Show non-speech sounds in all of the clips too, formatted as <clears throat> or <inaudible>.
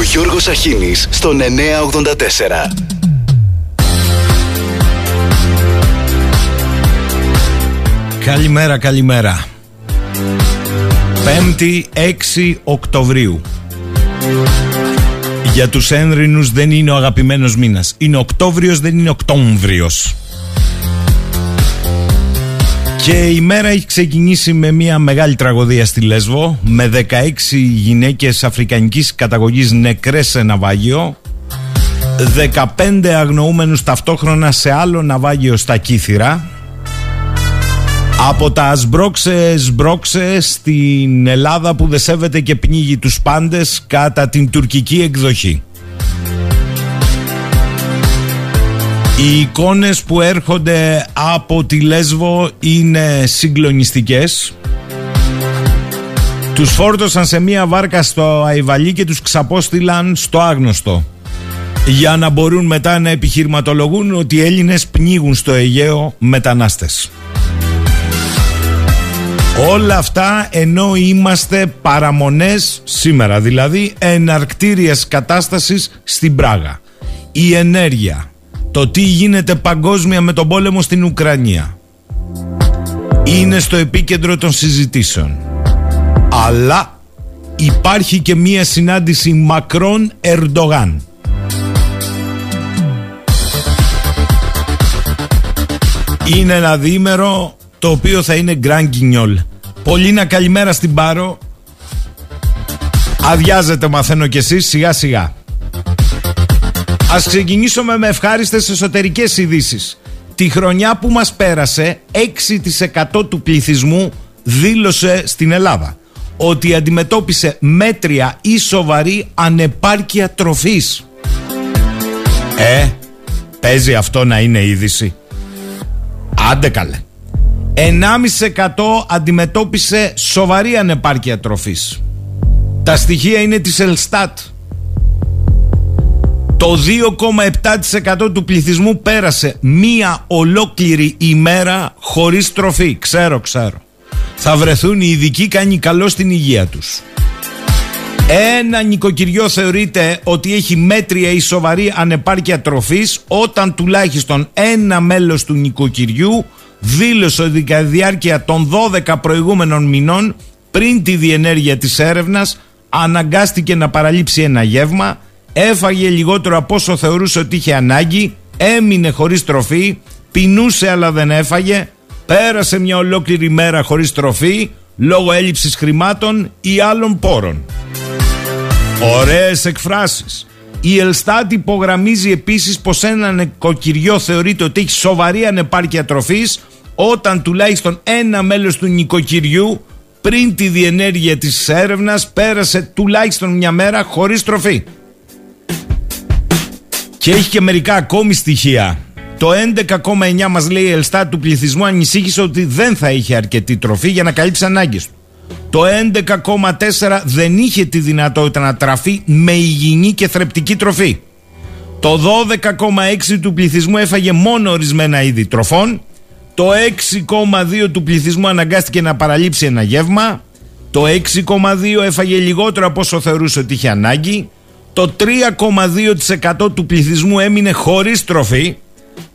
Ο Γιώργος Αχίνης στον 984. Καλημέρα, καλημέρα. 5η 6 Οκτωβρίου. Για τους ένρινους δεν είναι ο αγαπημένος μήνας. Είναι Οκτώβριος, δεν είναι Οκτώβριος. Και η μέρα έχει ξεκινήσει με μια μεγάλη τραγωδία στη Λέσβο με 16 γυναίκες αφρικανικής καταγωγής νεκρές σε ναυάγιο 15 αγνοούμενους ταυτόχρονα σε άλλο ναυάγιο στα Κύθυρα. Από τα σμπρόξε σμπρόξε στην Ελλάδα που δεσέβεται και πνίγει τους πάντες κατά την τουρκική εκδοχή Οι εικόνες που έρχονται από τη Λέσβο είναι συγκλονιστικές. Τους φόρτωσαν σε μία βάρκα στο Αϊβαλί και τους ξαπόστηλαν στο άγνωστο. Για να μπορούν μετά να επιχειρηματολογούν ότι οι Έλληνες πνίγουν στο Αιγαίο μετανάστες. Όλα αυτά ενώ είμαστε παραμονές σήμερα, δηλαδή εναρκτήριας κατάστασης στην Πράγα. Η ενέργεια, το τι γίνεται παγκόσμια με τον πόλεμο στην Ουκρανία είναι στο επίκεντρο των συζητήσεων. Αλλά υπάρχει και μία συνάντηση Μακρόν Ερντογάν. Είναι ένα διήμερο το οποίο θα είναι Γκραν Πολύ Πολύνα καλημέρα στην Πάρο. Αδειάζετε μαθαίνω κι εσείς σιγά σιγά. Ας ξεκινήσουμε με ευχάριστες εσωτερικές ειδήσεις. Τη χρονιά που μας πέρασε 6% του πληθυσμού δήλωσε στην Ελλάδα ότι αντιμετώπισε μέτρια ή σοβαρή ανεπάρκεια τροφής. Ε, παίζει αυτό να είναι είδηση. Άντε καλέ. 1,5% αντιμετώπισε σοβαρή ανεπάρκεια τροφής. Τα στοιχεία είναι της Ελστάτ. Το 2,7% του πληθυσμού πέρασε μία ολόκληρη ημέρα χωρίς τροφή. Ξέρω, ξέρω. Θα βρεθούν οι ειδικοί κάνει καλό στην υγεία τους. Ένα νοικοκυριό θεωρείται ότι έχει μέτρια ή σοβαρή ανεπάρκεια τροφής όταν τουλάχιστον ένα μέλος του νοικοκυριού δήλωσε ότι κατά διάρκεια των 12 προηγούμενων μηνών πριν τη διενέργεια της έρευνας αναγκάστηκε να παραλείψει ένα γεύμα έφαγε λιγότερο από όσο θεωρούσε ότι είχε ανάγκη, έμεινε χωρίς τροφή, πεινούσε αλλά δεν έφαγε, πέρασε μια ολόκληρη μέρα χωρίς τροφή, λόγω έλλειψης χρημάτων ή άλλων πόρων. Ωραίες εκφράσεις. Η Ελστάτ υπογραμμίζει επίσης πως ένα νοικοκυριό θεωρείται ότι έχει σοβαρή ανεπάρκεια τροφής όταν τουλάχιστον ένα μέλος του νοικοκυριού πριν τη διενέργεια της έρευνας πέρασε τουλάχιστον μια μέρα χωρίς τροφή. Και έχει και μερικά ακόμη στοιχεία. Το 11,9 μας λέει η Ελστάτ του πληθυσμού ανησύχησε ότι δεν θα είχε αρκετή τροφή για να καλύψει ανάγκες του. Το 11,4 δεν είχε τη δυνατότητα να τραφεί με υγιεινή και θρεπτική τροφή. Το 12,6 του πληθυσμού έφαγε μόνο ορισμένα είδη τροφών. Το 6,2 του πληθυσμού αναγκάστηκε να παραλείψει ένα γεύμα. Το 6,2 έφαγε λιγότερο από όσο θεωρούσε ότι είχε ανάγκη το 3,2% του πληθυσμού έμεινε χωρίς τροφή,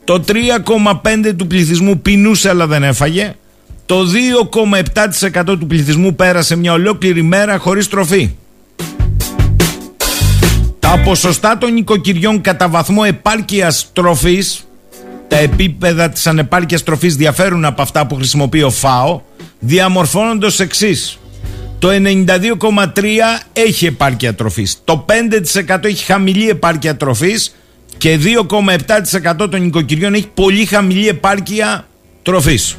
το 3,5% του πληθυσμού πεινούσε αλλά δεν έφαγε, το 2,7% του πληθυσμού πέρασε μια ολόκληρη μέρα χωρίς τροφή. Τα ποσοστά των νοικοκυριών κατά βαθμό επάρκειας τροφής, τα επίπεδα της ανεπάρκειας τροφής διαφέρουν από αυτά που χρησιμοποιεί ο ΦΑΟ, διαμορφώνονται ως εξής. Το 92,3 έχει επάρκεια τροφής. Το 5% έχει χαμηλή επάρκεια τροφής και 2,7% των νοικοκυριών έχει πολύ χαμηλή επάρκεια τροφής.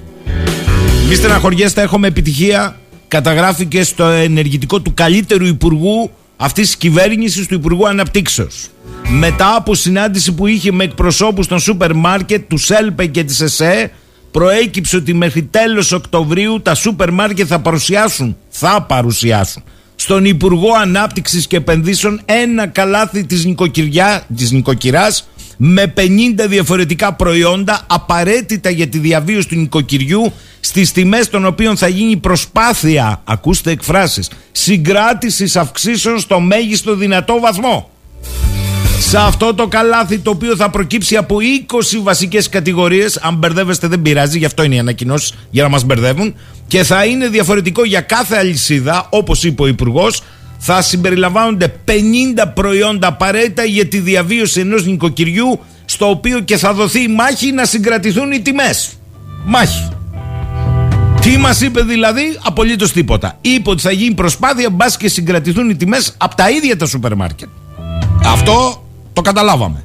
Μη στεναχωριέστε, έχουμε επιτυχία. Καταγράφηκε στο ενεργητικό του καλύτερου υπουργού αυτής της κυβέρνησης του Υπουργού Αναπτύξεως. Μετά από συνάντηση που είχε με εκπροσώπους των σούπερ μάρκετ, του ΣΕΛΠΕ και της ΕΣΕ, προέκυψε ότι μέχρι τέλος Οκτωβρίου τα σούπερ μάρκετ θα παρουσιάσουν, θα παρουσιάσουν στον Υπουργό Ανάπτυξης και Επενδύσεων ένα καλάθι της, νοικοκυριά, της νοικοκυράς με 50 διαφορετικά προϊόντα απαραίτητα για τη διαβίωση του νοικοκυριού στις τιμές των οποίων θα γίνει προσπάθεια, ακούστε εκφράσεις, συγκράτησης αυξήσεων στο μέγιστο δυνατό βαθμό. Σε αυτό το καλάθι το οποίο θα προκύψει από 20 βασικές κατηγορίες, αν μπερδεύεστε δεν πειράζει, γι' αυτό είναι οι ανακοινώσεις για να μας μπερδεύουν, και θα είναι διαφορετικό για κάθε αλυσίδα, όπως είπε ο Υπουργός, θα συμπεριλαμβάνονται 50 προϊόντα απαραίτητα για τη διαβίωση ενός νοικοκυριού στο οποίο και θα δοθεί η μάχη να συγκρατηθούν οι τιμές. Μάχη. Τι μας είπε δηλαδή, απολύτως τίποτα. Είπε ότι θα γίνει προσπάθεια μπας και συγκρατηθούν οι τιμές από τα ίδια τα σούπερ μάρκετ. Αυτό το καταλάβαμε.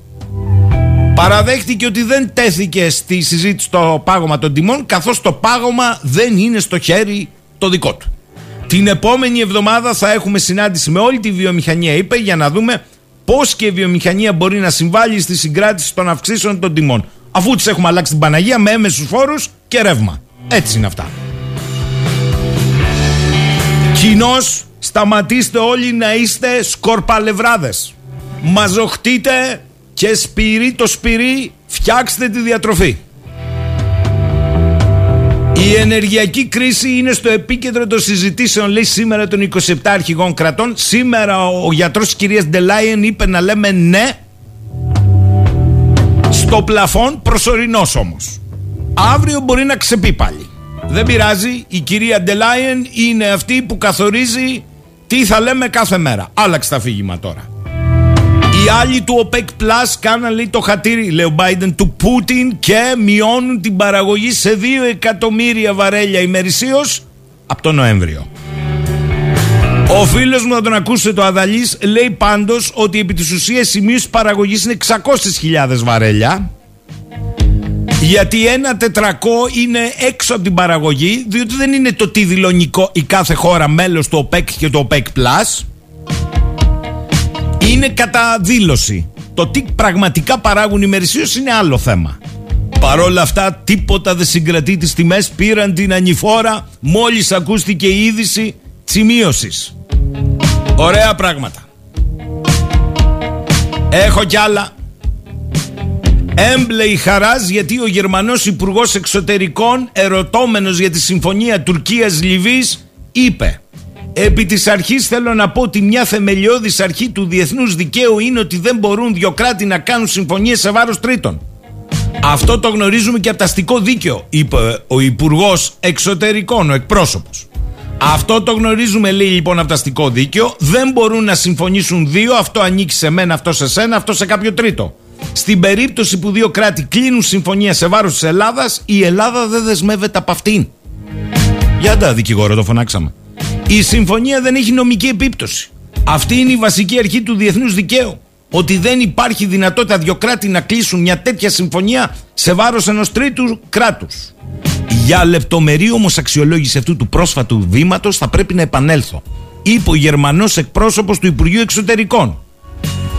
Παραδέχτηκε ότι δεν τέθηκε στη συζήτηση το πάγωμα των τιμών καθώς το πάγωμα δεν είναι στο χέρι το δικό του. Την επόμενη εβδομάδα θα έχουμε συνάντηση με όλη τη βιομηχανία, είπε, για να δούμε πώς και η βιομηχανία μπορεί να συμβάλλει στη συγκράτηση των αυξήσεων των τιμών. Αφού τις έχουμε αλλάξει την Παναγία με έμεσους φόρους και ρεύμα. Έτσι είναι αυτά. Κοινώς σταματήστε όλοι να είστε σκορπαλευράδες. Μαζοχτείτε και σπυρί το σπυρί φτιάξτε τη διατροφή. Η ενεργειακή κρίση είναι στο επίκεντρο των συζητήσεων, λέει σήμερα των 27 αρχηγών κρατών. Σήμερα ο γιατρός της κυρίας Ντελάιεν είπε να λέμε ναι στο πλαφόν προσωρινός όμως. Αύριο μπορεί να ξεπεί πάλι. Δεν πειράζει, η κυρία Ντελάιεν είναι αυτή που καθορίζει τι θα λέμε κάθε μέρα. Άλλαξε τα αφήγημα τώρα. Οι άλλοι του OPEC Plus κάναν λέει το χατήρι, λέει ο Biden, του Πούτιν και μειώνουν την παραγωγή σε 2 εκατομμύρια βαρέλια ημερησίως από τον Νοέμβριο. Ο φίλος μου, να τον ακούσετε το Αδαλής, λέει πάντως ότι επί της ουσίας η μείωση παραγωγής είναι 600.000 βαρέλια. Γιατί ένα τετρακό είναι έξω από την παραγωγή, διότι δεν είναι το τι δηλωνικό η κάθε χώρα μέλος του OPEC και του OPEC Plus είναι κατά δήλωση. Το τι πραγματικά παράγουν οι μερισίως είναι άλλο θέμα. Παρόλα αυτά τίποτα δεν συγκρατεί τις τιμές Πήραν την ανηφόρα Μόλις ακούστηκε η είδηση Τσιμίωσης Ωραία πράγματα Έχω κι άλλα Έμπλεη χαράς γιατί ο Γερμανός Υπουργός Εξωτερικών ερωτώμενος για τη Συμφωνία Τουρκίας-Λιβύης είπε Επί της αρχής θέλω να πω ότι μια θεμελιώδης αρχή του διεθνούς δικαίου είναι ότι δεν μπορούν δύο κράτη να κάνουν συμφωνίες σε βάρος τρίτων. Αυτό το γνωρίζουμε και από το αστικό δίκαιο, είπε ο Υπουργός Εξωτερικών, ο εκπρόσωπος. Αυτό το γνωρίζουμε, λέει λοιπόν από το αστικό δίκαιο. Δεν μπορούν να συμφωνήσουν δύο, αυτό ανήκει σε μένα, αυτό σε σένα, αυτό σε κάποιο τρίτο. Στην περίπτωση που δύο κράτη κλείνουν συμφωνία σε βάρος της Ελλάδας, η Ελλάδα δεν δεσμεύεται από αυτήν. Για τα δικηγόρο, το φωνάξαμε. Η συμφωνία δεν έχει νομική επίπτωση. Αυτή είναι η βασική αρχή του διεθνούς δικαίου. Ότι δεν υπάρχει δυνατότητα δύο κράτη να κλείσουν μια τέτοια συμφωνία σε βάρος ενός τρίτου κράτους. Για λεπτομερή όμως αξιολόγηση αυτού του πρόσφατου βήματος θα πρέπει να επανέλθω. Είπε ο Γερμανός εκπρόσωπος του Υπουργείου Εξωτερικών.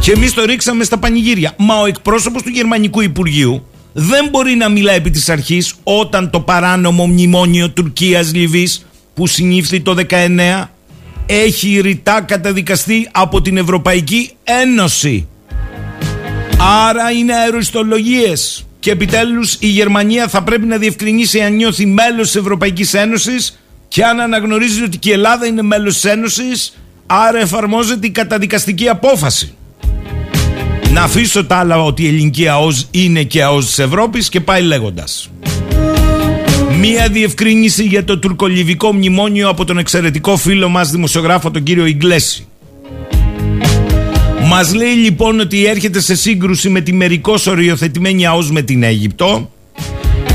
Και εμείς το ρίξαμε στα πανηγύρια. Μα ο εκπρόσωπος του Γερμανικού Υπουργείου δεν μπορεί να μιλά επί της αρχής όταν το παράνομο μνημόνιο Τουρκία-Λιβύη που συνήφθη το 19 έχει ρητά καταδικαστεί από την Ευρωπαϊκή Ένωση. Άρα είναι αεροιστολογίες και επιτέλους η Γερμανία θα πρέπει να διευκρινίσει αν νιώθει μέλος της Ευρωπαϊκής Ένωσης και αν αναγνωρίζει ότι και η Ελλάδα είναι μέλος της Ένωσης άρα εφαρμόζεται η καταδικαστική απόφαση. Να αφήσω τα άλλα ότι η ελληνική ΑΟΣ είναι και ΑΟΣ της Ευρώπης και πάει λέγοντας. Μία διευκρίνηση για το τουρκολιβικό μνημόνιο από τον εξαιρετικό φίλο μας δημοσιογράφο τον κύριο Ιγκλέση. Μας λέει λοιπόν ότι έρχεται σε σύγκρουση με τη μερικώς οριοθετημένη ΑΟΣ με την Αίγυπτο.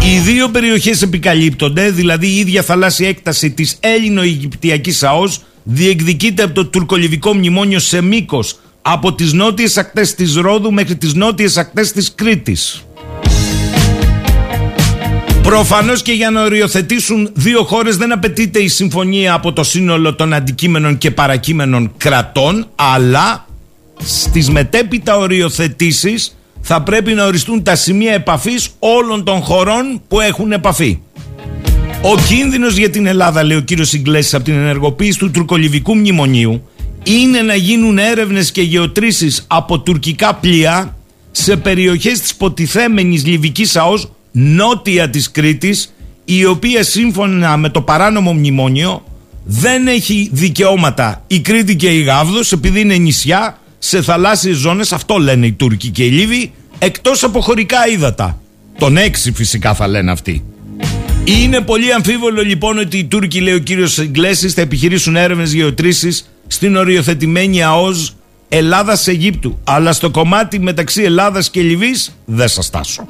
Οι δύο περιοχές επικαλύπτονται, δηλαδή η ίδια θαλάσσια έκταση της Έλληνο-Αιγυπτιακής ΑΟΣ διεκδικείται από το τουρκολιβικό μνημόνιο σε μήκος από τις νότιες ακτές της Ρόδου μέχρι τις νότιες ακτές της Κρήτης. Προφανώς και για να οριοθετήσουν δύο χώρες δεν απαιτείται η συμφωνία από το σύνολο των αντικείμενων και παρακείμενων κρατών, αλλά στις μετέπειτα οριοθετήσεις θα πρέπει να οριστούν τα σημεία επαφής όλων των χωρών που έχουν επαφή. Ο κίνδυνος για την Ελλάδα, λέει ο κύριος Ιγκλέσης, από την ενεργοποίηση του τουρκολιβικού μνημονίου είναι να γίνουν έρευνες και γεωτρήσεις από τουρκικά πλοία σε περιοχές της ποτιθέμενης Λιβικής ΑΟΣ νότια της Κρήτης η οποία σύμφωνα με το παράνομο μνημόνιο δεν έχει δικαιώματα η Κρήτη και η Γάβδος επειδή είναι νησιά σε θαλάσσιες ζώνες, αυτό λένε οι Τούρκοι και οι Λίβοι, εκτός από χωρικά ύδατα. Τον έξι φυσικά θα λένε αυτοί. Είναι πολύ αμφίβολο λοιπόν ότι οι Τούρκοι, λέει ο κύριος Ιγκλέσης, θα επιχειρήσουν έρευνες γεωτρήσεις στην οριοθετημένη ΑΟΖ Ελλάδας-Αιγύπτου. Αλλά στο κομμάτι μεταξύ Ελλάδας και Λιβύης δεν σας τάσω.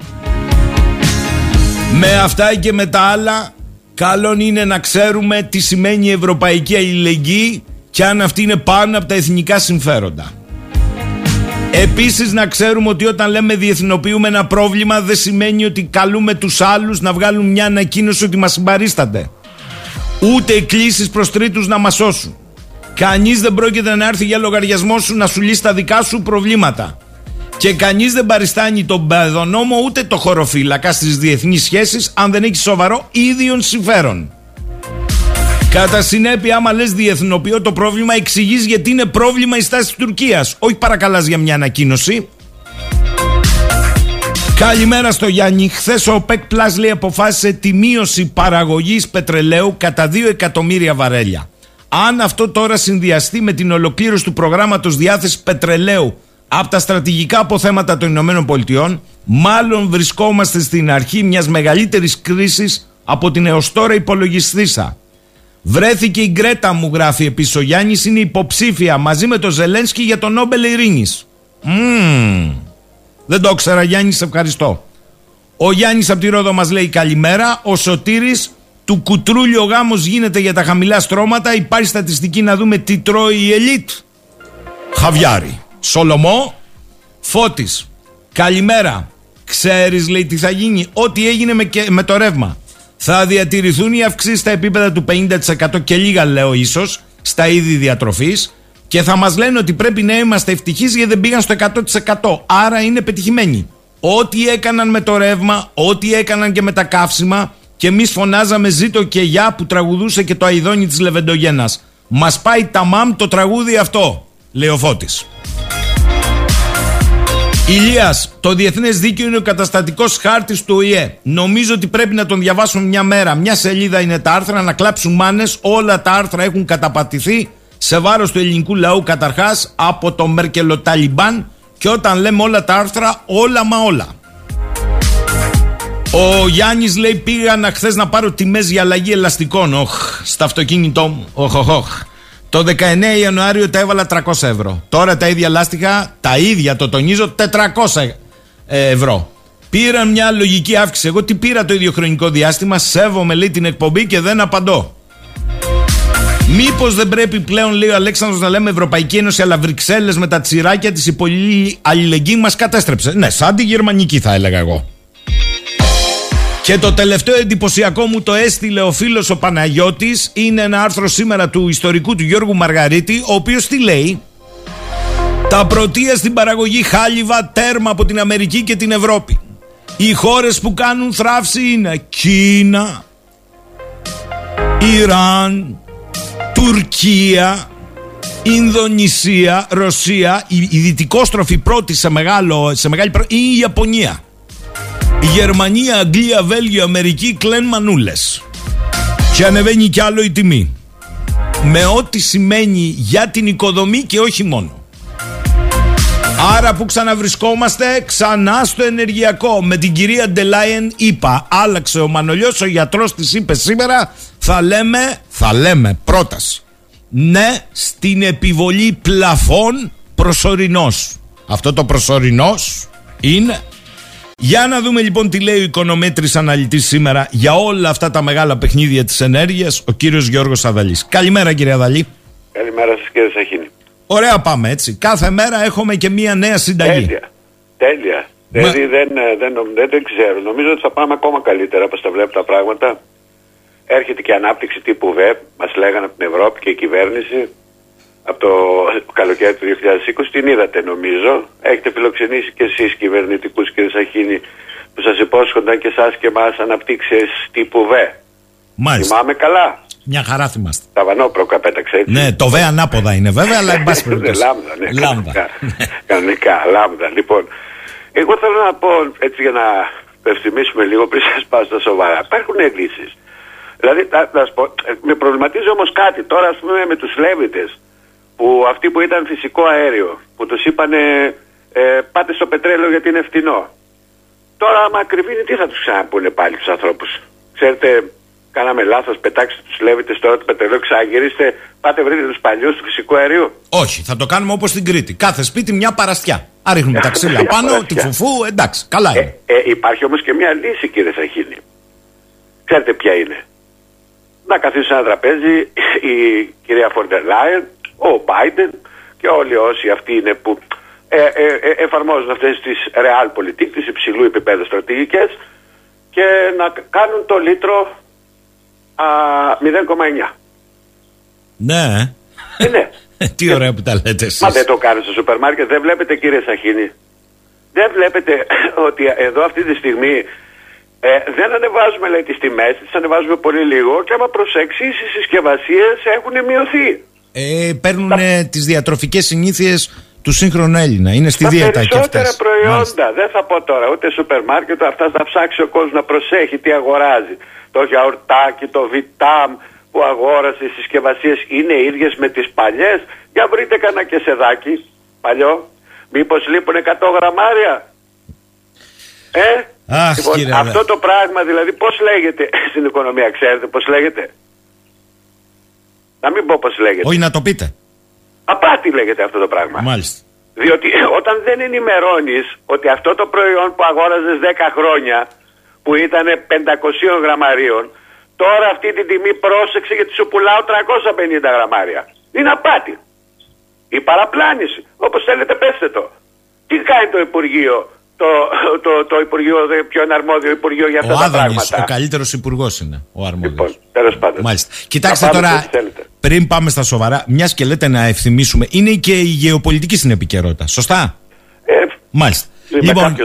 Με αυτά και με τα άλλα, καλό είναι να ξέρουμε τι σημαίνει η ευρωπαϊκή αλληλεγγύη και αν αυτή είναι πάνω από τα εθνικά συμφέροντα. Επίσης να ξέρουμε ότι όταν λέμε διεθνοποιούμε ένα πρόβλημα δεν σημαίνει ότι καλούμε τους άλλους να βγάλουν μια ανακοίνωση ότι μας συμπαρίστανται. Ούτε εκκλήσεις προς τρίτους να μας σώσουν. Κανείς δεν πρόκειται να έρθει για λογαριασμό σου να σου λύσει τα δικά σου προβλήματα. Και κανείς δεν παριστάνει τον παιδονόμο ούτε το χωροφύλακα στις διεθνείς σχέσεις αν δεν έχει σοβαρό ίδιον συμφέρον. Κατά συνέπεια, άμα λες διεθνοποιώ το πρόβλημα, εξηγείς γιατί είναι πρόβλημα η στάση της Τουρκίας. Όχι παρακαλάς για μια ανακοίνωση. Καλημέρα στο Γιάννη. Χθες ο ΠΕΚ Plus λέει αποφάσισε τη μείωση παραγωγής πετρελαίου κατά 2 εκατομμύρια βαρέλια. Αν αυτό τώρα συνδυαστεί με την ολοκλήρωση του προγράμματος διάθεσης πετρελαίου από τα στρατηγικά αποθέματα των Ηνωμένων Πολιτειών, μάλλον βρισκόμαστε στην αρχή μιας μεγαλύτερης κρίσης από την έως τώρα υπολογιστήσα. Βρέθηκε η Γκρέτα μου γράφει επίσης ο Γιάννης είναι υποψήφια μαζί με τον Ζελένσκι για τον Νόμπελ Ειρήνης. Mm. Δεν το ήξερα Γιάννης, σε ευχαριστώ. Ο Γιάννης από τη Ρόδο μας λέει καλημέρα. Ο Σωτήρης του κουτρούλιο γάμος γίνεται για τα χαμηλά στρώματα. Υπάρχει στατιστική να δούμε τι τρώει η ελίτ. Χαβιάρι. Σολομό. Φώτης. Καλημέρα. Ξέρεις, λέει, τι θα γίνει; Ό,τι έγινε με, με το ρεύμα. Θα διατηρηθούν οι αυξήσεις στα επίπεδα του 50% και λίγα λέω ίσως στα είδη διατροφής και θα μας λένε ότι πρέπει να είμαστε ευτυχείς γιατί δεν πήγαν στο 100%. Άρα είναι πετυχημένοι. Ό,τι έκαναν με το ρεύμα, ό,τι έκαναν και με τα καύσιμα και εμείς φωνάζαμε ζήτω και γεια που τραγουδούσε και το αειδόνι της Λεβεντογένα. Μας πάει τα μαμ το τραγούδι αυτό, λέει ο Φώτης. Ηλίας, το διεθνές δίκαιο είναι ο καταστατικός χάρτης του ΟΗΕ. Νομίζω ότι πρέπει να τον διαβάσουμε μια μέρα. Μια σελίδα είναι τα άρθρα, να κλάψουν μάνες. Όλα τα άρθρα έχουν καταπατηθεί σε βάρος του ελληνικού λαού καταρχάς από το Μερκελοταλιμπάν. Και όταν λέμε όλα τα άρθρα, όλα μα όλα. Ο Γιάννης λέει: Πήγα χθες να πάρω τιμές για αλλαγή ελαστικών. Οχ, στα αυτοκίνητό μου. Οχ, οχ, οχ. Το 19 Ιανουάριο τα έβαλα 300 ευρώ. Τώρα τα ίδια λάστιχα, τα ίδια το τονίζω, 400 ευρώ. Πήραν μια λογική αύξηση. Εγώ τι πήρα το ίδιο χρονικό διάστημα, σέβομαι λέει την εκπομπή και δεν απαντώ. Μήπως δεν πρέπει πλέον, λέει ο Αλέξανδρος, να λέμε Ευρωπαϊκή Ένωση, αλλά Βρυξέλλες με τα τσιράκια της, η πολύ αλληλεγγύη μας κατέστρεψε. Ναι, σαν τη γερμανική θα έλεγα εγώ. Και το τελευταίο εντυπωσιακό μου το έστειλε ο φίλος ο Παναγιώτης. Είναι ένα άρθρο σήμερα του ιστορικού του Γιώργου Μαργαρίτη, ο οποίος τι λέει; Τα πρωτεία στην παραγωγή χάλιβα τέρμα από την Αμερική και την Ευρώπη. Οι χώρες που κάνουν θράψη είναι Κίνα, Ιράν, Τουρκία, Ινδονησία, Ρωσία, η, η δυτικόστροφη πρώτη σε, μεγάλο, σε μεγάλη ή η Ιαπωνία. Γερμανία, Αγγλία, Βέλγιο, Αμερική κλέν μανούλες. Και ανεβαίνει κι άλλο η τιμή. Με ό,τι σημαίνει για την οικοδομή και όχι μόνο. Άρα που ξαναβρισκόμαστε ξανά στο ενεργειακό με την κυρία Ντελάιεν είπα άλλαξε ο Μανολιός ο γιατρός της είπε σήμερα θα λέμε θα λέμε πρόταση ναι στην επιβολή πλαφών προσωρινός αυτό το προσωρινός είναι για να δούμε λοιπόν τι λέει ο οικονομέτρης αναλυτής σήμερα για όλα αυτά τα μεγάλα παιχνίδια της ενέργειας, ο κύριος Γιώργος Αδαλής. Καλημέρα κύριε Αδαλή. Καλημέρα σας κύριε Σαχίνη. Ωραία πάμε έτσι. Κάθε μέρα έχουμε και μία νέα συνταγή. Τέλεια. Τέλεια. Μα... Δηλαδή δεν, δεν, δεν, δεν, ξέρω. Νομίζω ότι θα πάμε ακόμα καλύτερα όπως τα βλέπω τα πράγματα. Έρχεται και ανάπτυξη τύπου ΒΕΠ, μας λέγανε από την Ευρώπη και η κυβέρνηση από το καλοκαίρι του 2020. Την είδατε νομίζω. Έχετε φιλοξενήσει και εσείς κυβερνητικούς κύριε Σαχίνη που σας υπόσχονταν και εσάς και εμάς αναπτύξεις τύπου ΒΕ. Μάλιστα. Θυμάμαι καλά. Μια χαρά θυμάστε. Τα βανόπροκα πέταξε έτσι. Ναι, το ΒΕ ανάποδα είναι βέβαια, αλλά εν πάση <laughs> περιπτώσει. λάμδα, ναι. Λάμδα. Κανονικά, κανονικά, λάμδα. Λοιπόν, Εγώ θέλω να πω έτσι για να το ευθυμίσουμε λίγο πριν σας πάω στα σοβαρά. Υπάρχουν λύσεις. Δηλαδή, να, να πω, με προβληματίζει όμως κάτι τώρα, ας πούμε, με τους Λέβητες, που αυτοί που ήταν φυσικό αέριο, που τους είπαν ε, πάτε στο πετρέλαιο γιατί είναι φτηνό. Τώρα, άμα ακριβήνει, τι θα τους ξαναπούνε πάλι τους ανθρώπους; Ξέρετε, κάναμε λάθος, πετάξτε τους Λέβητε τώρα το πετρελαίο, ξαναγυρίστε, πάτε βρείτε τους παλιούς του φυσικού αερίου. Όχι, θα το κάνουμε όπως στην Κρήτη. Κάθε σπίτι μια παραστιά. Άριχνουμε <laughs> τα ξύλα πάνω, τη φουφού, εντάξει, καλά είναι. Ε, ε, υπάρχει όμως και μια λύση, κύριε Σαχίνη. Ξέρετε ποια είναι να καθίσει σε ένα τραπέζι η κυρία Φόρντερ Λάιεν, ο Μπάιντεν και όλοι όσοι αυτοί είναι που ε, ε, ε, εφαρμόζουν αυτές τις realpolitik, τις υψηλού επίπεδου στρατηγικές και να κάνουν το λίτρο α, 0,9. Ναι. Ε, ναι. <laughs> Τι ωραία που τα λέτε εσείς. Μα δεν το κάνετε στο σούπερ μάρκετ, δεν βλέπετε κύριε Σαχίνη. Δεν βλέπετε <clears throat> ότι εδώ αυτή τη στιγμή ε, δεν ανεβάζουμε λέει τις τιμές, τις ανεβάζουμε πολύ λίγο και άμα προσέξεις οι συσκευασίες έχουν μειωθεί. Ε, παίρνουν Τα... τις διατροφικές συνήθειες του σύγχρονου Έλληνα. Είναι στη δίαιτα και αυτές. περισσότερα προϊόντα. Δεν θα πω τώρα ούτε σούπερ μάρκετ, αυτά θα ψάξει ο κόσμος να προσέχει τι αγοράζει. Το γιαουρτάκι, το βιτάμ που αγόρασε, οι συσκευασίες είναι ίδιες με τις παλιές. Για βρείτε κανένα και σεδάκι παλιό. Μήπως λείπουν 100 γραμμάρια; Ε, Αχ, λοιπόν, κύριε, αυτό το πράγμα δηλαδή πώς λέγεται <laughs> στην οικονομία, ξέρετε πώς λέγεται; Να μην πω πώς λέγεται. Όχι να το πείτε. Απάτη λέγεται αυτό το πράγμα. Μάλιστα. Διότι όταν δεν ενημερώνεις ότι αυτό το προϊόν που αγόραζες 10 χρόνια που ήταν 500 γραμμαρίων, τώρα αυτή την τιμή πρόσεξε γιατί σου πουλάω 350 γραμμάρια. Είναι απάτη. Η παραπλάνηση. Όπως θέλετε πέστε το. Τι κάνει το Υπουργείο το, το, το Υπουργείο, πιο αρμόδιο Υπουργείο για αυτά ο τα πράγματα. Ο καλύτερος Υπουργός είναι ο αρμόδιος. Λοιπόν, τέλος πάντων. Μάλιστα. Κοιτάξτε τώρα, πριν πάμε στα σοβαρά, μιας και λέτε να ευθυμίσουμε, είναι και η γεωπολιτική στην επικαιρότητα. Σωστά; Ε, Μάλιστα. Λοιπόν,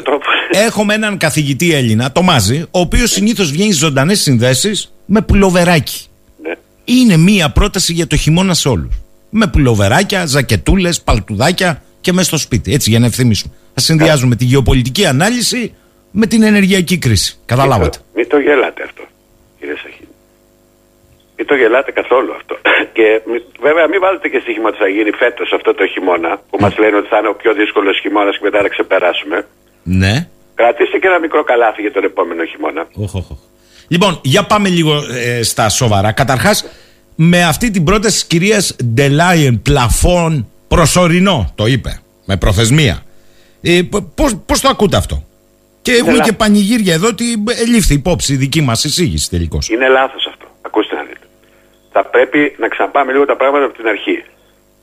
έχουμε έναν καθηγητή Έλληνα, το Μάζι, ο οποίος συνήθως βγαίνει στις ζωντανές συνδέσεις με πουλοβεράκι. Ναι. Είναι μία πρόταση για το χειμώνα σε όλους. Με πουλοβεράκια, ζακετούλες, παλτουδάκια και μέσα στο σπίτι. Έτσι για να ευθυμίσουμε. Θα συνδυάζουμε τη γεωπολιτική ανάλυση με την ενεργειακή κρίση. Καταλάβατε. Μην το, γελάτε αυτό, κύριε Σαχίνη. Μην το γελάτε καθόλου αυτό. <coughs> Και βέβαια, μην βάλετε και στοίχημα ότι θα γίνει φέτος αυτό το χειμώνα, που μας λένε ότι θα είναι ο πιο δύσκολος χειμώνας και μετά να ξεπεράσουμε. Ναι. Κρατήστε και ένα μικρό καλάθι για τον επόμενο χειμώνα. Οχ, οχ. Λοιπόν, για πάμε λίγο ε, στα σοβαρά. Καταρχάς, με αυτή την πρόταση της κυρίας Ντελάιεν πλαφών προσωρινό, το είπε, με προθεσμία. Ε, πώς, το ακούτε αυτό; Και έχουμε και πανηγύρια εδώ ότι ελήφθη υπόψη η δική μας εισήγηση τελικώς. Είναι λάθος αυτό. Ακούστε να δείτε. Θα πρέπει να ξαναπάμε λίγο τα πράγματα από την αρχή.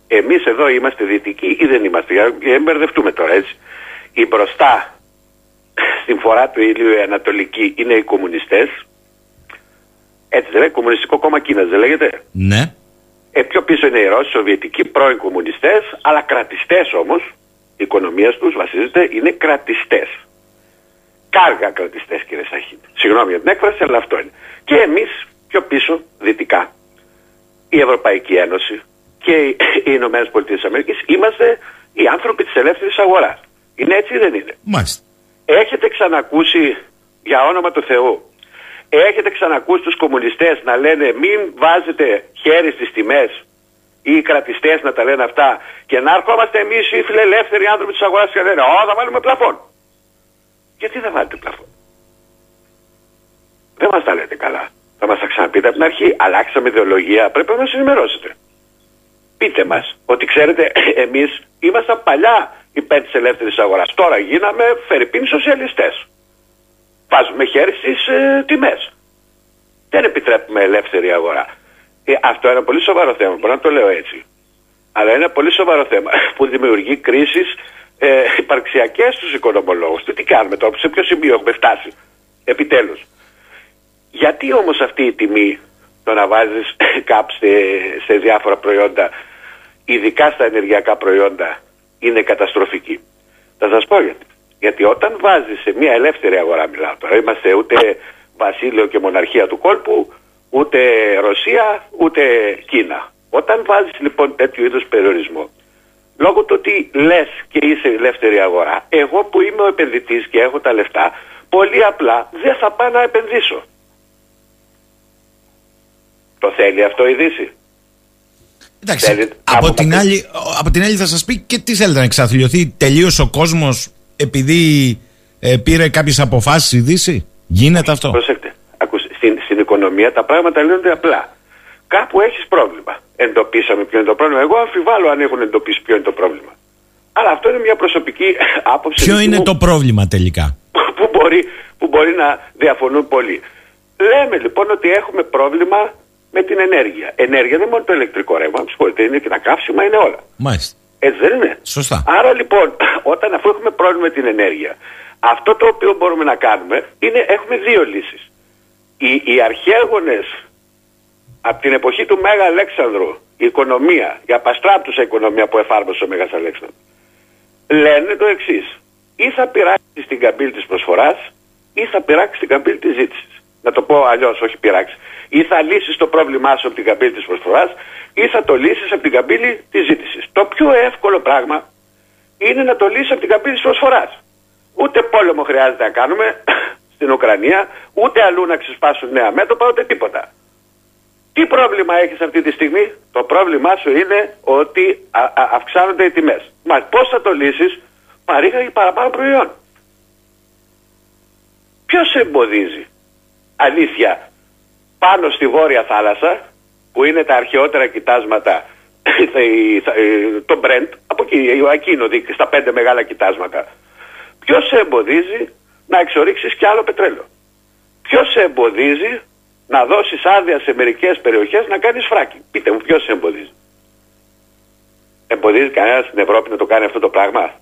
Εμείς εδώ είμαστε δυτικοί ή δεν είμαστε; Για να μην μπερδευτούμε τώρα έτσι. Οι μπροστά στην φορά του ήλιου οι Ανατολικοί είναι οι κομμουνιστές. Έτσι δεν είναι, Κομμουνιστικό κόμμα Κίνας, δεν λέγεται; Ναι. Ε, πιο πίσω είναι οι Ρώσοι, Σοβιετικοί, πρώην κομμουνιστές, αλλά κρατιστές όμως. Η οικονομίας τους βασίζεται, είναι κρατιστές. Κάργα κρατιστές, κύριε Σαχίν. Συγγνώμη για την έκφραση, αλλά αυτό είναι. Και εμείς πιο πίσω, δυτικά, η Ευρωπαϊκή Ένωση και οι <coughs> Ηνωμένες Πολιτείες Αμερικής είμαστε οι άνθρωποι της ελεύθερης αγοράς. Είναι έτσι ή δεν είναι; Μάλιστα. Έχετε ξανακούσει, για όνομα του Θεού, Έχετε ξανακούσει τους κομμουνιστές να λένε μην βάζετε χέρι στις τιμές ή οι κρατιστές να τα λένε αυτά και να έρχομαστε εμείς οι φιλελεύθεροι άνθρωποι της αγοράς και να λένε Ω, θα βάλουμε πλαφόν. Γιατί δεν βάλετε πλαφόν; Δεν μας τα λέτε καλά. Θα μας τα ξαναπείτε από την αρχή. Αλλάξαμε ιδεολογία. Πρέπει να μας ενημερώσετε. Πείτε μας ότι ξέρετε <clears throat> εμείς ήμασταν παλιά υπέρ της ελεύθερης αγοράς. Τώρα γίναμε φερρυπίνοι σοσιαλιστές βάζουμε χέρι στις ε, τιμές. Δεν επιτρέπουμε ελεύθερη αγορά. Ε, αυτό είναι ένα πολύ σοβαρό θέμα. Μπορώ να το λέω έτσι. Αλλά είναι ένα πολύ σοβαρό θέμα <laughs> που δημιουργεί κρίσεις ε, υπαρξιακές στους οικονομολόγους. Τι κάνουμε τώρα, σε ποιο σημείο έχουμε φτάσει. Επιτέλους. Γιατί όμως αυτή η τιμή το να βάζεις <laughs> κάπου σε, σε διάφορα προϊόντα, ειδικά στα ενεργειακά προϊόντα, είναι καταστροφική. Θα σας πω γιατί. Γιατί όταν βάζεις σε μια ελεύθερη αγορά, μιλάω τώρα, είμαστε ούτε βασίλειο και μοναρχία του κόλπου, ούτε Ρωσία, ούτε Κίνα. Όταν βάζεις λοιπόν τέτοιου είδους περιορισμό, λόγω του ότι λες και είσαι ελεύθερη αγορά, εγώ που είμαι ο επενδυτής και έχω τα λεφτά, πολύ απλά δεν θα πάω να επενδύσω. Το θέλει αυτό η Δύση. Εντάξει, Θέλει- από, από την τα- άλλη, από την άλλη θα σας πει και τι θέλετε να εξαθλιωθεί τελείως ο κόσμος επειδή ε, πήρε κάποιες αποφάσεις η Δύση; Γίνεται αυτό; Προσέξτε. Ακούς, στην, στην οικονομία τα πράγματα λύνονται απλά. Κάπου έχεις πρόβλημα. Εντοπίσαμε ποιο είναι το πρόβλημα. Εγώ αμφιβάλλω αν έχουν εντοπίσει ποιο είναι το πρόβλημα. Αλλά αυτό είναι μια προσωπική <laughs> άποψη. Ποιο δική είναι μου, το πρόβλημα τελικά; που, μπορεί, που μπορεί να διαφωνούν πολλοί. Λέμε λοιπόν ότι έχουμε πρόβλημα με την ενέργεια. Ενέργεια δεν είναι μόνο το ηλεκτρικό ρεύμα, με συγχωρείτε, είναι και τα καύσιμα, είναι όλα. Μάλιστα. Έτσι δεν είναι. Σωστά. Άρα λοιπόν, <clears throat> όταν αφού έχουμε πρόβλημα με την ενέργεια, αυτό το οποίο μπορούμε να κάνουμε είναι έχουμε δύο λύσεις. Οι, οι αρχαίγονες από την εποχή του Μέγα Αλέξανδρου, η οικονομία, η απαστράπτουσα οικονομία που εφάρμοσε ο Μέγας Αλέξανδρος, λένε το εξής. Ή θα πειράξεις την καμπύλη της προσφοράς ή θα πειράξεις την καμπύλη της ζήτησης. Να το πω αλλιώς, όχι πειράξεις. Ή θα λύσεις το πρόβλημά σου από την καμπύλη της προσφοράς ή θα το λύσεις από την καμπύλη της ζήτησης. Το πιο εύκολο πράγμα είναι να το λύσεις από την καμπύλη της προσφοράς. Ούτε πόλεμο χρειάζεται να κάνουμε στην Ουκρανία, ούτε αλλού να ξεσπάσουν νέα μέτωπα, ούτε τίποτα. Τι πρόβλημα έχεις αυτή τη στιγμή, το πρόβλημά σου είναι ότι α- α- αυξάνονται οι τιμές. Μα πώς θα το λύσεις, παρήγαγε παραπάνω προϊόν. Ποιος σε εμποδίζει, αλήθεια, πάνω στη Βόρεια Θάλασσα, που είναι τα αρχαιότερα κοιτάσματα, η- <coughs> θα- η- το Brent, από εκεί, εκεί είναι ο δείκτης, τα πέντε μεγάλα κοιτάσματα. Ποιος σε εμποδίζει να εξορίξεις κι άλλο πετρέλαιο. Ποιος σε εμποδίζει να δώσεις άδεια σε μερικές περιοχές να κάνεις φράκι. Πείτε μου ποιος σε εμποδίζει; Εμποδίζει κανένας στην Ευρώπη να το κάνει αυτό το πράγμα;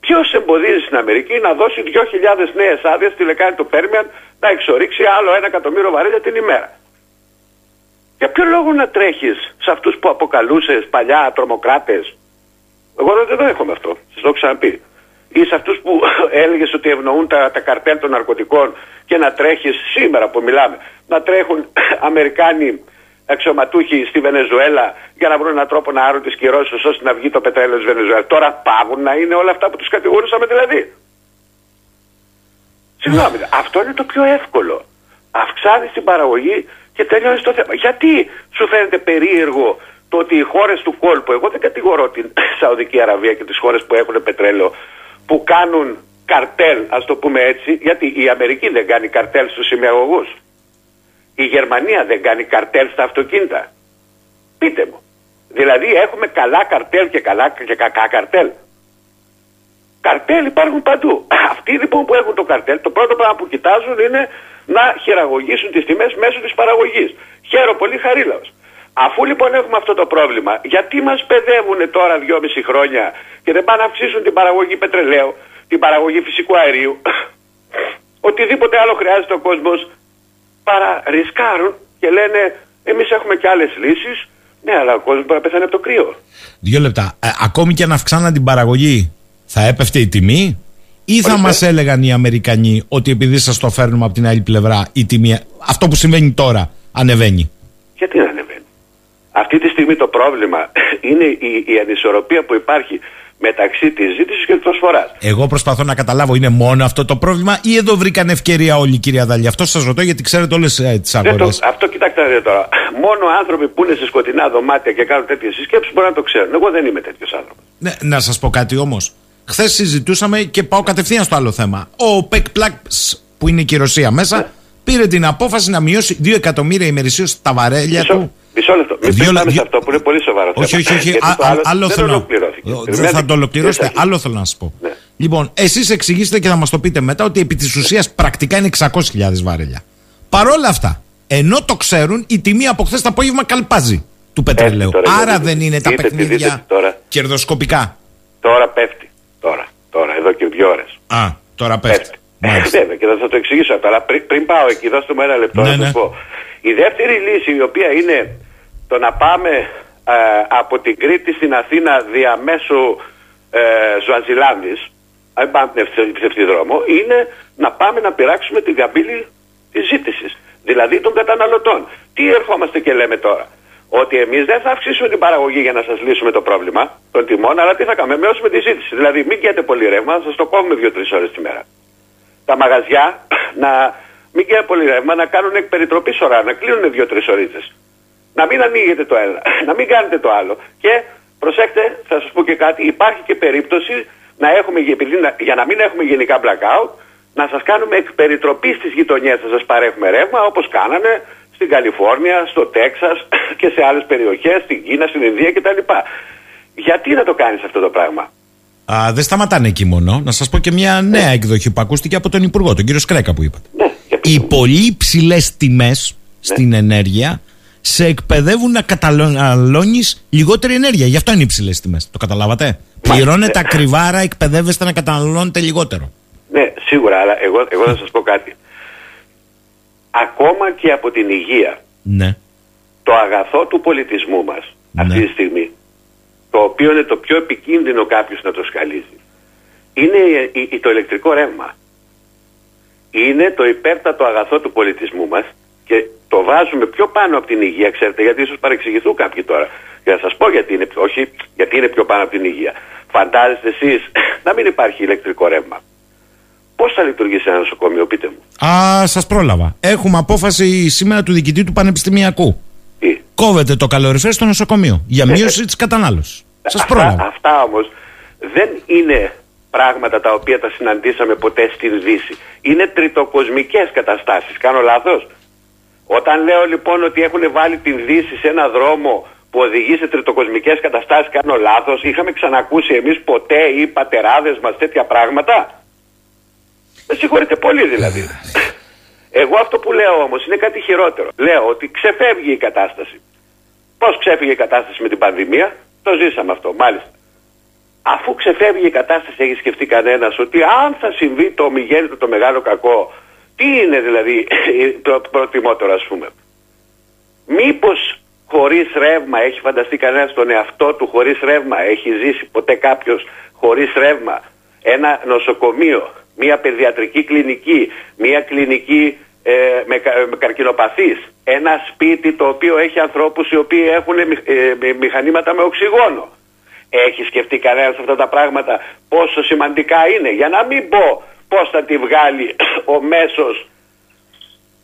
Ποιος εμποδίζει στην Αμερική να δώσει 2.000 νέες άδειες στη λεκάνη του Πέρμιαν να εξορίξει άλλο ένα εκατομμύριο βαρέλια την ημέρα; Για ποιο λόγο να τρέχεις σε αυτούς που αποκαλούσες παλιά τρομοκράτες; Εγώ δεν το δέχομαι αυτό. Σας το έχω ξαναπεί. Ή σε αυτούς που <laughs> έλεγες ότι ευνοούν τα, τα καρτέλ των ναρκωτικών και να τρέχεις σήμερα που μιλάμε, να τρέχουν <clears throat> Αμερικάνοι αξιωματούχοι στη Βενεζουέλα για να βρουν έναν τρόπο να άρουν τις κυρώσεις ώστε να βγει το πετρέλαιο της Βενεζουέλας. Τώρα πάγουν να είναι όλα αυτά που τους κατηγορούσαμε δηλαδή. Συγγνώμη, αυτό είναι το πιο εύκολο. Αυξάνεις την παραγωγή και τελειώνεις το θέμα. Γιατί σου φαίνεται περίεργο το ότι οι χώρες του κόλπου, εγώ δεν κατηγορώ την <clears throat> Σαουδική Αραβία και τις χώρες που έχουν πετρέλαιο, που κάνουν καρτέλ, ας το πούμε έτσι, γιατί η Αμερική δεν κάνει καρτέλ στους ημιαγωγού. Η Γερμανία δεν κάνει καρτέλ στα αυτοκίνητα. Πείτε μου. Δηλαδή έχουμε καλά καρτέλ και, καλά, και κακά καρτέλ. Καρτέλ υπάρχουν παντού. <laughs> Αυτοί λοιπόν που έχουν το καρτέλ, το πρώτο πράγμα που κοιτάζουν είναι να χειραγωγήσουν τις τιμές μέσω της παραγωγής. Χαίρο πολύ χαρίλαος. Αφού λοιπόν έχουμε αυτό το πρόβλημα, γιατί μας παιδεύουν τώρα δυόμιση χρόνια και δεν πάνε να αυξήσουν την παραγωγή πετρελαίου, την παραγωγή φυσικού αερίου, <coughs> οτιδήποτε άλλο χρειάζεται ο κόσμος, παραρισκάρουν και λένε εμείς έχουμε και άλλες λύσεις, ναι αλλά ο κόσμος μπορεί να πεθάνει από το κρύο. Δύο λεπτά. Ε, ακόμη και αν αυξάναν την παραγωγή, θα έπεφτε η τιμή, ή θα Ορίστε. μας έλεγαν οι Αμερικανοί ότι επειδή σας το φέρνουμε από την άλλη πλευρά, η τιμή, αυτό που συμβαίνει τώρα, ανεβαίνει; Γιατί να ανεβαίνει. Αυτή τη στιγμή το πρόβλημα <clears throat> είναι η, η ανισορροπία που υπάρχει μεταξύ της ζήτησης και της προσφοράς. Εγώ προσπαθώ να καταλάβω, είναι μόνο αυτό το πρόβλημα ή εδώ βρήκαν ευκαιρία όλοι, κυρία Δαλή. Αυτό σας ρωτώ γιατί ξέρετε όλες ε, τις Δεν αγορές. το, αυτό κοιτάξτε να δείτε τώρα. Μόνο άνθρωποι που είναι σε σκοτεινά δωμάτια και κάνουν τέτοιες συσκέψεις μπορεί να το ξέρουν. Εγώ δεν είμαι τέτοιος άνθρωπος. Ναι, να σας πω κάτι όμως. Χθες συζητούσαμε και πάω κατευθείαν στο άλλο θέμα. Ο Πεκ Πλάξ, που είναι και η Ρωσία μέσα, Ναι. πήρε την απόφαση να μειώσει 2 εκατομμύρια ημερησίως τα βαρέλια Μισό, του. Μισό λεπτό. Μην Δύο- πάμε σε δύο- αυτό που είναι πολύ σοβαρό Όχι, θέμα. όχι, όχι. Γιατί Α, το α, άλλο άλλο δεν θέλω. να- ολοκληρώθηκε. Ε, Δεν Περιμένετε. θα το ολοκληρώσετε. Δεν θα- Άλλο θέλω να σας πω. Ναι. Λοιπόν, εσείς εξηγήσετε και θα μας το πείτε μετά ότι επί της ουσίας πρακτικά είναι 600.000 βαρέλια. Παρόλα αυτά, ενώ το ξέρουν, η τιμή από χθες το απόγευμα καλπάζει του πετρελαίου. τώρα, Άρα γιατί- δεν είναι τα δείτε τι, δείτε παιχνίδια τι τώρα. κερδοσκοπικά. Τώρα πέφτει. Τώρα, τώρα, εδώ και δύο ώρες. Α, τώρα πέφτει. Πέφτει. Μάλιστα. Βέβαια, και θα σας το εξηγήσω αυτό. Αλλά πριν, πριν πάω εκεί, δώστε μου ένα λεπτό Ναι, να σας ναι. πω. Η δεύτερη λύση, η οποία είναι το να πάμε ε, από την Κρήτη στην Αθήνα διαμέσου ε, Ζουαζιλάνδης, αν πάμε ψευ- ψευδιδρόμο, είναι να πάμε να πειράξουμε την καμπύλη της ζήτησης. Δηλαδή των καταναλωτών. Τι ερχόμαστε και λέμε τώρα; ότι εμείς δεν θα αυξήσουμε την παραγωγή για να σας λύσουμε το πρόβλημα των τιμών, αλλά τι θα κάνουμε, μειώσουμε τη ζήτηση. Δηλαδή, μην καίτε πολύ ρεύμα, θα σας το κόβουμε δύο-τρεις ώρες τη μέρα. Τα μαγαζιά <clears throat> να μην καίτε πολύ ρεύμα, να κάνουν εκ περιτροπή ώρα, να κλείνουν δύο-τρεις ώρε. Να μην ανοίγετε το ένα, <laughs> να μην κάνετε το άλλο. Και προσέξτε, θα σας πω και κάτι, υπάρχει και περίπτωση να έχουμε, επειδή, για να μην έχουμε γενικά blackout, να σας κάνουμε εκ περιτροπή στις γειτονιές, θα σας παρέχουμε ρεύμα όπως κάνανε στην Καλιφόρνια, στο Τέξας <clears throat> και σε άλλες περιοχές, στην Κίνα, στην Ινδία κτλ. Γιατί να το κάνεις αυτό το πράγμα; Α, δεν σταματάνε εκεί μόνο. Να σας πω και μια νέα ναι. εκδοχή που ακούστηκε από τον Υπουργό, τον κύριο Σκρέκα που είπατε. Ναι, Οι πολύ υψηλές τιμές στην ενέργεια σε εκπαιδεύουν να καταναλώνεις λιγότερη ενέργεια. Γι' αυτό είναι υψηλές τιμές. Το καταλάβατε; Πληρώνετε ακριβά, άρα εκπαιδεύεστε να καταναλώνετε λιγότερο. Ναι, σίγουρα, αλλά εγώ, εγώ θα σας πω κάτι ακόμα και από την υγεία. Ναι. Το αγαθό του πολιτισμού μας ναι. αυτή τη στιγμή, το οποίο είναι το πιο επικίνδυνο κάποιος να το σκαλίζει, είναι το ηλεκτρικό ρεύμα. Είναι το υπέρτατο αγαθό του πολιτισμού μας και το βάζουμε πιο πάνω από την υγεία, ξέρετε, γιατί ίσως παρεξηγηθούν κάποιοι τώρα. Για να σας πω γιατί είναι, όχι, γιατί είναι πιο πάνω από την υγεία. Φαντάζεστε εσείς <clears throat> να μην υπάρχει ηλεκτρικό ρεύμα. Πώς θα λειτουργήσει ένα νοσοκομείο, πείτε μου; Α, σας πρόλαβα. Έχουμε απόφαση σήμερα του διοικητή του Πανεπιστημιακού. Τι; Κόβεται το καλοριφέρ στο νοσοκομείο για ναι. μείωση της κατανάλωσης. Σας πρόλαβα. Αυτά όμως δεν είναι πράγματα τα οποία τα συναντήσαμε ποτέ στην Δύση. Είναι τριτοκοσμικές καταστάσεις. Κάνω λάθος; Όταν λέω λοιπόν ότι έχουν βάλει την Δύση σε ένα δρόμο που οδηγεί σε τριτοκοσμικές καταστάσεις, κάνω λάθος. Είχαμε ξανακούσει εμείς ποτέ οι πατεράδες μας τέτοια πράγματα; Με συγχωρείτε πολύ δηλαδή. <laughs> Εγώ αυτό που λέω όμως είναι κάτι χειρότερο. Λέω ότι ξεφεύγει η κατάσταση. Πώς ξέφυγε η κατάσταση με την πανδημία, το ζήσαμε αυτό, μάλιστα. Αφού ξεφεύγει η κατάσταση, έχει σκεφτεί κανένας ότι αν θα συμβεί το ομιγέννητο το μεγάλο κακό, τι είναι δηλαδή το προτιμότερο, ας πούμε; Μήπως χωρίς ρεύμα, έχει φανταστεί κανένας τον εαυτό του χωρίς ρεύμα, έχει ζήσει ποτέ κάποιος χωρίς ρεύμα, ένα νοσοκομείο μια παιδιατρική κλινική, μια κλινική ε, με, με καρκινοπαθείς, ένα σπίτι το οποίο έχει ανθρώπους οι οποίοι έχουν ε, μηχανήματα με οξυγόνο. Έχει σκεφτεί κανένας αυτά τα πράγματα πόσο σημαντικά είναι; Για να μην πω πώς θα τη βγάλει ο μέσος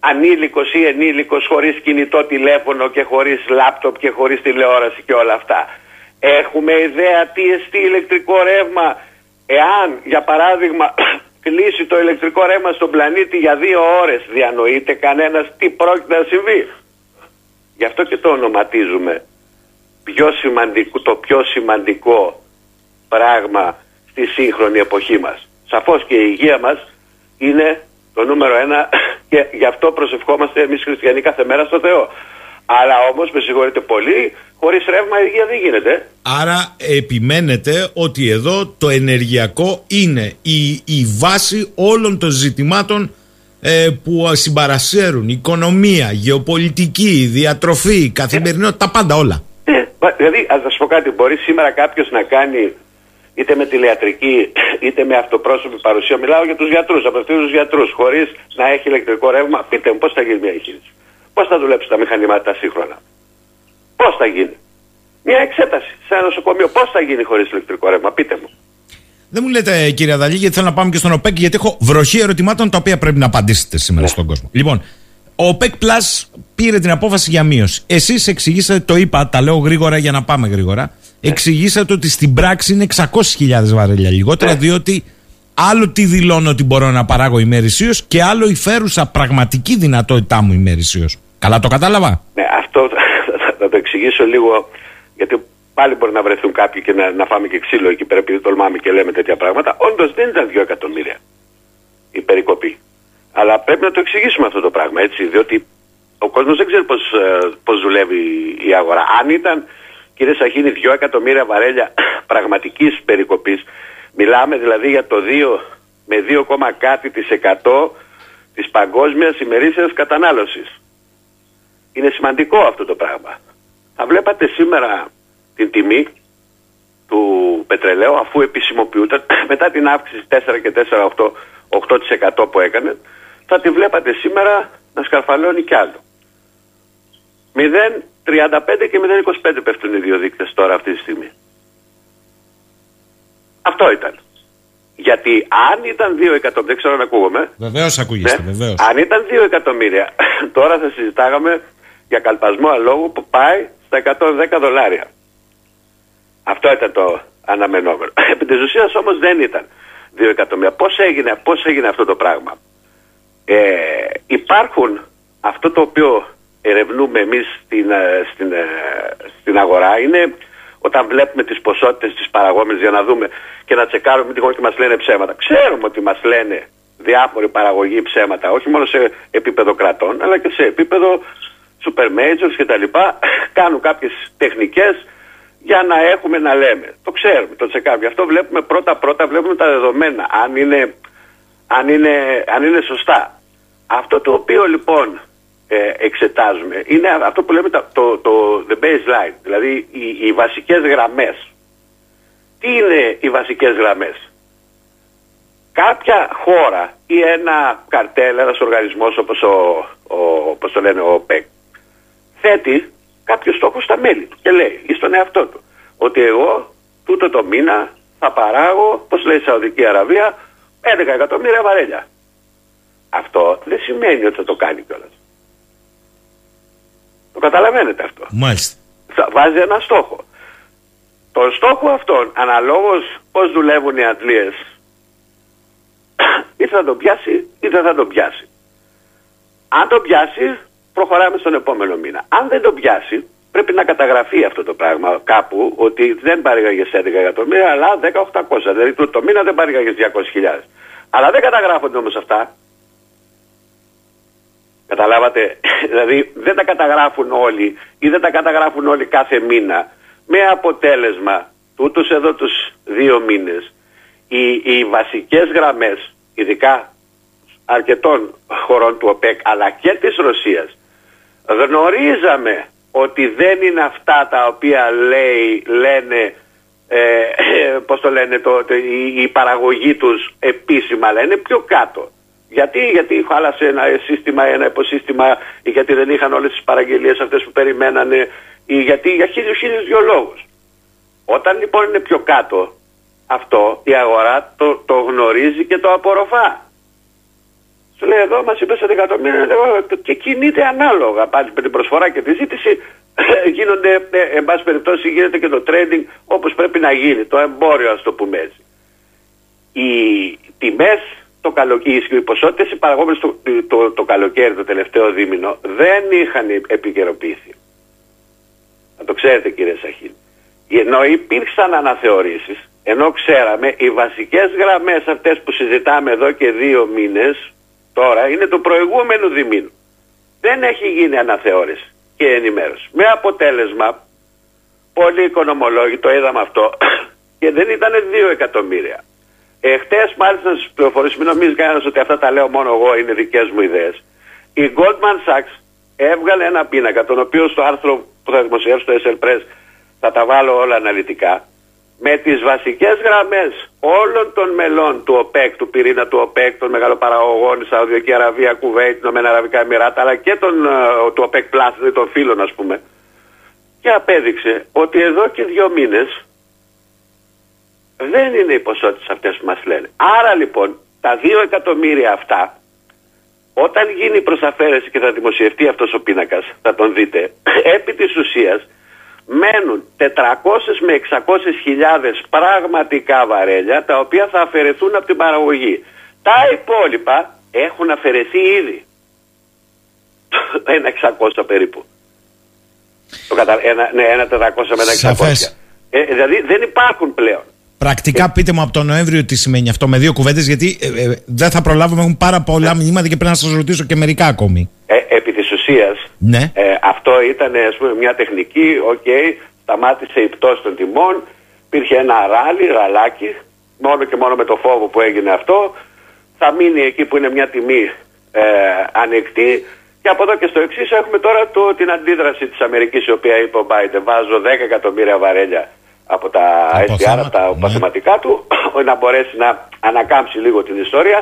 ανήλικος ή ενήλικος χωρίς κινητό τηλέφωνο και χωρίς λάπτοπ και χωρίς τηλεόραση και όλα αυτά. Έχουμε ιδέα τι εστί ηλεκτρικό ρεύμα εάν για παράδειγμα <clears throat> κλείσει το ηλεκτρικό ρεύμα στον πλανήτη για δύο ώρες διανοείται κανένας τι πρόκειται να συμβεί. Γι' αυτό και το ονοματίζουμε πιο σημαντικό, το πιο σημαντικό πράγμα στη σύγχρονη εποχή μας. Σαφώς και η υγεία μας είναι το νούμερο ένα <clears throat> και γι' αυτό προσευχόμαστε εμείς χριστιανοί κάθε μέρα στο Θεό. Αλλά όμως με συγχωρείτε πολύ Χωρίς ρεύμα η υγεία δεν γίνεται. Άρα επιμένετε ότι εδώ το ενεργειακό είναι η, η βάση όλων των ζητημάτων ε, που συμπαρασέρουν οικονομία, γεωπολιτική, διατροφή, καθημερινότητα, τα πάντα όλα. Ναι, δηλαδή ας σας πω κάτι, μπορεί σήμερα κάποιος να κάνει είτε με τηλεατρική είτε με αυτοπρόσωπη παρουσία. Μιλάω για τους γιατρούς, από αυτούς τους γιατρούς, χωρίς να έχει ηλεκτρικό ρεύμα. Πείτε μου πώς θα γίνει μια εγχείρηση; Πώς θα δουλέψει τα μηχανήματα σύγχρονα; Πώς θα γίνει; Μια εξέταση σε ένα νοσοκομείο. Πώς θα γίνει χωρίς ηλεκτρικό ρεύμα, πείτε μου. Δεν μου λέτε, κύριε Αδαλή, γιατί θέλω να πάμε και στον ΟΠΕΚ, γιατί έχω βροχή ερωτημάτων τα οποία πρέπει να απαντήσετε σήμερα ναι. στον κόσμο. Λοιπόν, ο ΟΠΕΚ Plus πήρε την απόφαση για μείωση. Εσείς εξηγήσατε, το είπα, τα λέω γρήγορα για να πάμε γρήγορα. Ναι. Εξηγήσατε ότι στην πράξη είναι 600.000 βαρέλια λιγότερα, ναι. διότι άλλο τι δηλώνω ότι μπορώ να παράγω ημερησίως και άλλο η φέρουσα πραγματική δυνατότητά μου ημερησίως. Καλά το κατάλαβα; Ναι, αυτό θα το εξηγήσω λίγο, γιατί πάλι μπορεί να βρεθούν κάποιοι και να, να φάμε και ξύλο εκεί πέρα, επειδή τολμάμε και λέμε τέτοια πράγματα. Όντως δεν ήταν 2 εκατομμύρια η περικοπή. Αλλά πρέπει να το εξηγήσουμε αυτό το πράγμα, έτσι, διότι ο κόσμος δεν ξέρει πώς πώς ε, δουλεύει η αγορά. Αν ήταν, κύριε Σαχίνη, 2 εκατομμύρια βαρέλια <clears throat> πραγματικής περικοπής, μιλάμε δηλαδή για το 2 με 2, κάτι της 100 της παγκόσμιας ημερήσιας κατανάλωσης. Είναι σημαντικό αυτό το πράγμα. Θα βλέπατε σήμερα την τιμή του πετρελαίου αφού επισημοποιούταν <clears throat> μετά την αύξηση 4 και 4 8, 8% που έκανε θα τη βλέπατε σήμερα να σκαρφαλώνει κι άλλο. 0,4 35 και 0,25 πέφτουν οι δύο δείκτες τώρα αυτή τη στιγμή. Αυτό ήταν. Γιατί αν ήταν 2 εκατομμύρια, δεν ξέρω αν ακούγομαι. Βεβαίως ακούγεστε, ναι. βεβαίως. Αν ήταν 2 εκατομμύρια, <laughs> τώρα θα συζητάγαμε για καλπασμό αλόγου που πάει στα 110 δολάρια. Αυτό ήταν το αναμενόμενο. <laughs> Επί της ουσίας όμως δεν ήταν 2 εκατομμύρια. Πώς έγινε, πώς έγινε αυτό το πράγμα. Ε, υπάρχουν αυτό το οποίο ερευνούμε εμείς στην, ε, στην, ε, στην αγορά είναι όταν βλέπουμε τις ποσότητες της παραγόμενης για να δούμε και να τσεκάρουμε μην τυχόν και μας λένε ψέματα. Ξέρουμε ότι μας λένε διάφοροι παραγωγοί ψέματα, όχι μόνο σε επίπεδο κρατών, αλλά και σε επίπεδο super majors και τα λοιπά. <coughs> Κάνουν κάποιες τεχνικές για να έχουμε να λέμε. Το ξέρουμε, το τσεκάρουμε. Γι' αυτό βλέπουμε πρώτα-πρώτα, βλέπουμε τα δεδομένα, αν είναι, αν είναι, αν είναι σωστά. Αυτό το οποίο λοιπόν ε, εξετάζουμε είναι αυτό που λέμε το, το, το the baseline, δηλαδή οι, οι βασικές γραμμές. Τι είναι οι βασικές γραμμές; Κάποια χώρα ή ένα καρτέλ, ένας οργανισμός όπως, ο, ο, όπως το λένε ο ΠΕΚ, θέτει κάποιο στόχο στα μέλη του και λέει ή στον εαυτό του ότι εγώ τούτο το μήνα θα παράγω, πώς λέει η Σαουδική Αραβία, 11 εκατομμύρια βαρέλια. Αυτό δεν σημαίνει ότι θα το κάνει κιόλας. Το καταλαβαίνετε αυτό. Μάλιστα. Θα βάζει ένα στόχο. Το στόχο αυτόν, αναλόγως πώς δουλεύουν οι αντλίες, ή θα τον πιάσει ή δεν θα τον πιάσει. Αν τον πιάσει, προχωράμε στον επόμενο μήνα. Αν δεν τον πιάσει, πρέπει να καταγραφεί αυτό το πράγμα κάπου ότι δεν παρήγαγες 11 εκατομμύρια, αλλά 10.800. Δηλαδή το, το μήνα δεν παρήγαγες 200.000. Αλλά δεν καταγράφονται όμως αυτά. Καταλάβατε, <laughs> δηλαδή δεν τα καταγράφουν όλοι ή δεν τα καταγράφουν όλοι κάθε μήνα. Με αποτέλεσμα τούτους εδώ τους δύο μήνες οι, οι βασικές γραμμές ειδικά αρκετών χωρών του ΟΠΕΚ αλλά και της Ρωσίας γνωρίζαμε ότι δεν είναι αυτά τα οποία λέει, λένε ε, πώς το λένε το, η, η παραγωγή τους επίσημα αλλά είναι πιο κάτω γιατί, γιατί χάλασε ένα σύστημα, ένα υποσύστημα, ή γιατί δεν είχαν όλες τις παραγγελίες αυτές που περιμένανε, ή γιατί για χίλιους χίλιους δυο λόγους. Όταν λοιπόν είναι πιο κάτω αυτό, η αγορά το, το γνωρίζει και το απορροφά. Σου λέει εδώ μας είπες σε εκατομμύρια και κινείται ανάλογα πάλι με την προσφορά και τη ζήτηση <coughs> γίνονται, ε, εν πάση περιπτώσει γίνεται και το trading όπως πρέπει να γίνει, το εμπόριο ας το πούμε έτσι. Οι τιμές το καλοκαίρι, οι ποσότητες οι παραγόμενες το, το, το, καλοκαίρι, το τελευταίο δίμηνο, δεν είχαν επικαιροποιηθεί. Να το ξέρετε κύριε Σαχίν. Ενώ υπήρξαν αναθεωρήσεις, ενώ ξέραμε οι βασικές γραμμές αυτές που συζητάμε εδώ και δύο μήνες, τώρα είναι το προηγούμενο δίμηνο. Δεν έχει γίνει αναθεώρηση και ενημέρωση. Με αποτέλεσμα, πολλοί οικονομολόγοι το είδαμε αυτό <coughs> και δεν ήταν 2 εκατομμύρια. Εχθέ, μάλιστα στις πληροφορίες, μην νομίζεις κανένας ότι αυτά τα λέω μόνο εγώ, είναι δικές μου ιδέες. Η Goldman Sachs έβγαλε ένα πίνακα, τον οποίο στο άρθρο που θα δημοσιεύσω στο SL Press θα τα βάλω όλα αναλυτικά, με τις βασικές γραμμές όλων των μελών του ΟΠΕΚ, του πυρήνα του ΟΠΕΚ, των μεγαλοπαραγωγών, η Σαουδική Αραβία, Κουβέιτ, Ηνωμένα Αραβικά Εμμυράτα, αλλά και των, uh, του ΟΠΕΚ Plus, δηλαδή των φίλων, ας πούμε. Και απέδειξε ότι εδώ και δύο μήνες δεν είναι οι ποσότητες αυτές που μας λένε. Άρα λοιπόν τα δύο εκατομμύρια αυτά, όταν γίνει η προσαφέρεση και θα δημοσιευτεί αυτός ο πίνακας, θα τον δείτε, <clears throat> επί της ουσίας μένουν 400 με 600 χιλιάδες πραγματικά βαρέλια τα οποία θα αφαιρεθούν από την παραγωγή. Τα υπόλοιπα έχουν αφαιρεθεί ήδη. <clears throat> Ένα 600 περίπου. Ένα, ναι, ένα 400 με ένα 600. Ε, δηλαδή δεν υπάρχουν πλέον. Πρακτικά ε, πείτε μου από τον Νοέμβριο τι σημαίνει αυτό με δύο κουβέντες, γιατί ε, ε, δεν θα προλάβουμε, έχουν πάρα πολλά ναι. μηνύματα και πρέπει να σας ρωτήσω και μερικά ακόμη. Ε, επί της ουσίας, ναι. αυτό ήταν ας πούμε, μια τεχνική, OK, okay, σταμάτησε η πτώση των τιμών, υπήρχε ένα ράλι, ραλάκι, μόνο και μόνο με το φόβο που έγινε αυτό, θα μείνει εκεί που είναι μια τιμή ε, ανοιχτή και από εδώ και στο εξής έχουμε τώρα το, την αντίδραση της Αμερικής, η οποία είπε ο Biden, βάζω 10 εκατομμύρια βαρέλια από τα SDR, από τα ναι. του, <clears throat> να μπορέσει να ανακάμψει λίγο την ιστορία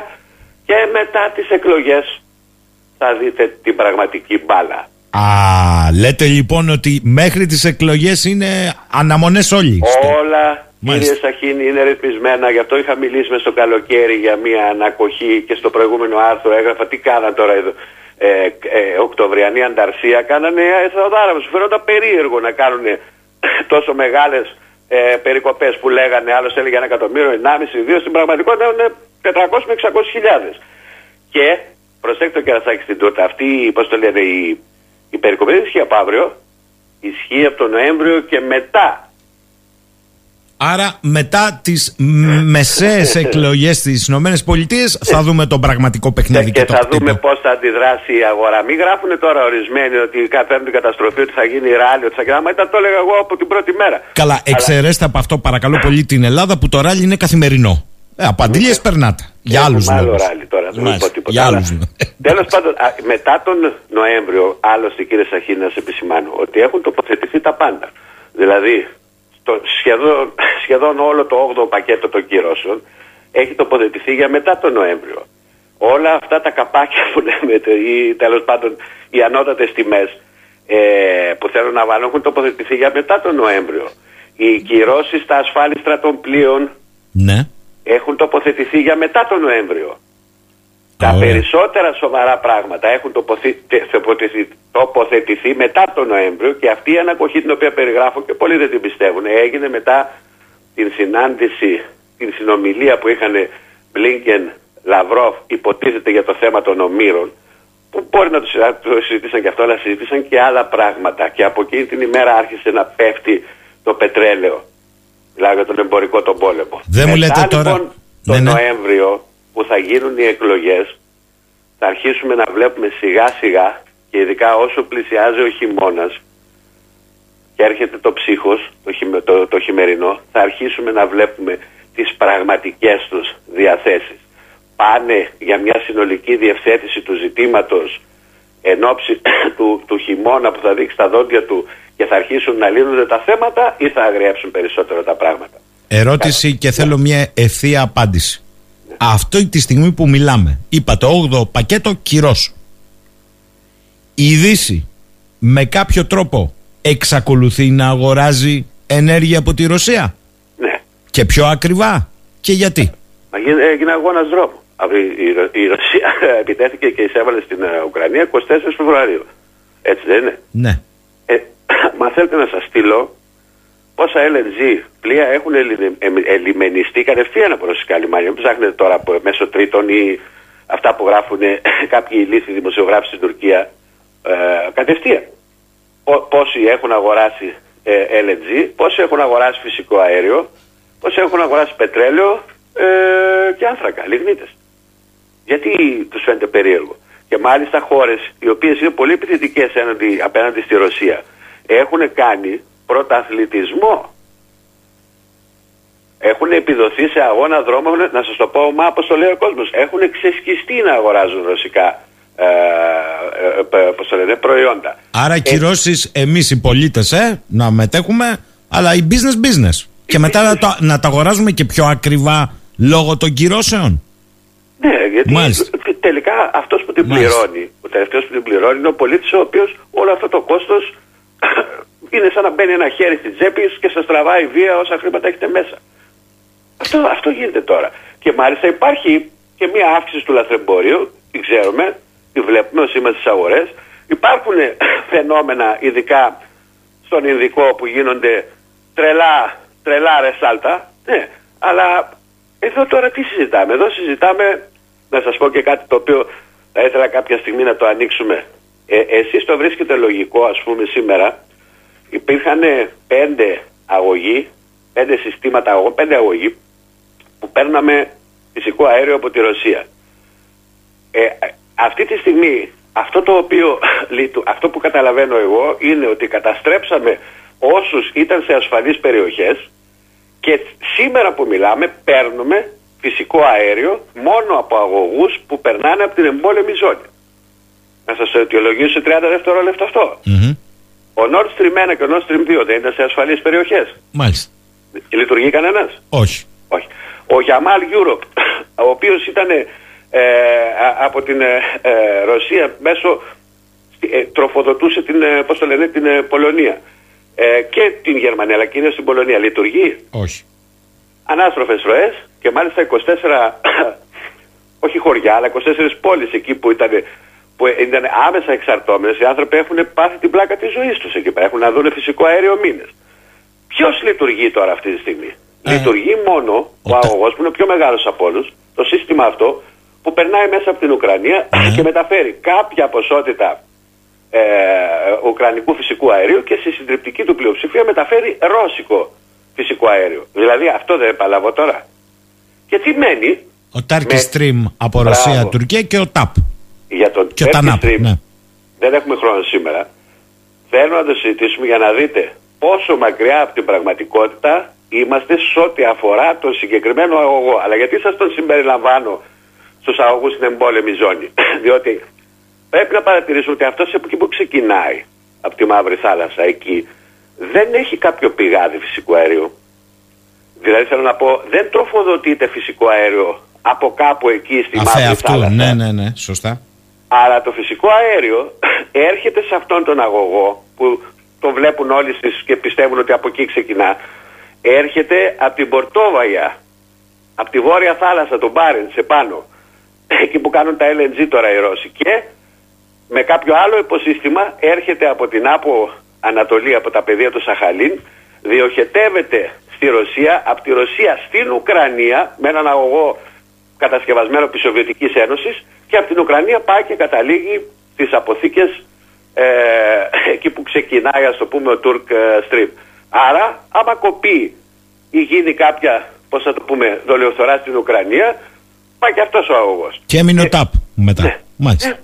και μετά τις εκλογές θα δείτε την πραγματική μπάλα. Α, λέτε λοιπόν ότι μέχρι τις εκλογές είναι αναμονές όλοι. Όλα Μάλιστα. Κύριε Σαχίνη, είναι ρυθμισμένα. Γι' αυτό είχα μιλήσει μες στο καλοκαίρι για μια ανακοχή και στο προηγούμενο άρθρο έγραφα τι κάναν τώρα εδώ. Ε, ε, Οκτωβριανή ανταρσία κάνανε εθνοδάρα. Σου φαίνονταν περίεργο να κάνουν <clears throat> τόσο μεγάλες ε, περικοπές που λέγανε. Άλλος έλεγε ένα εκατομμύριο, 1,5, 2. Στην πραγματικότητα είναι 400 με 600 χιλιάδες. Και προσέξτε το κερασάκι στην τούρτα. Αυτή, πώς το λένε, η, η περικοπή δεν ισχύει από αύριο. Ισχύει από τον Νοέμβριο και μετά. Άρα μετά τις μεσαίες <laughs> εκλογές στις Ηνωμένες Πολιτείες θα δούμε τον πραγματικό παιχνίδι και, και, θα δούμε πώς θα αντιδράσει η αγορά. Μην γράφουν τώρα ορισμένοι ότι φέρνουν την καταστροφή, ότι θα γίνει ράλι, ότι θα γίνει... Μα ήταν το έλεγα εγώ από την πρώτη μέρα. Καλά, εξαιρέστε από αυτό παρακαλώ πολύ την Ελλάδα που το ράλι είναι καθημερινό. Ε, από αντίλιε περνάτε. Για άλλους λόγου. ράλι τώρα, δεν πω τίποτα. Για άλλους Τέλος πάντων, μετά τον Νοέμβριο, άλλωστε κύριε Σαχίνα, να σε επισημάνω ότι έχουν τοποθετηθεί τα πάντα. Δηλαδή, το σχεδόν, σχεδόν όλο το 8ο πακέτο των κυρώσεων έχει τοποθετηθεί για μετά τον Νοέμβριο. Όλα αυτά τα καπάκια που λέμε ή τέλος πάντων οι ανώτατες τιμές ε, που θέλουν να βάλουν έχουν τοποθετηθεί για μετά τον Νοέμβριο. Οι κυρώσεις στα ασφάλιστρα των πλοίων ναι. έχουν τοποθετηθεί για μετά τον Νοέμβριο. Τα περισσότερα σοβαρά πράγματα έχουν τοποθετηθεί μετά τον Νοέμβριο και αυτή η ανακοχή την οποία περιγράφω και πολλοί δεν την πιστεύουν έγινε μετά την συνάντηση, την συνομιλία που είχαν Μπλίνκεν, Λαυρόφ υποτίθεται για το θέμα των ομήρων που μπορεί να το συζητήσαν και αυτό αλλά συζητήσαν και άλλα πράγματα και από εκείνη την ημέρα άρχισε να πέφτει το πετρέλαιο δηλαδή για τον εμπορικό τον πόλεμο. Δεν μου λέτε τώρα... Λοιπόν, τον ναι, ναι. Νοέμβριο που θα γίνουν οι εκλογές θα αρχίσουμε να βλέπουμε σιγά σιγά και ειδικά όσο πλησιάζει ο χειμώνας και έρχεται το ψύχος, το, το, το χειμερινό, θα αρχίσουμε να βλέπουμε τις πραγματικές τους διαθέσεις. Πάνε για μια συνολική διευθέτηση του ζητήματος εν ώψη <coughs> του, του χειμώνα που θα δείξει τα δόντια του και θα αρχίσουν να λύνονται τα θέματα ή θα αγριέψουν περισσότερο τα πράγματα. Ερώτηση και θέλω μια ευθεία απάντηση. Αυτό τη στιγμή που μιλάμε, είπα το 8ο πακέτο κυρώσου. Η Δύση με κάποιο τρόπο εξακολουθεί να αγοράζει ενέργεια από τη Ρωσία; Ναι. Και πιο ακριβά. Και γιατί; Έγινε αγώνας δρόμου. Η Ρωσία <laughs> επιτέθηκε και εισέβαλε στην ε, Ουκρανία 24 Φεβρουαρίου. Έτσι δεν είναι; Ναι. Ε, <clears throat> μα θέλετε να σας στείλω πόσα LNG πλοία έχουν ελιμενιστεί κατευθείαν από ρωσικά λιμάνια. Μην ψάχνετε τώρα από μέσω τρίτων ή αυτά που γράφουν <laughs> κάποιοι ηλίθιοι δημοσιογράφοι στην Τουρκία. Ε, κατευθείαν. Πόσοι έχουν αγοράσει ε, LNG, πόσοι έχουν αγοράσει φυσικό αέριο, πόσοι έχουν αγοράσει πετρέλαιο ε, και άνθρακα, λιγνίτες. Γιατί τους φαίνεται περίεργο. Και μάλιστα χώρες οι οποίες είναι πολύ επιθετικές απέναντι στη Ρωσία έχουν κάνει πρωταθλητισμό. Έχουν επιδοθεί σε αγώνα δρόμων, να σας το πω, μα όπως το λέει ο κόσμος, έχουν ξεσκιστεί να αγοράζουν ρωσικά ε, ε, ε προϊόντα. Άρα οι κυρώσεις εμείς οι πολίτες ε, να μετέχουμε, αλλά η business business. και μετά να, το, να τα αγοράζουμε και πιο ακριβά λόγω των κυρώσεων. Ναι, γιατί τελικά αυτός που την πληρώνει, ο τελευταίος που την πληρώνει είναι ο πολίτης ο οποίος όλο αυτό το κόστος είναι σαν να μπαίνει ένα χέρι στην τσέπη και σα τραβάει βία όσα χρήματα έχετε μέσα. Αυτό, αυτό γίνεται τώρα. Και μάλιστα υπάρχει και μια αύξηση του λαθρεμπόριου, την ξέρουμε, τη βλέπουμε όσοι είμαστε στις αγορές. Υπάρχουν <coughs> φαινόμενα, ειδικά στον Ινδικό, που γίνονται τρελά, τρελά ρεσάλτα. Ναι, αλλά εδώ τώρα τι συζητάμε; Εδώ συζητάμε, να σας πω και κάτι το οποίο θα ήθελα κάποια στιγμή να το ανοίξουμε. Ε, εσείς το βρίσκετε λογικό, ας πούμε, σήμερα, υπήρχαν πέντε αγωγοί, πέντε συστήματα αγωγών, πέντε αγωγοί που παίρναμε φυσικό αέριο από τη Ρωσία. Ε, αυτή τη στιγμή αυτό το οποίο <laughs> αυτό που καταλαβαίνω εγώ είναι ότι καταστρέψαμε όσους ήταν σε ασφαλείς περιοχές και σήμερα που μιλάμε παίρνουμε φυσικό αέριο μόνο από αγωγούς που περνάνε από την εμπόλεμη ζώνη. Να σας αιτιολογήσω σε 30 δευτερόλεπτα αυτό. Ο Nord Stream 1 και ο Nord Stream 2 δεν ήταν σε ασφαλείς περιοχές. Μάλιστα. Και λειτουργεί κανένας; Όχι. Όχι. Ο Yamal Europe, ο οποίος ήταν ε, από την ε, ε, Ρωσία μέσω ε, τροφοδοτούσε την, ε, πώς το λένε, την ε, Πολωνία ε, και την Γερμανία, αλλά κυρίως την Πολωνία. Λειτουργεί; Όχι. Ανάστροφες ροές και μάλιστα 24, <coughs> όχι χωριά, αλλά 24 πόλεις εκεί που ήταν, που ήταν άμεσα εξαρτώμενες. Οι άνθρωποι έχουν πάθει την πλάκα της ζωής τους εκεί πέρα. Έχουν να δουν φυσικό αέριο μήνες. Ποιος λειτουργεί τώρα αυτή τη στιγμή; Ε, λειτουργεί μόνο ο, ο τα- αγωγός που είναι ο πιο μεγάλος από όλους, το σύστημα αυτό που περνάει μέσα από την Ουκρανία Ναι. και μεταφέρει κάποια ποσότητα ε, ουκρανικού φυσικού αερίου και στη συντριπτική του πλειοψηφία μεταφέρει ρώσικο φυσικό αέριο. Δηλαδή αυτό δεν επαλαβώ τώρα. Και τι μένει; Ο Τάρκι Με- Stream από Μπράβο. Ρωσία, Τουρκία και ο ΤΑΠ. Για τον Και ο Turkish Τανάπ. Stream. Ναι. Δεν έχουμε χρόνο σήμερα. Θέλω να το συζητήσουμε για να δείτε πόσο μακριά από την πραγματικότητα είμαστε σε ό,τι αφορά τον συγκεκριμένο αγωγό. Αλλά γιατί σας τον συμπεριλαμβάνω στους αγωγούς στην εμπόλεμη ζώνη. <coughs> Διότι πρέπει να παρατηρήσουμε ότι αυτός από εκεί που ξεκινάει, από τη Μαύρη Θάλασσα, εκεί, δεν έχει κάποιο πηγάδι φυσικού αερίου. Δηλαδή θέλω να πω, δεν τροφοδοτείται φυσικό αέριο από κάπου εκεί στη Αφέ Μαύρη αυτού. Θάλασσα. Ναι, ναι, ναι. Σωστά. Αλλά το φυσικό αέριο <clears throat> έρχεται σε αυτόν τον αγωγό που το βλέπουν όλοι στις και πιστεύουν ότι από εκεί ξεκινά. Έρχεται από την Πορτόβαγια, από τη βόρεια θάλασσα, τον Μπάρεντς επάνω. <clears throat> Εκεί που κάνουν τα LNG τώρα οι Ρώσοι. Και με κάποιο άλλο υποσύστημα έρχεται από την Άπο Ανατολή, από τα πεδία του Σαχαλίν, διοχετεύεται στη Ρωσία, από τη Ρωσία στην Ουκρανία, με έναν αγωγό κατασκευασμένο από της Σοβιετικής Ένωσης και από την Ουκρανία πάει και καταλήγει στις αποθήκες ε, <laughs> εκεί που ξεκινάει ας το πούμε ο Τουρκ ε, Stream. Άρα άμα κοπεί ή γίνει κάποια πώς θα το πούμε δολιοφθορά στην Ουκρανία πάει και αυτός ο αγωγός. Και έμεινε ο Ε, ΤΑΠ μετά. ναι. Μάλιστα. Ε,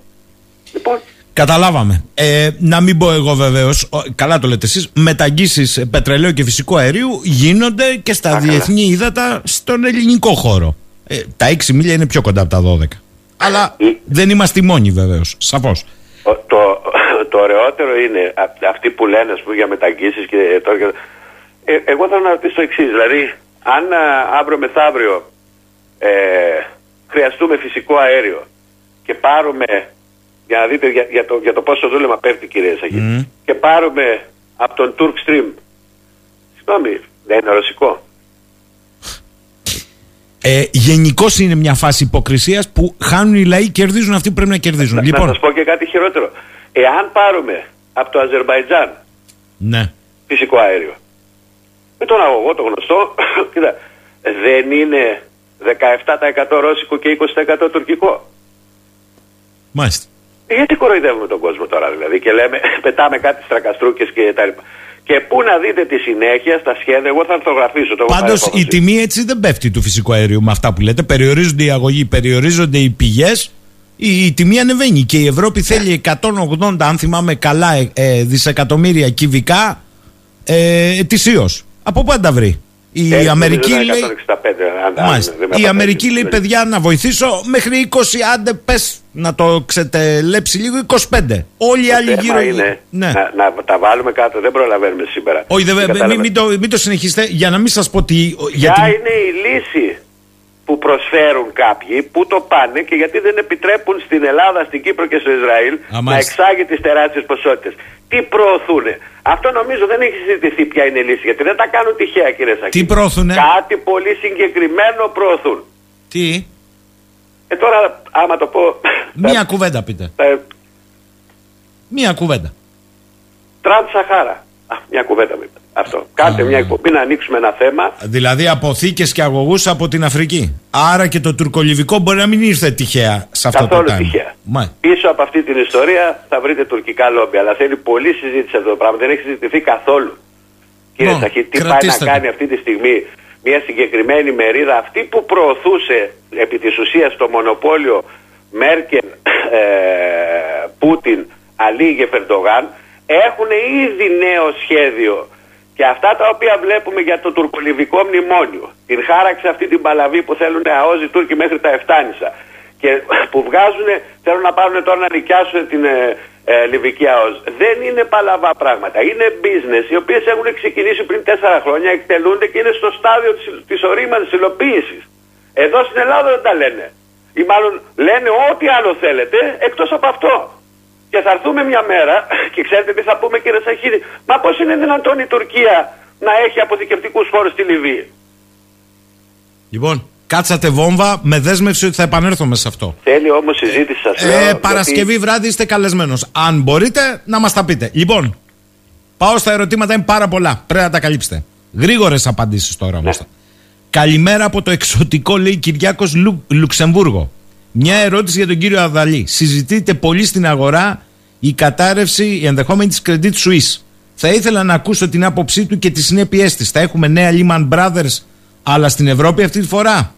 λοιπόν, Καταλάβαμε. Ε, να μην πω εγώ βεβαίως, καλά το λέτε εσείς, μεταγγίσεις πετρελαίου και φυσικού αερίου γίνονται και στα καλά. διεθνή ύδατα στον ελληνικό χώρο. Ε, τα 6 μίλια είναι πιο κοντά από τα 12. Αλλά Ε. δεν είμαστε οι μόνοι βεβαίως. Σαφώς. Ο- το, το ωραιότερο είναι α- αυτοί που λένε ας πούμε, για μεταγγίσεις και τώρα και- ε, εγώ θέλω να ρωτήσω το εξής. Δηλαδή, αν α, αύριο μεθαύριο ε, χρειαστούμε φυσικό αέριο και πάρουμε, για να δείτε για, για το, για το πόσο δούλεμα πέφτει κύριε Σαγή, Μμ. και πάρουμε από τον Turk Stream, συγγνώμη, δεν είναι ρωσικό. Ε, Γενικώς είναι μια φάση υποκρισίας που χάνουν οι λαοί, κερδίζουν αυτοί που πρέπει να κερδίζουν. Να, λοιπόν, να σας πω και κάτι χειρότερο. Εάν πάρουμε από το Αζερβαϊτζάν ναι. φυσικό αέριο. Με τον αγωγό το γνωστό, <coughs> κοίτα, δεν είναι 17% ρώσικο και 20% τουρκικό. Μάλιστα. Ε, Γιατί κοροϊδεύουμε τον κόσμο τώρα δηλαδή και λέμε <laughs> πετάμε κάτι στρακαστρούκες και τα λοιπά. Και πού να δείτε τη συνέχεια στα σχέδια, εγώ θα αρθογραφήσω το έχω Πάντως πάρει η απόφαση. τιμή έτσι δεν πέφτει του φυσικού αερίου με αυτά που λέτε. Περιορίζονται οι αγωγοί, περιορίζονται οι πηγές. Η, η τιμή ανεβαίνει και η Ευρώπη θέλει 180, αν θυμάμαι καλά, ε, ε, δισεκατομμύρια κυβικά ε, ετησίως. Από πού θα τα βρει; Η Ε, Αμερική νομίζω λέει. είναι 165, αν- αν Μάλιστα. δεν με Η απατάει. Αμερική λέει, παιδιά, να βοηθήσω μέχρι 20, άντε πες να το ξετελέψει λίγο, 25. Όλοι οι Το άλλοι θέμα γύρω. είναι Ναι. να, να τα βάλουμε κάτω, δεν προλαβαίνουμε σήμερα. Όχι, δεν- Δεν μην, κατάλαβα. μην το, μην το συνεχίσετε για να μην σας πω τι. Ποια γιατί- είναι η λύση; Που προσφέρουν κάποιοι, πού το πάνε και γιατί δεν επιτρέπουν στην Ελλάδα, στην Κύπρο και στο Ισραήλ Α, να μάλιστα. εξάγει τις τεράστιες ποσότητες. Τι προωθούν. Αυτό νομίζω δεν έχει συζητηθεί ποια είναι η λύση, γιατί δεν τα κάνουν τυχαία κύριε Σακή. Τι προωθούνε; Κάτι πολύ συγκεκριμένο προωθούν. Τι; Ε τώρα άμα το πω... Μία κουβέντα πείτε. ε, Μία κουβέντα. Τραντ Σαχάρα. Α, μια κουβέντα μου είπε. Αυτό. Κάντε Α. μια εκπομπή να ανοίξουμε ένα θέμα. Δηλαδή αποθήκες και αγωγούς από την Αφρική. Άρα και το τουρκολιβικό μπορεί να μην ήρθε τυχαία σε αυτό Καθόλου το time. τυχαία. Μα, Πίσω από αυτή την ιστορία θα βρείτε τουρκικά λόμπι. Αλλά θέλει πολλή συζήτηση αυτό το πράγμα. Δεν έχει συζητηθεί καθόλου. Κύριε Ω, Σαχή, τι πάει κρατήστε να το. κάνει αυτή τη στιγμή μια συγκεκριμένη μερίδα, αυτή που προωθούσε επί της ουσίας το μονοπόλιο Μέρκελ, ε, Πούτιν, Αλίγε, Φερντογάν, έχουν ήδη νέο σχέδιο. Και αυτά τα οποία βλέπουμε για το τουρκολιβικό μνημόνιο, την χάραξη αυτή την παλαβή που θέλουν αόζοι Τούρκοι μέχρι τα Εφτάνησα και που βγάζουν, θέλουν να πάρουν τώρα να νοικιάσουν την ε, ε, Λιβική ΑΟΣ. Δεν είναι παλαβά πράγματα. Είναι business οι οποίες έχουν ξεκινήσει πριν τέσσερα χρόνια, εκτελούνται και είναι στο στάδιο της, της ορίμανσης υλοποίησης. Εδώ στην Ελλάδα δεν τα λένε. Ή μάλλον λένε ό,τι άλλο θέλετε εκτός από αυτό. Και θα έρθουμε μια μέρα και ξέρετε τι θα πούμε κύριε Σαχίδη. Μα πώς είναι δυνατόν η Τουρκία να έχει αποθηκευτικούς χώρους στη Λιβύη; Λοιπόν, κάτσατε βόμβα με δέσμευση ότι θα επανέλθουμε σε αυτό. Θέλει όμως συζήτηση σας Ε, λέω, Παρασκευή γιατί- βράδυ είστε καλεσμένος. Αν μπορείτε να μας τα πείτε. Λοιπόν, πάω στα ερωτήματα, είναι πάρα πολλά. Πρέπει να τα καλύψετε. Γρήγορες απαντήσεις τώρα όμως. Ναι. Καλημέρα από το εξωτικό, λέει Κυριάκος Λου, Λουξεμβούργο. Μια ερώτηση για τον κύριο Αδαλή. Συζητείται πολύ στην αγορά η κατάρρευση, η ενδεχόμενη της Credit Suisse. Θα ήθελα να ακούσω την άποψή του και τις συνέπειές της. Θα έχουμε νέα Lehman Brothers, αλλά στην Ευρώπη αυτή τη φορά.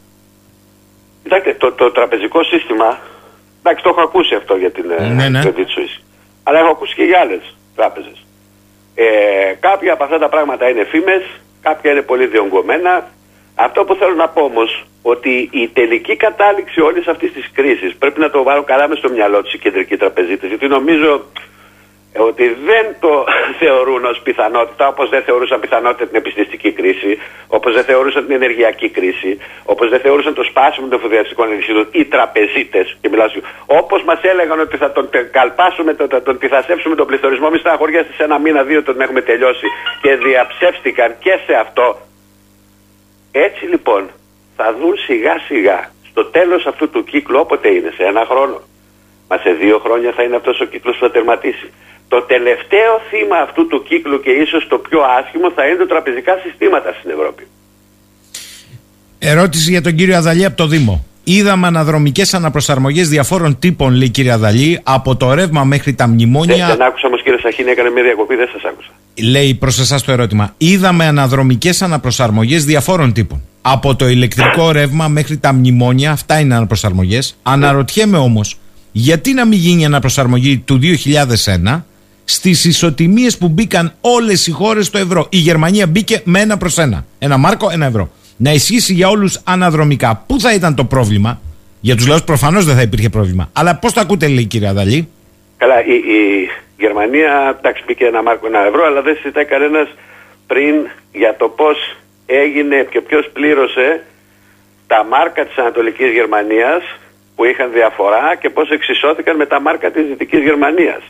Κοιτάξτε, το, το τραπεζικό σύστημα, εντάξει το έχω ακούσει αυτό για την ε, Ναι, ναι. Credit Suisse, αλλά έχω ακούσει και για άλλες τράπεζες. Ε, κάποια από αυτά τα πράγματα είναι φήμες, κάποια είναι πολύ διονγκωμένα. Αυτό που θέλω να πω όμως, ότι η τελική κατάληξη όλης αυτής της κρίσης πρέπει να το βάλω καλά μες στο μυαλό της οι κεντρικοί τραπεζίτες, γιατί νομίζω ε, ότι δεν το <laughs> θεωρούν ως πιθανότητα, όπως δεν θεωρούσαν πιθανότητα την επιστηστική κρίση, όπως δεν θεωρούσαν την ενεργειακή κρίση, όπως δεν θεωρούσαν το σπάσιμο των εφοδιαστικών ενισχύσεων οι τραπεζίτες, και μιλάω σου, όπως μας έλεγαν ότι θα τον τε- καλπάσουμε, τον, τον, τον τυθασέψουμε τον πληθωρισμό, μη στεναχωριέστε σε ένα μήνα, δύο τον έχουμε τελειώσει και διαψεύστηκαν και σε αυτό. Έτσι λοιπόν θα δουν σιγά σιγά στο τέλος αυτού του κύκλου όποτε είναι, σε ένα χρόνο. Μα σε δύο χρόνια θα είναι αυτός ο κύκλος που θα τερματίσει. Το τελευταίο θύμα αυτού του κύκλου και ίσως το πιο άσχημο θα είναι τα τραπεζικά συστήματα στην Ευρώπη. Ερώτηση για τον κύριο Αδαλή από το Δήμο. Είδαμε αναδρομικές αναπροσαρμογές διαφόρων τύπων, λέει κύριε Αδαλή, από το ρεύμα μέχρι τα Δεν, μνημόνια. δεν άκουσα όμως κύριε Σαχίνη, έκανε μια διακοπή, δεν σας άκουσα. Λέει προς εσάς το ερώτημα. Είδαμε αναδρομικές αναπροσαρμογές διαφόρων τύπων. Από το ηλεκτρικό ρεύμα μέχρι τα μνημόνια, αυτά είναι αναπροσαρμογές. Αναρωτιέμαι όμως, γιατί να μην γίνει αναπροσαρμογή του 2001 στις ισοτιμίες που μπήκαν όλες οι χώρες στο ευρώ. Η Γερμανία μπήκε με ένα προς ένα. Ένα μάρκο, ένα ευρώ. Να ισχύσει για όλους αναδρομικά. Πού θα ήταν το πρόβλημα; Για τους λαούς προφανώς δεν θα υπήρχε πρόβλημα. Αλλά πώς το ακούτε, λέει η κυρία Αδαλή. Καλά, η, η Γερμανία, εντάξει, μπήκε ένα μάρκο ένα ευρώ, αλλά δεν συζητάει κανένας πριν για το πώς έγινε και ποιος πλήρωσε τα μάρκα της Ανατολικής Γερμανίας που είχαν διαφορά και πώς εξισώθηκαν με τα μάρκα της Δυτικής Γερμανίας.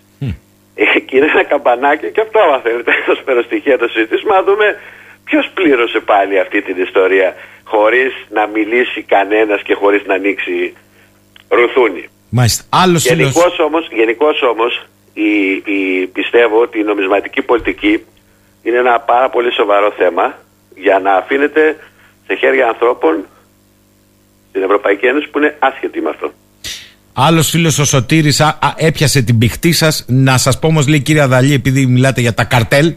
Εκεί είναι ένα καμπανάκι και αυτό, αν θέλετε, ω περιστοιχεία το συζητήσουμε, να δούμε ποιος πλήρωσε πάλι αυτή την ιστορία χωρίς να μιλήσει κανένας και χωρίς να ανοίξει ρουθούνι; Μάλιστα. Άλλος φίλος. Γενικώς όμως, γενικώς όμως, η, η, πιστεύω ότι η νομισματική πολιτική είναι ένα πάρα πολύ σοβαρό θέμα για να αφήνεται σε χέρια ανθρώπων στην Ευρωπαϊκή Ένωση που είναι άσχετοι με αυτό. Άλλος φίλος ο Σωτήρης α, α, έπιασε την πηχτή σας. Να σας πω όμως, λέει κύριε Αδαλή, επειδή μιλάτε για τα καρτέλ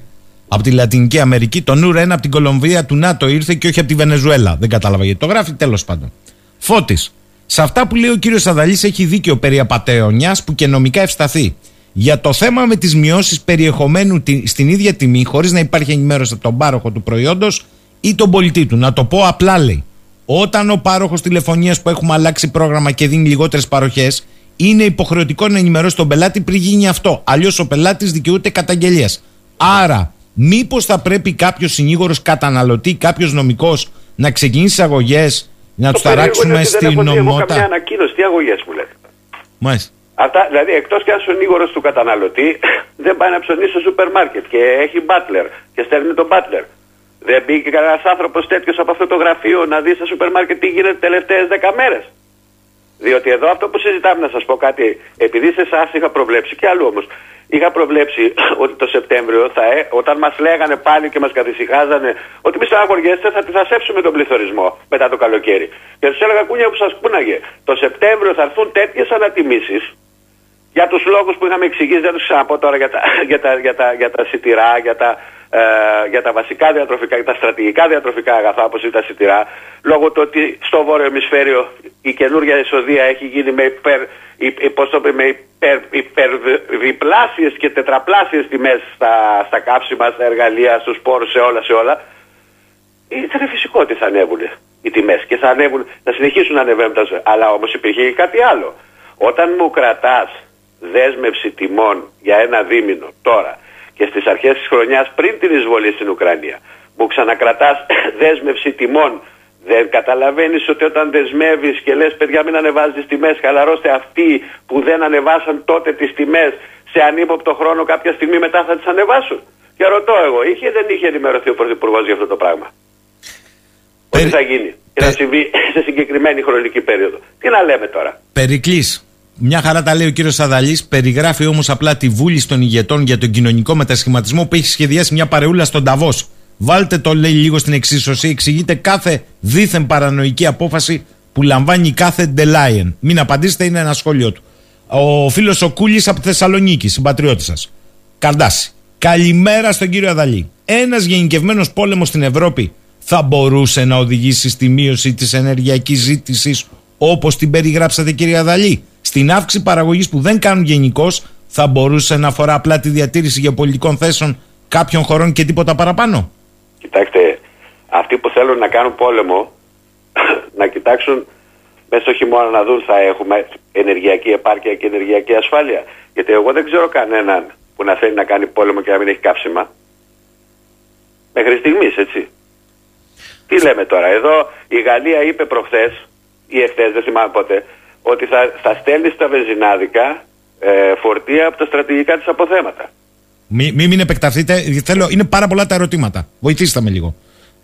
από τη Λατινική Αμερική, το νουρ 1 από την Κολομβία του ΝΑΤΟ ήρθε και όχι από τη Βενεζουέλα. Δεν κατάλαβα γιατί το γράφει, τέλος πάντων. Φώτης. Σε αυτά που λέει ο κύριος Αδαλής έχει δίκιο περί απαταιωνιάς που και νομικά ευσταθεί. Για το θέμα με τις μειώσεις περιεχομένου τη- στην ίδια τιμή, χωρίς να υπάρχει ενημέρωση από τον πάροχο του προϊόντος ή τον πολιτή του. Να το πω απλά λέει. Όταν ο πάροχος τηλεφωνίας που έχουμε αλλάξει πρόγραμμα και δίνει λιγότερες παροχές, είναι υποχρεωτικό να ενημερώσει τον πελάτη πριν γίνει αυτό. Αλλιώς ο πελάτης δικαιούται καταγγελίας. Άρα, μήπως θα πρέπει κάποιος συνήγορος καταναλωτή, κάποιος νομικός να ξεκινήσει αγωγές, να τους Το περίεργο είναι ταράξουμε ότι δεν στην έχω δει εγώ καμιά νομότητα. ανακοίνωση, τι αγωγές μου λέτε; Μάλιστα. Αυτά, δηλαδή, εκτός κι αν ο νίγορο του καταναλωτή δεν πάει να ψωνίσει στο σούπερ μάρκετ και έχει μπάτλερ και στέλνει τον μπάτλερ. Δεν μπήκε κανένας άνθρωπος τέτοιος από αυτό το γραφείο να δει στα σούπερ μάρκετ τι γίνεται τι τελευταίες δέκα μέρες. Διότι εδώ αυτό που συζητάμε, να σας πω κάτι, επειδή σε εσάς είχα προβλέψει και αλλού όμως, είχα προβλέψει ότι το Σεπτέμβριο, θα, ε- όταν μας λέγανε πάλι και μας καθησυχάζανε ότι μη στεναχωριέστε, θα τυθασέψουμε τον πληθωρισμό μετά το καλοκαίρι. Και τους έλεγα κούνια που σας κούναγε. Το Σεπτέμβριο θα έρθουν τέτοιες ανατιμήσεις για τους λόγους που είχαμε εξηγήσει, δεν τους ξαναπώ τώρα για τα, <laughs> για τα, για τα, για τα σιτηρά, για τα, ε, για τα βασικά διατροφικά, για τα στρατηγικά διατροφικά αγαθά όπως είναι τα σιτηρά, λόγω του ότι στο βόρειο ημισφαίριο η καινούργια εισοδεία έχει γίνει με υπερ, υ- υ- πώς το πει, με υπερ, υπερδιπλάσιες και τετραπλάσιες τιμές στα, στα κάψιμα, στα εργαλεία, στους πόρους, σε όλα, σε όλα. Ήταν φυσικό ότι θα ανέβουν οι τιμές και θα ανέβουν, θα συνεχίσουν να ανεβαίνουν τα ζωή. Αλλά όμως υπήρχε και κάτι άλλο. Όταν μου κρατάς δέσμευση τιμών για ένα δίμηνο τώρα και στις αρχές της χρονιάς πριν την εισβολή στην Ουκρανία, μου ξανακρατάς <coughs> δέσμευση τιμών, δεν καταλαβαίνεις ότι όταν δεσμεύεις και λες, παιδιά, μην ανεβάζεις τι τιμές, χαλαρώστε αυτοί που δεν ανεβάσαν τότε τις τιμές σε ανύποπτο χρόνο κάποια στιγμή μετά θα τις ανεβάσουν. Και ρωτώ εγώ, είχε ή δεν είχε ενημερωθεί ο Πρωθυπουργός για αυτό το πράγμα; Περι... Ότι θα γίνει και θα συμβεί <coughs> σε συγκεκριμένη χρονική περίοδο. Τι να λέμε τώρα; Περικλής. Μια χαρά τα λέει ο κύριος Σαδαλή. Περιγράφει όμως απλά τη βούληση των ηγετών για τον κοινωνικό μετασχηματισμό που έχει σχεδιάσει μια παρεούλα στον Ταβός. Βάλτε το λέει λίγο στην εξίσωση. Εξηγείται κάθε δίθεν παρανοϊκή απόφαση που λαμβάνει κάθε Ντελάιεν. Μην απαντήσετε, είναι ένα σχόλιο του. Ο φίλος ο Κούλης από τη Θεσσαλονίκη, συμπατριώτης σας. Καρδάση. Καλημέρα στον κύριο Αδαλή. Ένας γενικευμένος πόλεμος στην Ευρώπη θα μπορούσε να οδηγήσει στη μείωση της ενεργειακής ζήτησης όπως την περιγράψατε, κύριε Αδαλή; Στην αύξηση παραγωγής που δεν κάνουν γενικώς, θα μπορούσε να αφορά απλά τη διατήρηση γεωπολιτικών θέσεων κάποιων χωρών και τίποτα παραπάνω; Κοιτάξτε, αυτοί που θέλουν να κάνουν πόλεμο, <coughs> να κοιτάξουν μέσα στο χειμώνα να δουν θα έχουμε ενεργειακή επάρκεια και ενεργειακή ασφάλεια. Γιατί εγώ δεν ξέρω κανέναν που να θέλει να κάνει πόλεμο και να μην έχει κάψιμα. Μέχρι στιγμής, έτσι. Τι λέμε τώρα, εδώ η Γαλλία είπε προχθές ή εχθές, δεν θυμάμαι πότε, ότι θα, θα στέλνεις στα βενζινάδικα ε, φορτία από τα στρατηγικά της αποθέματα. Μην μη, μην επεκταθείτε, θέλω, είναι πάρα πολλά τα ερωτήματα. Βοηθήστε με λίγο.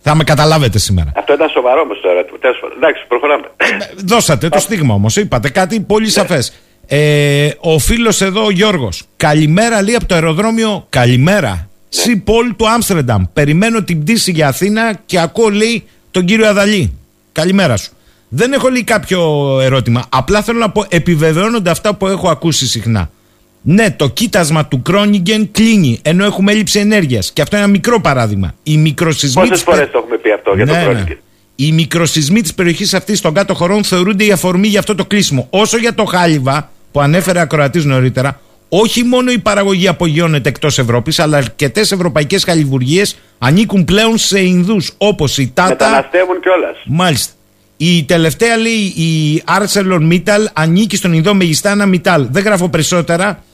Θα με καταλάβετε σήμερα. Αυτό ήταν σοβαρό όμως το ερώτημα. Εντάξει, προχωράμε. Ε, δώσατε το στίγμα όμως. Είπατε κάτι πολύ ναι. σαφές. Ε, ο φίλος εδώ, ο Γιώργος. Καλημέρα, λέει από το αεροδρόμιο. Καλημέρα. Σι Πολ του Άμστερνταμ. Περιμένω την πτήση για Αθήνα και ακούω, λέει, τον κύριο Αδαλή. Καλημέρα σου. Δεν έχω λέει κάποιο ερώτημα. Απλά θέλω να πω, επιβεβαιώνονται αυτά που έχω ακούσει συχνά. Ναι, το κοίτασμα του Κρόνιγκεν κλείνει, ενώ έχουμε έλλειψη ενέργειας. Και αυτό είναι ένα μικρό παράδειγμα. Οι μικροσυσμοί. Πόσες φορές το έχουμε πει αυτό για ναι, το Κρόνιγκεν; Οι μικροσυσμοί της περιοχής αυτής των κάτω χωρών θεωρούνται η αφορμή για αυτό το κλείσιμο. Όσο για το χάλιβα, που ανέφερε ακροατής νωρίτερα, όχι μόνο η παραγωγή απογειώνεται εκτός Ευρώπης, αλλά αρκετές ευρωπαϊκές χαλιβουργίες ανήκουν πλέον σε Ινδούς, όπως η Τάτα. Μεταναστεύουν κιόλας. Μάλιστα. Η τελευταία λέει η Arcelor Mittal ανήκει στον Ινδό Μεγιστάνα Mittal. Δεν γράφω περισσότερα.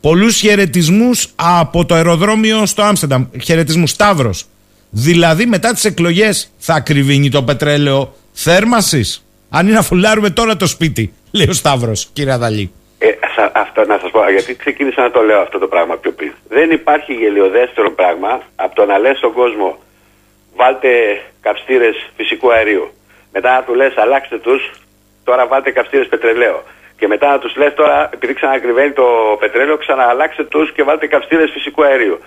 Πολλούς χαιρετισμούς από το αεροδρόμιο στο Άμστερνταμ. Χαιρετισμούς Σταύρος. Δηλαδή μετά τις εκλογές θα ακριβίνει το πετρέλαιο θέρμανσης; Αν είναι να φουλάρουμε τώρα το σπίτι, λέει ο Σταύρος, κύριε Αδαλή. Ε, αυτό να σας πω, γιατί ξεκίνησα να το λέω αυτό το πράγμα πιο πριν. Δεν υπάρχει γελιοδέστερο πράγμα από το να λες στον κόσμο βάλτε καυστήρες φυσικού αερίου. Μετά να του λες αλλάξτε τους, τώρα βάλτε καυστήρες πετρελαίου. Και μετά να τους λες τώρα, επειδή ξανακριβαίνει το πετρέλαιο, ξανααλλάξτε τους και βάλτε καυστήρες φυσικού αερίου.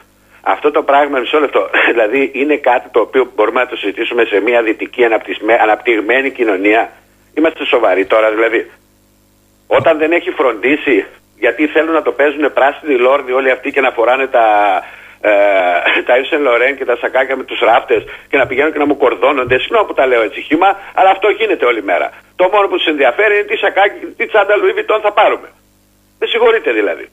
Αυτό το πράγμα, μισό λεπτό, <laughs> δηλαδή είναι κάτι το οποίο μπορούμε να το συζητήσουμε σε μια δυτική αναπτυγμένη κοινωνία. Είμαστε σοβαροί τώρα, δηλαδή. Όταν δεν έχει φροντίσει, γιατί θέλουν να το παίζουν πράσινοι λόρδοι όλοι αυτοί και να φοράνε τα, ε, τα Ιψεν Λορέν και τα σακάκια με τους ράφτες και να πηγαίνουν και να μου κορδώνονται. Συγγνώμη που τα λέω έτσι χήμα, αλλά αυτό γίνεται όλη μέρα. Το μόνο που τους ενδιαφέρει είναι τι σακάκι, τι τσάντα Λουί θα πάρουμε. Δεν συγχωρείτε δηλαδή.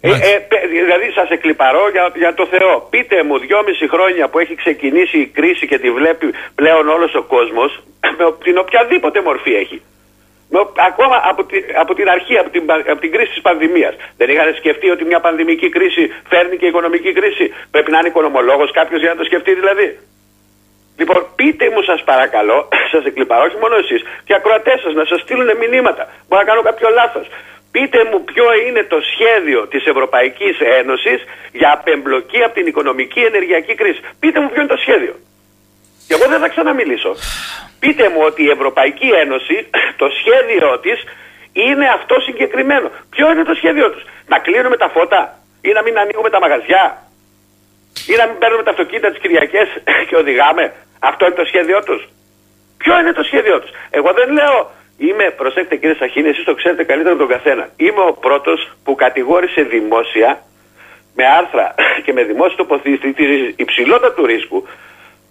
Ε, ε, δηλαδή σας εκλυπαρώ για, για το Θεό. Πείτε μου δυόμιση χρόνια που έχει ξεκινήσει η κρίση και τη βλέπει πλέον όλος ο κόσμος, <coughs> με την οποιαδήποτε μορφή έχει. Ακόμα από, τη, από την αρχή, από την, από την κρίση της πανδημίας. Δεν είχαν σκεφτεί ότι μια πανδημική κρίση φέρνει και οικονομική κρίση. Πρέπει να είναι οικονομολόγος κάποιος για να το σκεφτεί δηλαδή. Λοιπόν, πείτε μου σας παρακαλώ, <clears throat> σας εκλυπαρώ, όχι μόνο εσείς, και ακροατές σας να σας στείλουν μηνύματα. Μπορεί να κάνω κάποιο λάθος. Πείτε μου ποιο είναι το σχέδιο της Ευρωπαϊκής Ένωσης για απεμπλοκή από την οικονομική ενεργειακή κρίση. Πείτε μου ποιο είναι το σχέδιο. Και εγώ δεν θα ξαναμιλήσω. Πείτε μου ότι η Ευρωπαϊκή Ένωση, <clears throat> το σχέδιο της είναι αυτό συγκεκριμένο. Ποιο είναι το σχέδιο τους; Να κλείνουμε τα φώτα ή να μην ανοίγουμε τα μαγαζιά; Ή να μην παίρνουμε τα αυτοκίνητα τις Κυριακές <clears throat> και οδηγάμε; Αυτό είναι το σχέδιό τους. Ποιο είναι το σχέδιό τους; Εγώ δεν λέω Είμαι, προσέξτε κύριε Σαχίνη, εσείς το ξέρετε καλύτερα από τον καθένα. Είμαι ο πρώτος που κατηγόρησε δημόσια με άρθρα <clears throat> και με δημόσια τοποθέτηση της υψηλότητας του ρίσκου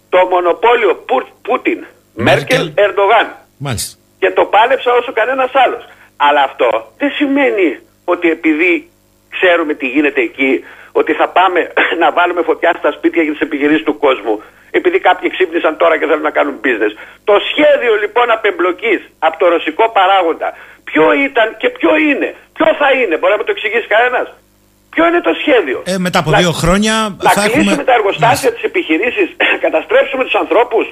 το μονοπόλιο Πούτιν, Μέρκελ, Ερντογάν. Μάλιστα. Και το πάλεψα όσο κανένας άλλος. Αλλά αυτό δεν σημαίνει ότι επειδή ξέρουμε τι γίνεται εκεί, ότι θα πάμε <clears throat> να βάλουμε φωτιά στα σπίτια για τις επιχειρήσεις του κόσμου επειδή κάποιοι ξύπνησαν τώρα και θέλουν να κάνουν business. Το σχέδιο λοιπόν απεμπλοκή από το ρωσικό παράγοντα, ποιο ήταν και ποιο είναι, ποιο θα είναι, μπορεί να μου το εξηγήσει κανένας; Ποιο είναι το σχέδιο; Ε, μετά από δύο χρόνια να θα κλείσουμε έχουμε... τα εργοστάσια, τι επιχειρήσει, <clears throat> καταστρέψουμε τους ανθρώπους,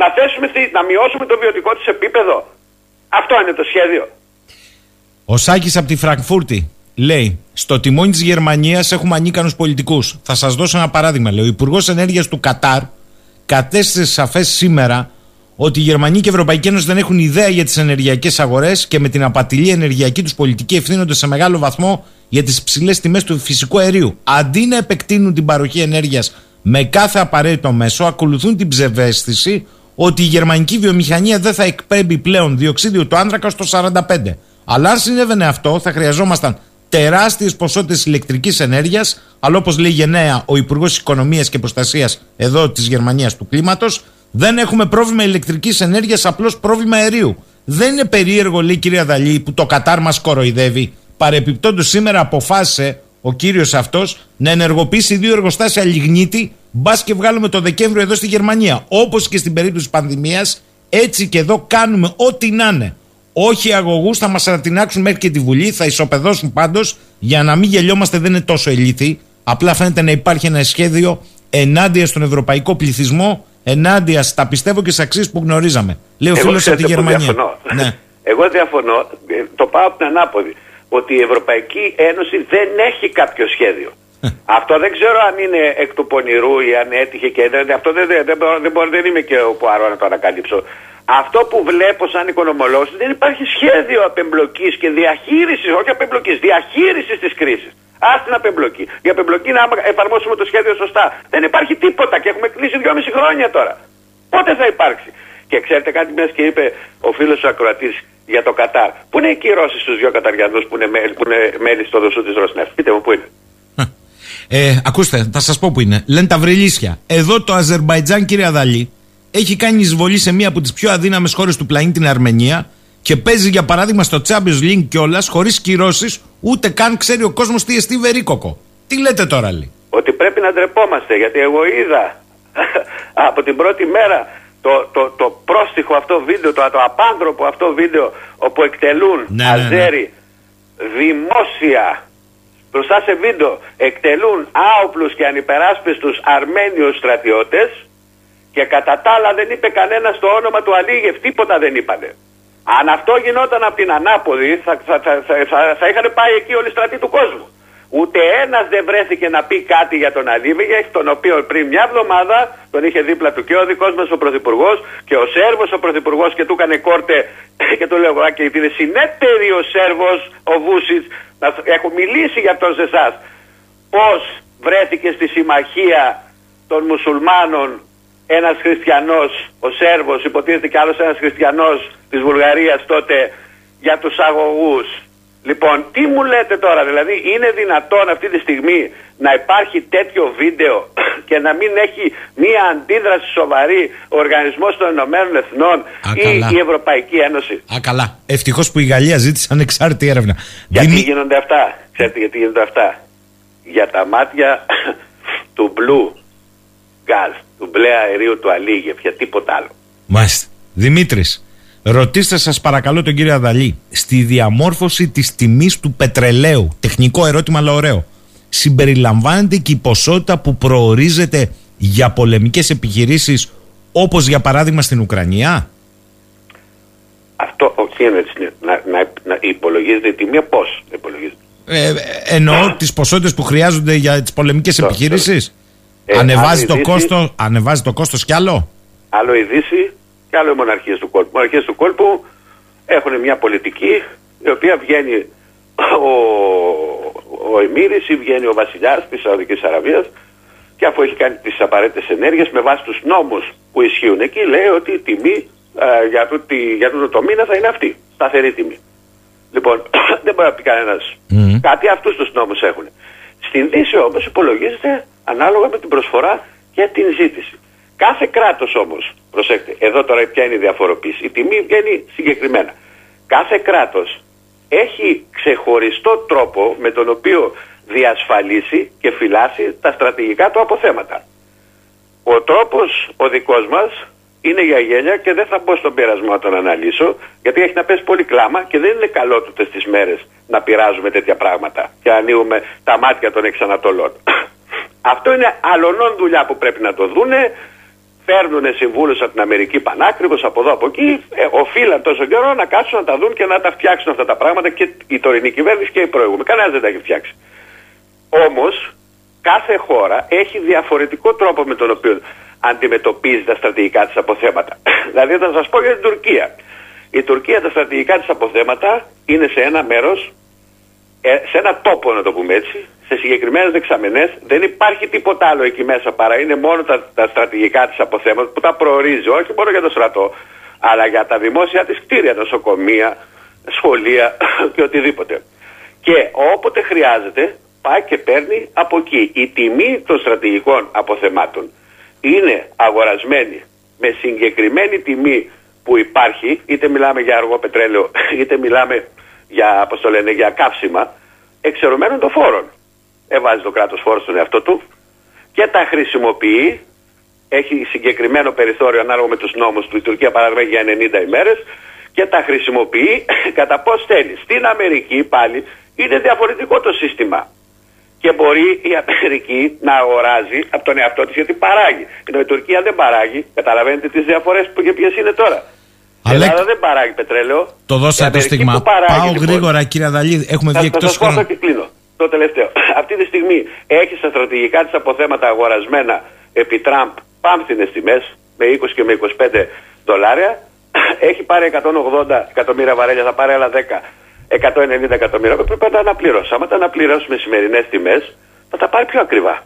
να, θέσουμε, να μειώσουμε το βιωτικό της επίπεδο. Αυτό είναι το σχέδιο. Ο Σάκης από τη Φραγκφούρτη λέει, στο τιμόνι της Γερμανίας έχουμε ανίκανους πολιτικούς. Θα σας δώσω ένα παράδειγμα. Λέει, ο Υπουργός Ενέργειας του Κατάρ κατέστησε σαφές σήμερα ότι οι Γερμανοί και η Ευρωπαϊκή Ένωση δεν έχουν ιδέα για τις ενεργειακές αγορές και με την απατηλή ενεργειακή τους πολιτική ευθύνονται σε μεγάλο βαθμό για τις υψηλέ τιμές του φυσικού αερίου. Αντί να επεκτείνουν την παροχή ενέργειας με κάθε απαραίτητο μέσο, ακολουθούν την ψευαίσθηση ότι η γερμανική βιομηχανία δεν θα εκπέμπει πλέον διοξίδιο του άνθρακα στο 45. Αλλά αν συνέβαινε αυτό, θα χρειαζόμασταν τεράστιες ποσότητες ηλεκτρικής ενέργειας, αλλά όπως λέει γενναία ο Υπουργός Οικονομίας και Προστασίας εδώ της Γερμανίας του Κλίματος, δεν έχουμε πρόβλημα ηλεκτρικής ενέργειας, απλώς πρόβλημα αερίου. Δεν είναι περίεργο, λέει η κυρία Δαλή, που το Κατάρ μας κοροϊδεύει. Παρεπιπτόντως, σήμερα αποφάσισε ο κύριος αυτός να ενεργοποιήσει δύο εργοστάσια λιγνίτη, μπας και βγάλουμε το Δεκέμβριο εδώ στη Γερμανία. Όπως και στην περίπτωση της πανδημίας, έτσι και εδώ κάνουμε ό,τι να είναι. Όχι αγωγούς, θα μας ανατινάξουν μέχρι και τη Βουλή, θα ισοπεδώσουν πάντως για να μην γελιόμαστε, δεν είναι τόσο ελίθι. Απλά φαίνεται να υπάρχει ένα σχέδιο ενάντια στον ευρωπαϊκό πληθυσμό, ενάντια στα πιστεύω και στι αξίες που γνωρίζαμε. Λέει ο φίλος από τη Γερμανία. Διαφωνώ. Ναι. <laughs> Εγώ διαφωνώ. Ε, το πάω από την ανάποδη. Ότι η Ευρωπαϊκή Ένωση δεν έχει κάποιο σχέδιο. Αυτό δεν ξέρω αν είναι εκ του πονηρού ή αν έτυχε και δεν. Αυτό δεν, δεν, δεν, δεν, δεν είμαι και ο Πουαρό να το ανακαλύψω. Αυτό που βλέπω σαν οικονομολόγος δεν υπάρχει σχέδιο απεμπλοκής και διαχείρισης, όχι απεμπλοκής, διαχείρισης της κρίσης. Α την απεμπλοκή. Η απεμπλοκή να εφαρμόσουμε το σχέδιο σωστά. Δεν υπάρχει τίποτα και έχουμε κλείσει δυόμιση χρόνια τώρα. Πότε θα υπάρξει. Και ξέρετε κάτι, μιας και είπε ο φίλος του Ακροατής για το Κατάρ. Πού είναι οι κυρώσεις στους δύο Καταριανούς που είναι, μέλη, που είναι μέλη στο δοσού της Ρωσνεύ. Πείτε μου πού είναι; Ε, ακούστε, θα σας πω που είναι. Λένε τα βρυλίσια. Εδώ το Αζερμπαϊτζάν, κύριε Αδαλή, έχει κάνει εισβολή σε μία από τις πιο αδύναμες χώρες του πλανήτη, την Αρμενία, και παίζει για παράδειγμα στο Champions League κιόλας, χωρίς κυρώσεις, ούτε καν ξέρει ο κόσμος τι εστί βερίκοκο. Τι λέτε τώρα, Λί. Ότι πρέπει να ντρεπόμαστε, γιατί εγώ είδα <laughs> από την πρώτη μέρα το, το, το πρόστιχο αυτό βίντεο, το, το απάνθρωπο αυτό βίντεο, όπου εκτελούν ναι, ναι, ναι. Αζέρι δημόσια μπροστά σε βίντεο εκτελούν άοπλους και ανυπεράσπιστους Αρμένιους στρατιώτες και κατά τα άλλα δεν είπε κανένας το όνομα του Αλίγεφ, τίποτα δεν είπανε. Αν αυτό γινόταν από την ανάποδη, θα, θα, θα, θα, είχαν πάει εκεί όλοι οι στρατοί του κόσμου. Ούτε ένας δεν βρέθηκε να πει κάτι για τον Αλίβιγεχ, τον οποίο πριν μια εβδομάδα τον είχε δίπλα του και ο δικός μας ο Πρωθυπουργός και ο Σέρβος ο Πρωθυπουργός και του έκανε κόρτε <laughs> και του λέω και είναι συνέτερη ο Σέρβος ο Βούσιτς. Έχω μιλήσει για αυτόν σε εσάς. Πώς βρέθηκε στη συμμαχία των μουσουλμάνων ένας χριστιανός, ο Σέρβος, υποτίθεται και άλλος ένας χριστιανός της Βουλγαρίας τότε για τους αγωγούς; Λοιπόν, τι μου λέτε τώρα, δηλαδή είναι δυνατόν αυτή τη στιγμή να υπάρχει τέτοιο βίντεο <clears throat> και να μην έχει μία αντίδραση σοβαρή ο Οργανισμός των Ηνωμένων Εθνών ή η Ευρωπαϊκή Ένωση; Α, καλά. Ευτυχώς που η Γαλλία ζήτησε ανεξάρτητη έρευνα. Γιατί Δημι... γίνονται αυτά; Ξέρετε γιατί γίνονται αυτά; Για τα μάτια <clears throat> του Blue γκάζ, του μπλε αερίου του Αλίγεφ, για τίποτα άλλο. Μάλιστα. Δημήτρης, ρωτήστε σας παρακαλώ τον κύριο Αδαλή, στη διαμόρφωση της τιμής του πετρελαίου, τεχνικό ερώτημα αλλά ωραίο, συμπεριλαμβάνεται και η ποσότητα που προορίζεται για πολεμικές επιχειρήσεις όπως για παράδειγμα στην Ουκρανία; Αυτό όχι να, να, να υπολογίζεται η τιμή πώς υπολογίζεται; Ε, εννοώ τις ποσότητες που χρειάζονται για τις πολεμικές επιχειρήσεις. Ε, ανεβάζει, το κόστος, ανεβάζει το κόστος κι άλλο; Άλλο η Δύση και άλλο οι μοναρχίες του κόλπου. Οι μοναρχίες του κόλπου έχουν μια πολιτική η οποία βγαίνει ο, ο Εμμύρης ή βγαίνει ο βασιλιάς της Σαουδικής Αραβίας και αφού έχει κάνει τις απαραίτητες ενέργειες με βάση τους νόμους που ισχύουν εκεί λέει ότι η τιμή ε, για, το, για το, το μήνα θα είναι αυτή, σταθερή τιμή. Λοιπόν, <coughs> δεν μπορεί να πει κανένας mm. κάτι, αυτούς τους νόμους έχουν. Στην Δύση όμως υπολογίζεται ανάλογα με την προσφορά και την ζήτηση. Κάθε κράτος όμως, προσέξτε, εδώ τώρα ποια είναι η διαφοροποίηση. Η τιμή βγαίνει συγκεκριμένα. Κάθε κράτος έχει ξεχωριστό τρόπο με τον οποίο διασφαλίσει και φυλάσει τα στρατηγικά του αποθέματα. Ο τρόπος ο δικός μας είναι για γέλια και δεν θα μπω στον πειρασμό να τον αναλύσω, γιατί έχει να πέσει πολύ κλάμα και δεν είναι καλό τούτες τις μέρες να πειράζουμε τέτοια πράγματα και ανοίγουμε τα μάτια των εξανατολών. <coughs> Αυτό είναι αλλονών δουλειά που πρέπει να το δούνε. Παίρνουν συμβούλους από την Αμερική πανάκριβος από εδώ από εκεί, ε, οφείλαν τόσο καιρό να κάτσουν να τα δουν και να τα φτιάξουν αυτά τα πράγματα και η τωρινή κυβέρνηση και η προηγούμενη. Κανένας δεν τα έχει φτιάξει. Όμως, κάθε χώρα έχει διαφορετικό τρόπο με τον οποίο αντιμετωπίζει τα στρατηγικά της αποθέματα. <coughs> δηλαδή, θα σας πω για την Τουρκία. Η Τουρκία τα στρατηγικά της αποθέματα είναι σε ένα μέρος, ε, σε ένα τόπο να το πούμε έτσι, σε συγκεκριμένες δεξαμενές. Δεν υπάρχει τίποτα άλλο εκεί μέσα παρά είναι μόνο τα, τα στρατηγικά της αποθέματα που τα προορίζει, όχι μόνο για το στρατό, αλλά για τα δημόσια της κτίρια, νοσοκομεία, σχολεία <clears throat> και οτιδήποτε. Και όποτε χρειάζεται πάει και παίρνει από εκεί. Η τιμή των στρατηγικών αποθεμάτων είναι αγορασμένη με συγκεκριμένη τιμή που υπάρχει, είτε μιλάμε για αργό πετρέλαιο, <laughs> είτε μιλάμε για, πώς το λένε, για καύσιμα, εξαιρωμένων των φόρων. Εβάζει το κράτος φόρο στον εαυτό του και τα χρησιμοποιεί, έχει συγκεκριμένο περιθώριο ανάλογα με τους νόμους του, η Τουρκία παραδείγμα για 90 ημέρες και τα χρησιμοποιεί <clears throat> κατά πώς θέλει. Στην Αμερική πάλι είναι διαφορετικό το σύστημα και μπορεί η Αμερική να αγοράζει από τον εαυτό της γιατί παράγει. Ενώ η Τουρκία δεν παράγει. Καταλαβαίνετε τις διαφορές που και ποιες είναι τώρα. Η Ελλάδα δεν παράγει πετρέλαιο. Το δώσατε το στίγμα. Πάω λοιπόν, γρήγορα, κύριε Αδαλή. Έχουμε βγει εκτός χρόνου. και κλείνω. Το τελευταίο. Αυτή τη στιγμή έχει στα στρατηγικά της αποθέματα αγορασμένα επί Τραμπ πάμφθινες τιμές με 20 και με 25 δολάρια. Έχει πάρει 180 εκατομμύρια βαρέλια, θα πάρει άλλα 10 190 εκατομμύρια που πρέπει να τα αναπληρώσει. Άμα τα αναπληρώσουμε σημερινές τιμές, θα τα πάρει πιο ακριβά.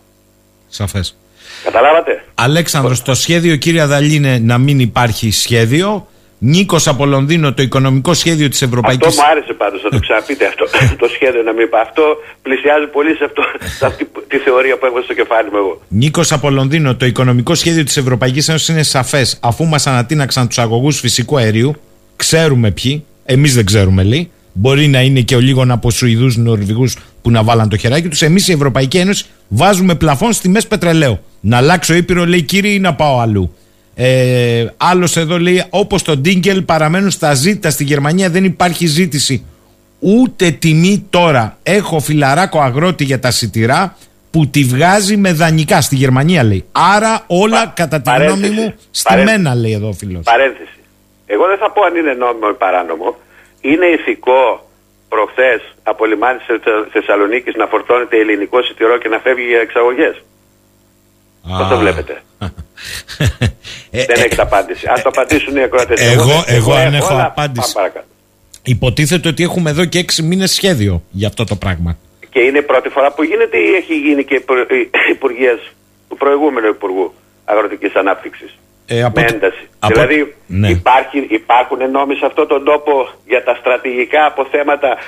Σαφές. Καταλάβατε; Αλέξανδρος, το σχέδιο κύριε Αδαλή είναι να μην υπάρχει σχέδιο. Νίκος από Λονδίνο, το οικονομικό σχέδιο της Ευρωπαϊκή. Αυτό μου άρεσε πάντως να το ξαναπείτε αυτό. <laughs> το σχέδιο να μην υπάρχει. Αυτό πλησιάζει πολύ σε, αυτό, σε αυτή τη θεωρία που έχω στο κεφάλι μου εγώ. Νίκος από Λονδίνο, το οικονομικό σχέδιο της Ευρωπαϊκής Ένωσης είναι σαφές. Αφού μας ανατείναξαν τους αγωγούς φυσικού αερίου, ξέρουμε ποιοι, εμείς δεν ξέρουμε λέει, Μπορεί να είναι και ο λίγο από Σουηδούς Νορβηγούς που να βάλαν το χεράκι τους. Εμείς η Ευρωπαϊκή Ένωση βάζουμε πλαφόν στη μέση πετρελαίου. Να αλλάξω ήπειρο, λέει κύριε, ή να πάω αλλού. Ε, Άλλος εδώ λέει, όπως το Ντίγκελ παραμένουν στα ζήτα στη Γερμανία, δεν υπάρχει ζήτηση. Ούτε τιμή τώρα. Έχω φιλαράκο αγρότη για τα σιτηρά που τη βγάζει με δανεικά στη Γερμανία, λέει. Άρα όλα, κατά τη γνώμη μου, στη μένα, λέει εδώ ο φίλος. Παρένθεση. Εγώ δεν θα πω αν είναι νόμιμο ή παράνομο. Είναι ηθικό προχθές από λιμάνι της Θεσσαλονίκης να φορτώνεται ελληνικό σιτηρό και να φεύγει για εξαγωγές. Πώς το βλέπετε; <laughs> Ε, Δεν έχει απάντηση. Α το απαντήσουν οι ακροατές. Εγώ, εγώ, αν έχω απάντηση. Υποτίθεται ότι έχουμε εδώ και έξι μήνες σχέδιο για αυτό το πράγμα. Και είναι η πρώτη φορά που γίνεται ή έχει γίνει και <coughs> υπουργείας του προηγούμενου Υπουργού Αγροτικής Ανάπτυξης; Ε, από με ένταση. Δηλαδή ναι. υπάρχει, υπάρχουν νόμοι σε αυτόν τον τόπο για τα στρατηγικά αποθέματα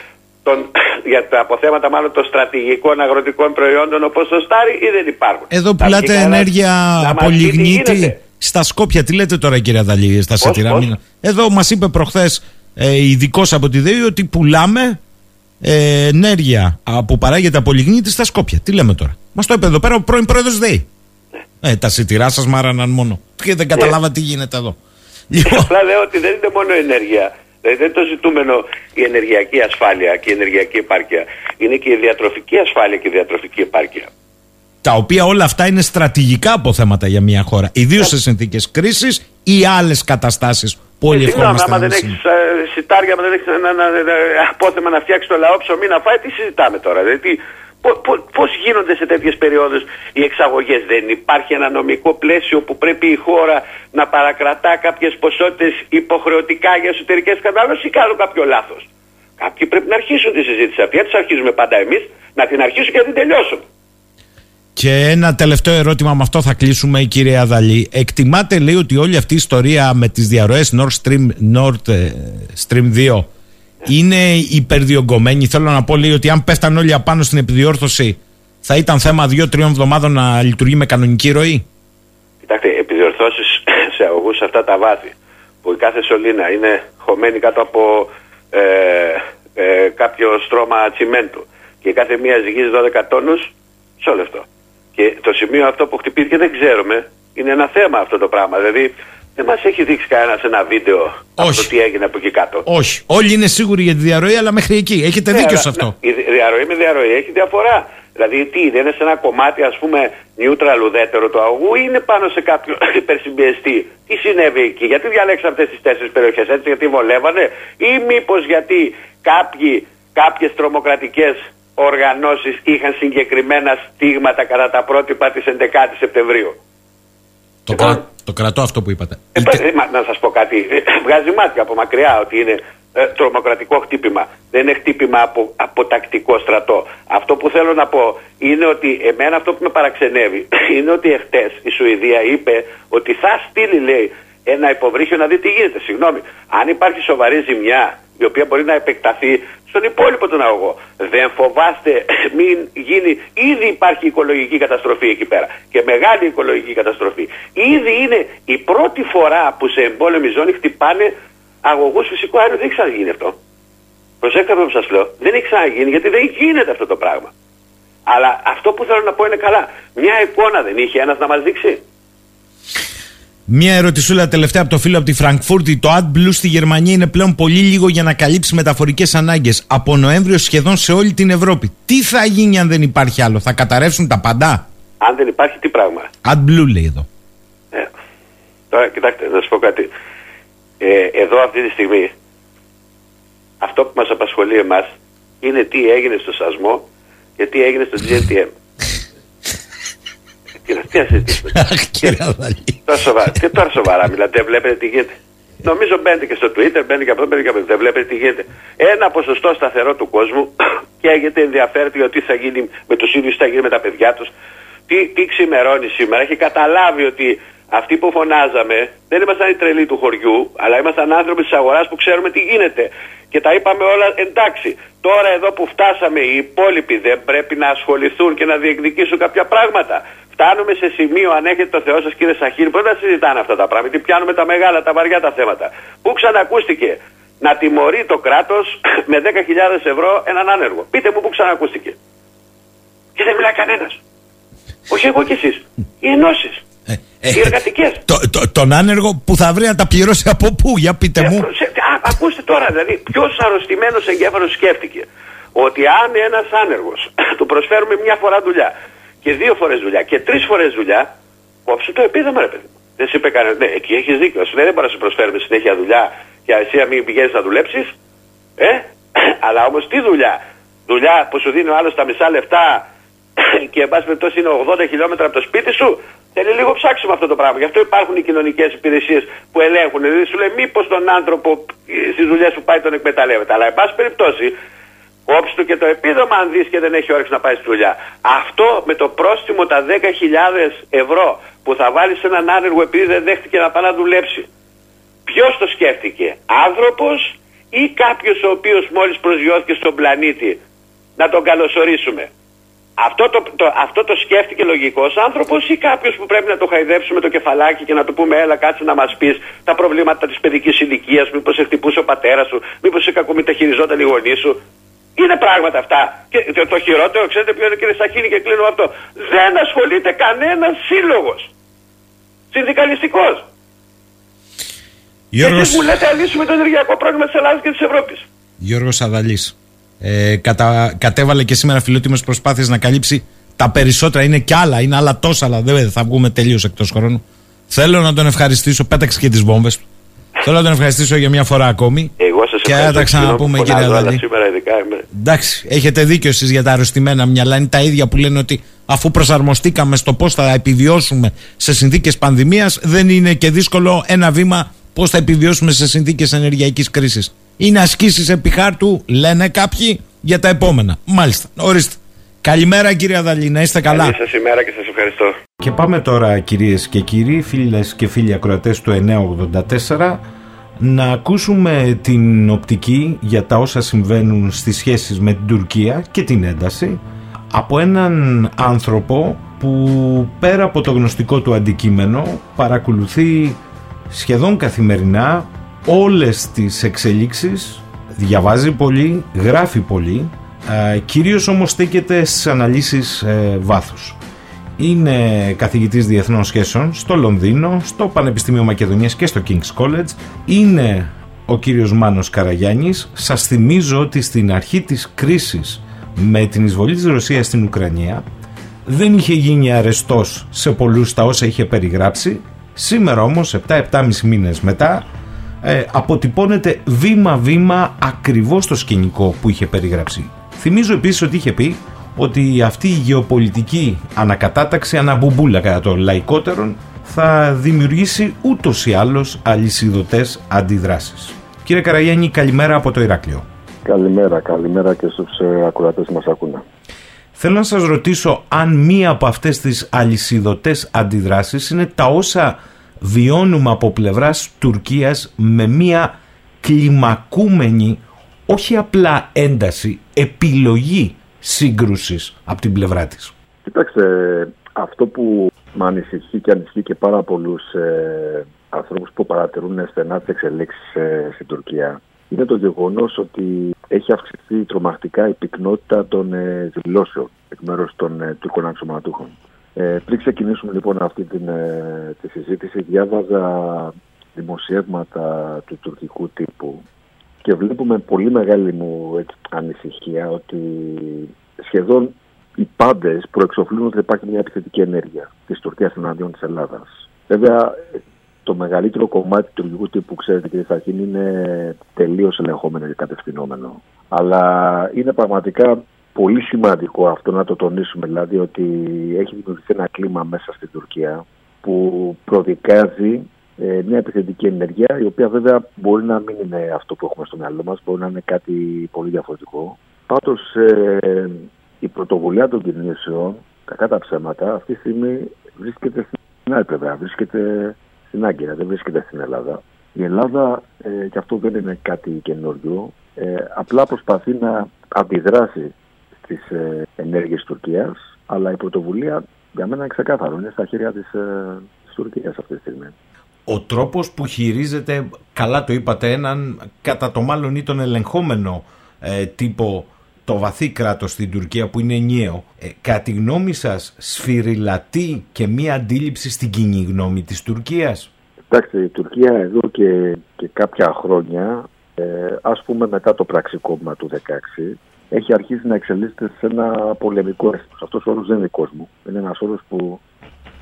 των, <coughs> για τα αποθέματα μάλλον των στρατηγικών αγροτικών προϊόντων όπως το στάρι ή δεν υπάρχουν. Εδώ πουλάτε ενέργεια πολυγνήτη στα Σκόπια. Τι λέτε τώρα κύριε Αδαλή στα Σατυρά. Εδώ μας είπε προχθές ε, ειδικός από τη ΔΕΗ ότι πουλάμε ε, ενέργεια που παράγεται από λιγνίτη στα Σκόπια. Τι λέμε τώρα; Μας το είπε εδώ πέρα ο πρώην πρόεδρος ΔΕΗ. Ε, τα σιτηρά σας μάραναν μόνο. Και δεν καταλάβα τι γίνεται εδώ. Λοιπόν. Απλά λέω ότι δεν είναι μόνο ενέργεια. Δηλαδή δεν είναι το ζητούμενο η ενεργειακή ασφάλεια και η ενεργειακή επάρκεια. Είναι και η διατροφική ασφάλεια και η διατροφική επάρκεια. Τα οποία όλα αυτά είναι στρατηγικά αποθέματα για μια χώρα. Ιδίως σε συνθήκες κρίσης ή άλλες καταστάσεις που όλοι ευχόμαστε. Άμα δεν έχεις ε, σιτάρια, άμα δεν έχεις ένα, απόθεμα να φτιάξεις το λαό ψωμί να φάει, τι συζητάμε τώρα. Δηλαδή, Πώς γίνονται σε τέτοιες περιόδους οι εξαγωγές, Δεν υπάρχει ένα νομικό πλαίσιο που πρέπει η χώρα να παρακρατά κάποιες ποσότητες υποχρεωτικά για εσωτερικές κατανάλωση ή κάνω κάποιο λάθος; Κάποιοι πρέπει να αρχίσουν τη συζήτηση αυτή. Έτσι αρχίζουμε πάντα εμείς, να την αρχίσουμε και να την τελειώσουμε. Και ένα τελευταίο ερώτημα με αυτό θα κλείσουμε, κύριε Αδαλή. Εκτιμάτε, λέει, ότι όλη αυτή η ιστορία με τις διαρροές Nord Stream, Nord ε, Stream 2 είναι υπερδιογκωμένη. Θέλω να πω λέει ότι αν πέφταν όλοι απάνω στην επιδιόρθωση θα ήταν θέμα δύο-τριών εβδομάδων να λειτουργεί με κανονική ροή; Κοιτάξτε, επιδιορθώσεις <coughs> σε αγωγούς σε αυτά τα βάθη που η κάθε σωλήνα είναι χωμένη κάτω από ε, ε, κάποιο στρώμα τσιμέντου και κάθε μία ζυγίζει 12 τόνους, σε όλο αυτό. Και το σημείο αυτό που χτυπήθηκε δεν ξέρουμε, είναι ένα θέμα αυτό το πράγμα. Δηλαδή δεν μας έχει δείξει κανένας ένα βίντεο από το τι έγινε από εκεί κάτω. Όχι. Όλοι είναι σίγουροι για τη διαρροή, αλλά μέχρι εκεί. Έχετε ναι, δίκιο σε αυτό. Ναι, η διαρροή με διαρροή έχει διαφορά. Δηλαδή τι, δεν είναι σε ένα κομμάτι ας πούμε neutral ουδέτερο του αγωγού ή είναι πάνω σε κάποιο <coughs> υπερσυμπιεστή; Τι συνέβη εκεί, γιατί διαλέξαν αυτές τις τέσσερις περιοχές; Έτσι, γιατί βολεύανε; Ή μήπως γιατί κάποιοι, κάποιες τρομοκρατικές οργανώσεις είχαν συγκεκριμένα στίγματα κατά τα πρότυπα της 11 Σεπτεμβρίου; Το, κρα... το κρατώ αυτό που είπατε. Ε, να σας πω κάτι, βγάζει μάτια από μακριά ότι είναι ε, τρομοκρατικό χτύπημα. Δεν είναι χτύπημα από, από τακτικό στρατό. Αυτό που θέλω να πω είναι ότι εμένα αυτό που με παραξενεύει <clears throat> είναι ότι εχθές η Σουηδία είπε ότι θα στείλει, λέει, ένα υποβρύχιο να δει τι γίνεται. Συγγνώμη, αν υπάρχει σοβαρή ζημιά η οποία μπορεί να επεκταθεί στον υπόλοιπο τον αγωγό. Δεν φοβάστε <clears throat> μην γίνει, ήδη υπάρχει οικολογική καταστροφή εκεί πέρα και μεγάλη οικολογική καταστροφή. Ήδη είναι η πρώτη φορά που σε εμπόλεμη ζώνη χτυπάνε αγωγούς φυσικού αέριου. Δεν έχει ξαναγίνει αυτό. Προσέξτε αυτό που σας λέω. Δεν έχει ξαναγίνει γιατί δεν γίνεται αυτό το πράγμα. Αλλά αυτό που θέλω να πω είναι καλά. Μια εικόνα δεν είχε ένας να μας δείξει. Μία ερωτησούλα τελευταία από το φίλο από τη Φραγκφούρτη. Το AdBlue στη Γερμανία είναι πλέον πολύ λίγο για να καλύψει μεταφορικές ανάγκες. Από Νοέμβριο σχεδόν σε όλη την Ευρώπη. Τι θα γίνει αν δεν υπάρχει άλλο, θα καταρρεύσουν τα παντά; Αν δεν υπάρχει, τι πράγμα; AdBlue λέει εδώ. Ε, τώρα κοιτάξτε, να σας πω κάτι. Ε, εδώ αυτή τη στιγμή αυτό που μας απασχολεί εμάς είναι τι έγινε στο σασμό και τι έγινε στο GNTM. Τι να συζητήσουμε; <laughs> Τώρα σοβαρά, και τώρα σοβαρά μιλάτε, βλέπετε τι γίνεται. Νομίζω μπαίνετε και στο Twitter, μπαίνετε και αυτό, μπαίνετε και αυτό. Δεν βλέπετε τι γίνεται. Ένα ποσοστό σταθερό του κόσμου <clears throat> και έχετε ενδιαφέρεται για τι θα γίνει με τους ίδιους, τι θα γίνει με τα παιδιά τους. Τι, τι ξημερώνει σήμερα. Έχει καταλάβει ότι αυτοί που φωνάζαμε δεν ήμασταν οι τρελοί του χωριού, αλλά ήμασταν άνθρωποι της αγοράς που ξέρουμε τι γίνεται. Και τα είπαμε όλα εντάξει. Τώρα εδώ που φτάσαμε, οι υπόλοιποι δεν πρέπει να ασχοληθούν και να διεκδικήσουν κάποια πράγματα. Φτάνουμε σε σημείο, αν έχετε το Θεό σας, κύριε Σαχίρ, που δεν συζητάνε αυτά τα πράγματα. Τι πιάνουμε τα μεγάλα, τα βαριά τα θέματα. Πού ξανακούστηκε; Να τιμωρεί το κράτος <coughs> με 10.000 ευρώ έναν άνεργο. Πείτε μου πού ξανακούστηκε; Και δεν μιλάει κανένας. Όχι εγώ κι εσείς. Οι ενώσεις. Ε, ε, οι εργατικές. Το, το, τον άνεργο που θα βρει να τα πληρώσει από πού, για πείτε μου. Ε, α, ακούστε τώρα, δηλαδή, ποιος αρρωστημένος εγκέφαλος σκέφτηκε ότι αν ένας άνεργος <clears throat> του προσφέρουμε μια φορά δουλειά και δύο φορές δουλειά και τρεις φορές δουλειά, κόψε το επίδομα, ρε παιδί. Δεν σου είπε κανένας. Ναι, εκεί έχεις δίκιο. Σου δεν μπορεί να σου προσφέρουμε συνέχεια δουλειά και εσύ να μην πηγαίνεις να δουλέψεις. Ε, <clears throat> αλλά όμως τι δουλειά. Δουλειά που σου δίνει ο άλλος τα μισά λεφτά <clears throat> και εν πάση περιπτώσει είναι 80 χιλιόμετρα από το σπίτι σου, θέλει λίγο ψάξιμο αυτό το πράγμα. Γι' αυτό υπάρχουν οι κοινωνικές υπηρεσίες που ελέγχουν. Δηλαδή σου λέει μήπως τον άνθρωπο στις δουλειές που πάει τον εκμεταλλεύεται. Αλλά εν πάση περιπτώσει, κόψει του και το επίδομα αν δεις και δεν έχει όρεξη να πάει στη δουλειά. Αυτό με το πρόστιμο τα 10.000 ευρώ που θα βάλεις σε έναν άνεργο επειδή δεν δέχτηκε να πάει να δουλέψει. Ποιος το σκέφτηκε, άνθρωπος ή κάποιος ο οποίος μόλις προσγειώθηκε στον πλανήτη; Να τον καλωσορίσουμε. Αυτό το, το, αυτό το σκέφτηκε λογικός άνθρωπος ή κάποιος που πρέπει να το χαϊδέψουμε το κεφαλάκι και να του πούμε, Έλα, κάτσε να μας πεις τα προβλήματα της παιδικής ηλικίας, μήπως σε χτυπούσε ο πατέρας σου, μήπως σε κακομεταχειριζόταν οι γονείς σου. Είναι πράγματα αυτά. Και το, το χειρότερο, ξέρετε ποιο είναι, κύριε Σαχίνη, και κλείνω αυτό. Δεν ασχολείται κανένας σύλλογος. Συνδικαλιστικός. Γιώργος... Εσείς μου λέτε να λύσουμε το ενεργειακό πρόβλημα της Ελλάδας και της Ευρώπης. Γιώργος Αδαλής. Ε, κατα, κατέβαλε και σήμερα φιλότιμες προσπάθειες να καλύψει τα περισσότερα. Είναι κι άλλα, είναι άλλα τόσα, αλλά δεν θα βγούμε τελείως εκτός χρόνου. Θέλω να τον ευχαριστήσω, πέταξε και τις βόμβες του. Θέλω να τον ευχαριστήσω για μια φορά ακόμη. Εγώ σας ευχαριστώ. Και θα τα ξαναπούμε, κύριε Αδαλή. Εντάξει, έχετε δίκιο εσείς για τα αρρωστημένα μυαλά. Είναι τα ίδια που λένε ότι αφού προσαρμοστήκαμε στο πώς θα επιβιώσουμε σε συνθήκες πανδημίας, δεν είναι και δύσκολο ένα βήμα πώς θα επιβιώσουμε σε συνθήκες ενεργειακής κρίσης. Είναι ασκήσεις επί χάρτου, λένε κάποιοι, για τα επόμενα. Μάλιστα, ορίστε. Καλημέρα κύριε Αδαλή, να είστε καλά; Καλή σας ημέρα και σας ευχαριστώ. Και πάμε τώρα κυρίες και κύριοι, φίλες και φίλοι ακροατές του 984 να ακούσουμε την οπτική για τα όσα συμβαίνουν στις σχέσεις με την Τουρκία και την ένταση από έναν άνθρωπο που πέρα από το γνωστικό του αντικείμενο παρακολουθεί σχεδόν καθημερινά όλες τις εξελίξεις, διαβάζει πολύ, γράφει πολύ, ε, κυρίως όμως στέκεται στις αναλύσεις ε, βάθους. Είναι καθηγητής διεθνών σχέσεων στο Λονδίνο, στο Πανεπιστήμιο Μακεδονίας και στο King's College. Είναι ο κύριος Μάνος Καραγιάννης. Σας θυμίζω ότι στην αρχή της κρίσης με την εισβολή της Ρωσίας στην Ουκρανία δεν είχε γίνει αρεστός σε πολλούς τα όσα είχε περιγράψει σήμερα όμως 7-7,5 μήνες μετά ε, αποτυπώνεται βήμα-βήμα ακριβώς το σκηνικό που είχε περιγράψει. Θυμίζω επίσης ότι είχε πει ότι αυτή η γεωπολιτική ανακατάταξη, αναμπουμπούλα κατά το λαϊκότερον, θα δημιουργήσει ούτως ή άλλως αλυσιδωτές αντιδράσεις. Κύριε Καραγιάννη, καλημέρα από το Ηράκλειο. Καλημέρα, καλημέρα και στους ε, ακουρατές μας ακούνε. Θέλω να σας ρωτήσω αν μία από αυτές τις αλυσιδωτές αντιδράσεις είναι τα όσα βιώνουμε από πλευράς Τουρκίας με μία κλιμακούμενη όχι απλά ένταση, επιλογή σύγκρουσης από την πλευρά της. Κοιτάξτε, αυτό που με ανησυχεί και ανησυχεί και πάρα πολλούς ε, ανθρώπους που παρατηρούν στενά τις εξελίξεις ε, στην Τουρκία είναι το γεγονός ότι έχει αυξηθεί τρομακτικά η πυκνότητα των ε, δηλώσεων εκ μέρους των ε, Τούρκων αξιωματούχων. Ε, πριν ξεκινήσουμε λοιπόν αυτή την, ε, τη συζήτηση, διάβαζα δημοσιεύματα του τουρκικού τύπου και βλέπουμε πολύ μεγάλη μου ανησυχία ότι σχεδόν οι πάντες προεξοφλούν ότι υπάρχει μια επιθετική ενέργεια της Τουρκίας εναντίον της Ελλάδας. Βέβαια, το μεγαλύτερο κομμάτι του τουρκικού τύπου, ξέρετε κύριε Σαχίν, είναι τελείως ελεγχόμενο και κατευθυνόμενο. Αλλά είναι πραγματικά πολύ σημαντικό αυτό να το τονίσουμε, δηλαδή ότι έχει δημιουργηθεί ένα κλίμα μέσα στην Τουρκία που προδικάζει ε, μια επιθετική ενέργεια, η οποία βέβαια μπορεί να μην είναι αυτό που έχουμε στο μυαλό μας, μπορεί να είναι κάτι πολύ διαφορετικό. Πάντως ε, η πρωτοβουλία των κινήσεων, κακά τα ψέματα, αυτή τη στιγμή βρίσκεται στην άλλη πλευρά, βρίσκεται στην Άγκυρα, δεν βρίσκεται στην Ελλάδα. Η Ελλάδα, ε, και αυτό δεν είναι κάτι καινούριο, ε, απλά προσπαθεί να αντιδράσει στις ε, ενέργειες Τουρκίας, αλλά η πρωτοβουλία για μένα είναι ξεκάθαρο, είναι στα χέρια της, ε, της Τουρκίας αυτή τη στιγμή ο τρόπος που χειρίζεται, καλά το είπατε, έναν κατά το μάλλον ή τον ελεγχόμενο ε, τύπο το βαθύ κράτος στην Τουρκία που είναι ενιαίο. Ε, κατά τη γνώμη σας σφυριλατεί και μία αντίληψη στην κοινή γνώμη της Τουρκίας; Εντάξει, η Τουρκία εδώ και, και κάποια χρόνια, ε, ας πούμε μετά το πραξικόπημα του 16, έχει αρχίσει να εξελίσσεται σε ένα πολεμικό αίσθημα. Αυτός ο όρος δεν είναι δικός μου. Είναι ένας όρος που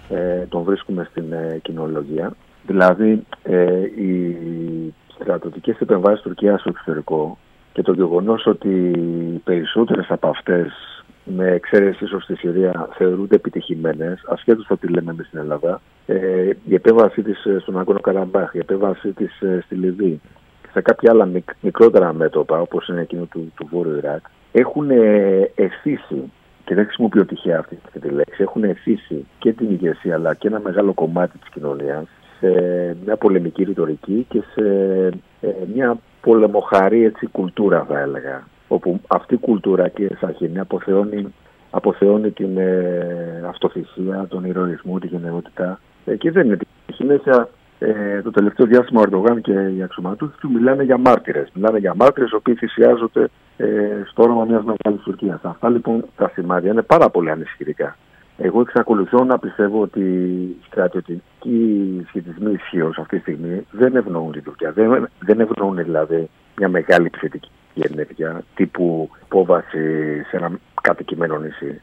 ε, τον βρίσκουμε στην ε, κοινολογία. Δηλαδή, ε, οι στρατιωτικές επεμβάσεις Τουρκία στο εξωτερικό και το γεγονός ότι οι περισσότερες από αυτές, με εξαίρεση ίσως στη Συρία, θεωρούνται επιτυχημένες, ασχέτως το τι λέμε εμείς στην Ελλάδα, ε, η επέμβασή της στον Αγκόνο Καραμπάχ, η επέμβασή της ε, στη Λιβύη, σε κάποια άλλα μικρότερα μέτωπα, όπως είναι εκείνο του, του Βόρειου Ιράκ, έχουν ε, ευθύσει και δεν χρησιμοποιώ τυχαία αυτή τη λέξη, έχουν ευθύσει και την ηγεσία αλλά και ένα μεγάλο κομμάτι της κοινωνίας σε μια πολεμική ρητορική και σε ε, μια πολεμοχαρή έτσι, κουλτούρα θα έλεγα. Όπου αυτή η κουλτούρα και Σαχίνη αποθεώνει, αποθεώνει την ε, αυτοθυσία, τον ηρωισμό, τη γενναιότητα ε, και δεν είναι συνέχεια ε, το τελευταίο διάστημα ο Ερντογάν και οι αξιωματούχοι του μιλάνε για μάρτυρες. Μιλάνε για μάρτυρες οι οποίοι θυσιάζονται ε, στο όνομα μιας μεγάλης Τουρκίας. Αυτά λοιπόν τα σημάδια είναι πάρα πολύ ανησυχητικά. Εγώ εξακολουθώ να πιστεύω ότι οι στρατιωτικοί σχετισμοί ισχύω αυτή τη στιγμή δεν ευνοούν την Τουρκία. Δεν, δεν ευνοούν δηλαδή μια μεγάλη επιθετική ενέργεια τύπου υπόβαση σε ένα κατοικημένο νησί.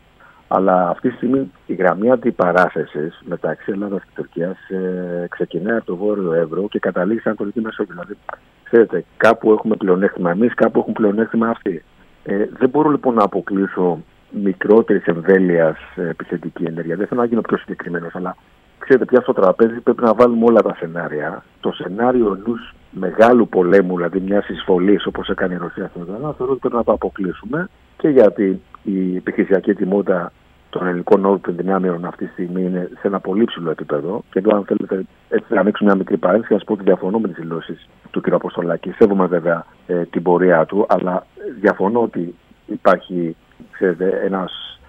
Αλλά αυτή τη στιγμή η γραμμή αντιπαράθεσης μεταξύ Ελλάδας και Τουρκίας ε, ξεκινάει από το Βόρειο Εύρο και καταλήγει στην Ανατολική Μεσόγειο. Δηλαδή, ξέρετε, κάπου έχουμε πλεονέκτημα εμείς, κάπου έχουν πλεονέκτημα αυτοί. Ε, δεν μπορώ λοιπόν να αποκλείσω μικρότερης εμβέλειας επιθετική ενέργεια. Δεν θέλω να γίνω πιο συγκεκριμένος, αλλά ξέρετε, πια στο τραπέζι πρέπει να βάλουμε όλα τα σενάρια. Το σενάριο ενός μεγάλου πολέμου, δηλαδή μιας εισβολής όπως έκανε η Ρωσία στην Ελλάδα, θεωρώ ότι πρέπει να το αποκλείσουμε και γιατί η επιχειρησιακή ετοιμότητα των ελληνικών όπλων δυνάμεων αυτή τη στιγμή είναι σε ένα πολύ ψηλό επίπεδο. Και εδώ, αν θέλετε, έτσι να ανοίξουμε μια μικρή παρένθεση, α πω ότι διαφωνώ με τις δηλώσεις του κ. Αποστολάκη. Σέβομαι βέβαια ε, την πορεία του, αλλά διαφωνώ ότι υπάρχει ξέρετε, ένας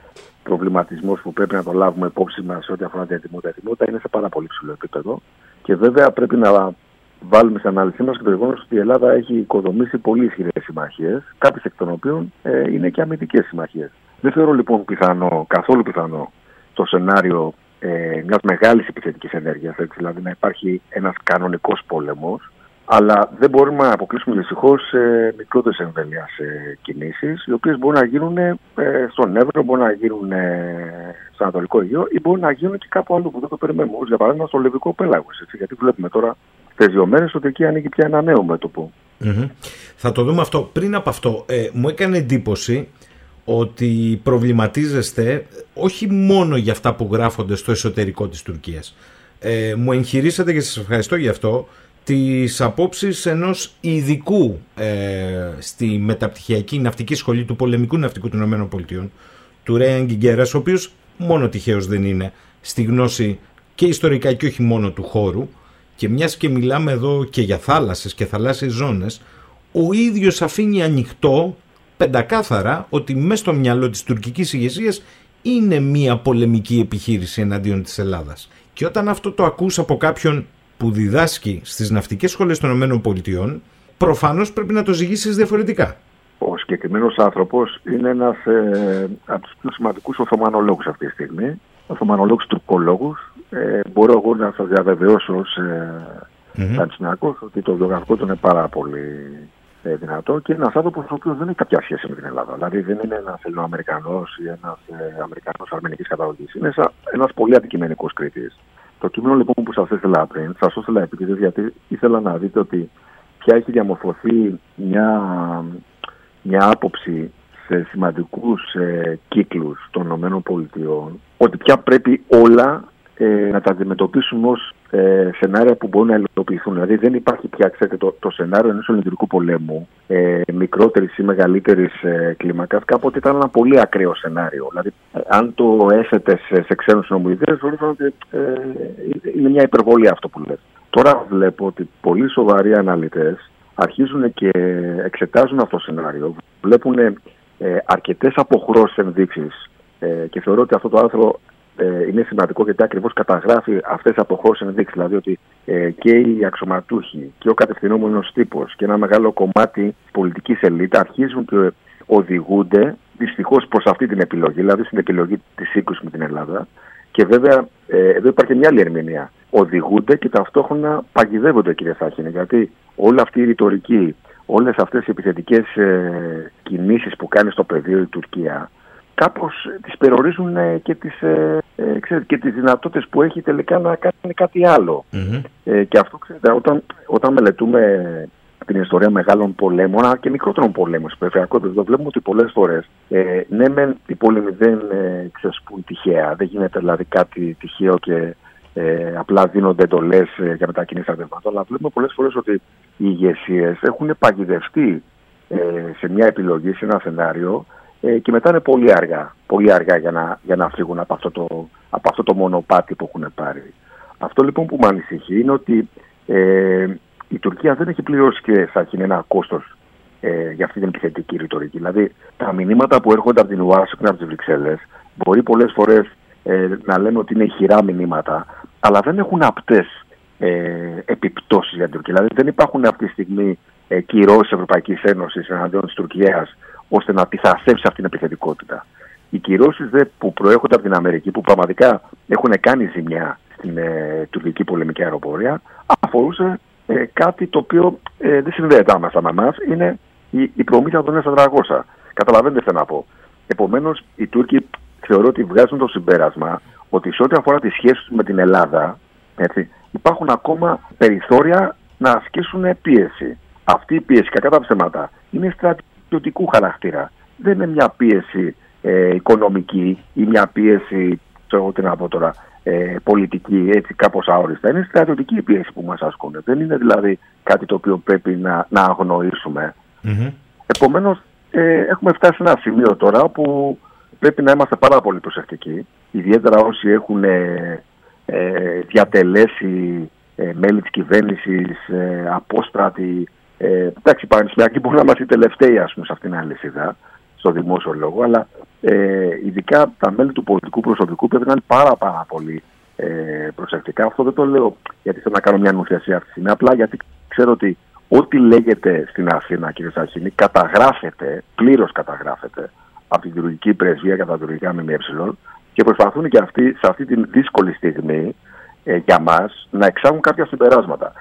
προβληματισμός που πρέπει να το λάβουμε υπόψη μας ό,τι αφορά την ετοιμότητα. Η ετοιμότητα είναι σε πάρα πολύ ψηλό επίπεδο και βέβαια πρέπει να βάλουμε στην ανάλυση μας και το γεγονός ότι η Ελλάδα έχει οικοδομήσει πολύ ισχυρές συμμαχίες, κάποιες εκ των οποίων ε, είναι και αμυντικές συμμαχίες. Δεν θεωρώ λοιπόν πιθανό, καθόλου πιθανό, το σενάριο ε, μιας μεγάλης επιθετικής ενέργειας, δηλαδή να υπάρχει ένας κανονικός πόλεμος, Αλλά δεν μπορούμε να αποκλείσουμε δυστυχώς ε, μικρότερες εμβέλειας ε, κινήσεις, οι οποίες μπορούν να γίνουν ε, στον Εύρο, μπορούν να γίνουν ε, στο Ανατολικό Αιγαίο ή μπορούν να γίνουν και κάπου αλλού που δεν το περιμένουμε. για παράδειγμα στο Λευκό Πέλαγος. Γιατί βλέπουμε τώρα τι δύο μέρες ότι εκεί ανοίγει πια ένα νέο μέτωπο. Mm-hmm. Θα το δούμε αυτό. Πριν από αυτό, ε, μου έκανε εντύπωση ότι προβληματίζεστε όχι μόνο για αυτά που γράφονται στο εσωτερικό της Τουρκίας. Ε, μου εγχειρήσατε και σας ευχαριστώ γι' αυτό τις απόψεις ενός ειδικού ε, στη μεταπτυχιακή ναυτική σχολή του πολεμικού ναυτικού των ΗΠΑ του Ρέαν Γκιγκέρας ο οποίος μόνο τυχαίως δεν είναι στη γνώση και ιστορικά και όχι μόνο του χώρου και μιας και μιλάμε εδώ και για θάλασσες και θαλάσσιες ζώνες ο ίδιος αφήνει ανοιχτό πεντακάθαρα ότι μέσα στο μυαλό της τουρκικής ηγεσίας είναι μια πολεμική επιχείρηση εναντίον της Ελλάδας. Και όταν αυτό το ακούς από κάποιον που διδάσκει στις ναυτικές σχολές των ΗΠΑ, προφανώς πρέπει να το ζυγίσεις διαφορετικά. Ο συγκεκριμένος άνθρωπος είναι ένας ε, από τους πιο σημαντικούς Οθωμανολόγους αυτή τη στιγμή. Οθωμανολόγους τουρκολόγους. Ε, μπορώ εγώ να σας διαβεβαιώσω ω ε, mm-hmm. ότι το βιογραφικό του είναι πάρα πολύ ε, δυνατό και ένα άνθρωπο ο οποίο δεν έχει κάποια σχέση με την Ελλάδα. Δηλαδή δεν είναι ένας Ελληνοαμερικανός ή ένας ε, Αμερικανός αρμενικής καταγωγής. Είναι ένας πολύ αντικειμενικός κριτής. Το κείμενο λοιπόν που σας έστειλα πριν, σας έστειλα επειδή γιατί ήθελα να δείτε ότι πια έχει διαμορφωθεί μια, μια άποψη σε σημαντικούς ε, κύκλους των ΗΠΑ ότι πια πρέπει όλα ε, να τα αντιμετωπίσουμε ως ε, σενάρια που μπορούν να υλοποιηθούν. Δηλαδή δεν υπάρχει πια ξέρετε, το, το σενάριο ενός ελληνικού πολέμου ε, μικρότερης ή μεγαλύτερης ε, κλίμακας. Κάποτε ήταν ένα πολύ ακραίο σενάριο. Δηλαδή, ε, αν το έσετε σε, σε ξένους συνομιλητές, θεωρούσαν ότι ε, είναι μια υπερβολή αυτό που λέτε. Τώρα βλέπω ότι πολύ σοβαροί αναλυτές αρχίζουν και εξετάζουν αυτό το σενάριο. Βλέπουν ε, αρκετές αποχρώσεις ενδείξεις ε, και θεωρώ ότι αυτό το άρθρο ε, είναι σημαντικό γιατί ακριβώς καταγράφει αυτές τις αποχώρησει ενδείξεις. Δηλαδή ότι ε, και οι αξιωματούχοι και ο κατευθυνόμενος τύπος και ένα μεγάλο κομμάτι πολιτικής ελίτ αρχίζουν και οδηγούνται δυστυχώς προς αυτή την επιλογή, δηλαδή στην επιλογή της σύγκρουση με την Ελλάδα. Και βέβαια ε, εδώ υπάρχει μια άλλη ερμηνεία. Οδηγούνται και ταυτόχρονα παγιδεύονται, κύριε Σάχινε, γιατί όλη αυτή η ρητορική, όλες αυτές οι επιθετικές ε, κινήσεις που κάνει στο πεδίο η Τουρκία, κάπως τις περιορίζουν ε, και τις, ε, ε, ξέρετε, και τις δυνατότητες που έχει τελικά να κάνει κάτι Ε, και αυτό ξέρετε, όταν, όταν μελετούμε την ιστορία μεγάλων πολέμων και μικρότερων πολέμων στο περιφερειακό επίπεδο, βλέπουμε ότι πολλές φορές ε, ναι, μεν οι πόλεμοι δεν ε, ξεσπούν τυχαία. Δεν γίνεται δηλαδή κάτι τυχαίο και ε, απλά δίνονται εντολές ε, για μετακινήσει στρατευμάτων. Αλλά βλέπουμε πολλές φορές ότι οι ηγεσίες έχουν παγιδευτεί ε, σε μια επιλογή, σε ένα σενάριο ε, και μετά είναι πολύ αργά, πολύ αργά για να, για να φύγουν από αυτό, το, από αυτό το μονοπάτι που έχουν πάρει. Αυτό λοιπόν που με ανησυχεί είναι ότι ε, η Τουρκία δεν έχει πληρώσει και θα έχει ένα κόστος ε, για αυτή την επιθετική ρητορική. Δηλαδή, τα μηνύματα που έρχονται από την Ουάσιγκτον από τις Βρυξέλλες μπορεί πολλές φορές ε, να λέμε ότι είναι ηχηρά μηνύματα, αλλά δεν έχουν απτές ε, επιπτώσεις για την Τουρκία. Δηλαδή, δεν υπάρχουν αυτή τη στιγμή ε, κυρώσεις Ευρωπαϊκής Ένωσης εναντίον της Τουρκίας ώστε να αντιθασέψει αυτήν την επιθετικότητα. Οι κυρώσεις που προέρχονται από την Αμερική, που πραγματικά έχουν κάνει ζημιά στην ε, τουρκική πολεμική αεροπορία, αφορούσε ε, κάτι το οποίο ε, δεν συνδέεται άμεσα με εμάς, είναι η, η προμήθεια των S400. Καταλαβαίνετε τι να πω. Επομένως, οι Τούρκοι θεωρώ ότι βγάζουν το συμπέρασμα ότι σε ό,τι αφορά τις σχέσεις με την Ελλάδα, έτσι, υπάρχουν ακόμα περιθώρια να ασκήσουν πίεση. Αυτή η πίεση, κακά τα ψέματα, είναι στρατιωτική στρατιωτικού χαρακτήρα. Δεν είναι μια πίεση ε, οικονομική ή μια πίεση, ξέρω τι να πω τώρα, ε, πολιτική, έτσι κάπως αόριστα. Είναι στρατιωτική η πίεση που μας ασκούν. Δεν είναι δηλαδή κάτι το οποίο πρέπει να, να αγνοήσουμε. Mm-hmm. Επομένως, ε, έχουμε φτάσει σε ένα σημείο τώρα που πρέπει να είμαστε πάρα πολύ προσεκτικοί. Ιδιαίτερα όσοι έχουν ε, ε διατελέσει ε, μέλη της κυβέρνησης, ε, απόστρατοι, ε, εντάξει, οι πανεπιστημιακοί μπορεί να είμαστε οι τελευταίοι ας πούμε, σε αυτήν την αλυσίδα, στο δημόσιο λόγο, αλλά ε, ειδικά τα μέλη του πολιτικού προσωπικού πρέπει να είναι πάρα, πάρα πολύ ε, προσεκτικά. Αυτό δεν το λέω γιατί θέλω να κάνω μια νουθιασία αυτή τη στιγμή, απλά γιατί ξέρω ότι ό,τι λέγεται στην Αθήνα, κύριε Σαχίνη, καταγράφεται, πλήρως καταγράφεται από την τουρκική πρεσβεία και τα τουρκικά ΜΜΕ και προσπαθούν και αυτοί σε αυτή τη δύσκολη στιγμή ε, για μας να εξάγουν κάποια συμπεράσματα.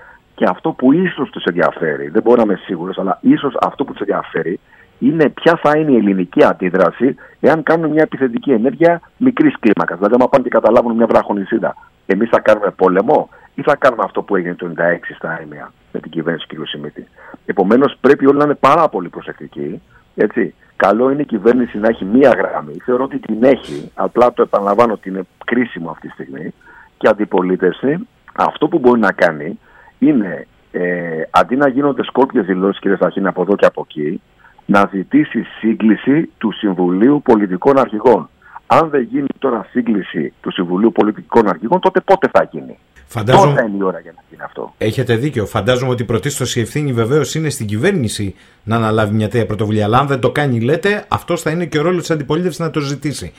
Και αυτό που ίσως τους ενδιαφέρει, δεν μπορώ να είμαι σίγουρος, αλλά ίσως αυτό που τους ενδιαφέρει είναι ποια θα είναι η ελληνική αντίδραση εάν κάνουν μια επιθετική ενέργεια μικρής κλίμακας. Δηλαδή, άμα πάνε και καταλάβουν μια βραχονισίδα, εμείς θα κάνουμε πόλεμο ή θα κάνουμε αυτό που έγινε το 96 στα ΕΜΕΑ με την κυβέρνηση του κ. Σιμίτη. Επομένως, πρέπει όλοι να είναι πάρα πολύ προσεκτικοί. Έτσι. Καλό είναι η κυβέρνηση να έχει μία γραμμή. Θεωρώ ότι την έχει. Απλά το επαναλαμβάνω ότι είναι κρίσιμο αυτή τη στιγμή. Και αντιπολίτευση, αυτό που μπορεί να κάνει είναι ε, αντί να γίνονται σκόρπιε δηλώσεις, κύριε Σαχίνη, από εδώ και από εκεί, να ζητήσει σύγκληση του Συμβουλίου Πολιτικών Αρχηγών. Αν δεν γίνει τώρα σύγκληση του Συμβουλίου Πολιτικών Αρχηγών, τότε πότε θα γίνει; Φαντάζομαι... Πότε είναι η ώρα για να γίνει αυτό; Έχετε δίκιο. Φαντάζομαι ότι πρωτίστως η ευθύνη βεβαίως είναι στην κυβέρνηση να αναλάβει μια τέτοια πρωτοβουλία. Αλλά αν δεν το κάνει, λέτε, αυτός θα είναι και ο ρόλος της αντιπολίτευσης να το ζητήσει.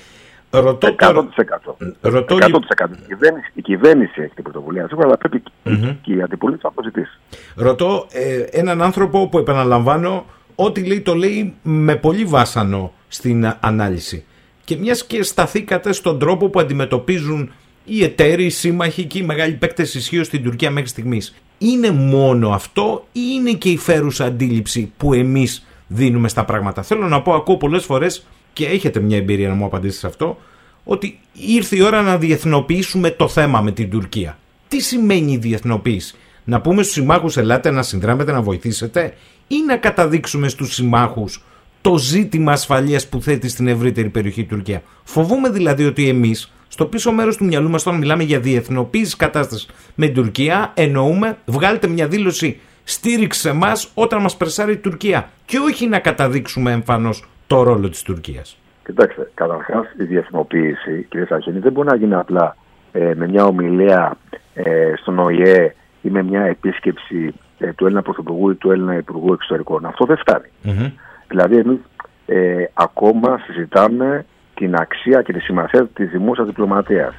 Ρωτώ 100%. Ρωτώ... 100%. Η, κυβέρνηση, η κυβέρνηση έχει την πρωτοβουλία σίγουρα, αλλά πρέπει mm-hmm. και η αντιπολίτευση να το ζητήσει. Ρωτώ ε, έναν άνθρωπο που επαναλαμβάνω ό,τι λέει το λέει με πολύ βάσανο στην ανάλυση. Και μιας και σταθήκατε στον τρόπο που αντιμετωπίζουν οι εταίροι, οι σύμμαχοι και οι μεγάλοι παίκτες ισχύω στην Τουρκία μέχρι στιγμής. Είναι μόνο αυτό ή είναι και η φέρουσα αντίληψη που εμείς δίνουμε στα πράγματα; Θέλω να πω, ακούω πολλές φορές και έχετε μια εμπειρία να μου απαντήσετε σε αυτό, ότι ήρθε η ώρα να διεθνοποιήσουμε το θέμα με την Τουρκία. Τι σημαίνει η διεθνοποίηση, Να πούμε στους συμμάχους, ελάτε να συνδράμετε, να βοηθήσετε, ή να καταδείξουμε στους συμμάχους το ζήτημα ασφαλείας που θέτει στην ευρύτερη περιοχή Τουρκία; Φοβούμε δηλαδή ότι εμείς στο πίσω μέρος του μυαλού μας όταν μιλάμε για διεθνοποίηση κατάστασης με την Τουρκία εννοούμε βγάλετε μια δήλωση στήριξη σε εμά όταν μας πρεσάρει η Τουρκία και όχι να καταδείξουμε εμφανώς το ρόλο της Τουρκίας. Κοιτάξτε, καταρχάς η διεθνοποίηση, κύριε Σαχίνη, δεν μπορεί να γίνει απλά ε, με μια ομιλία ε, στον ΟΗΕ ή με μια επίσκεψη ε, του Έλληνα Πρωθυπουργού ή του Έλληνα Υπουργού Εξωτερικών. Αυτό δεν φτάνει. Mm-hmm. Δηλαδή, εμείς ε, ακόμα συζητάμε την αξία και τη σημασία της δημόσιας διπλωματίας.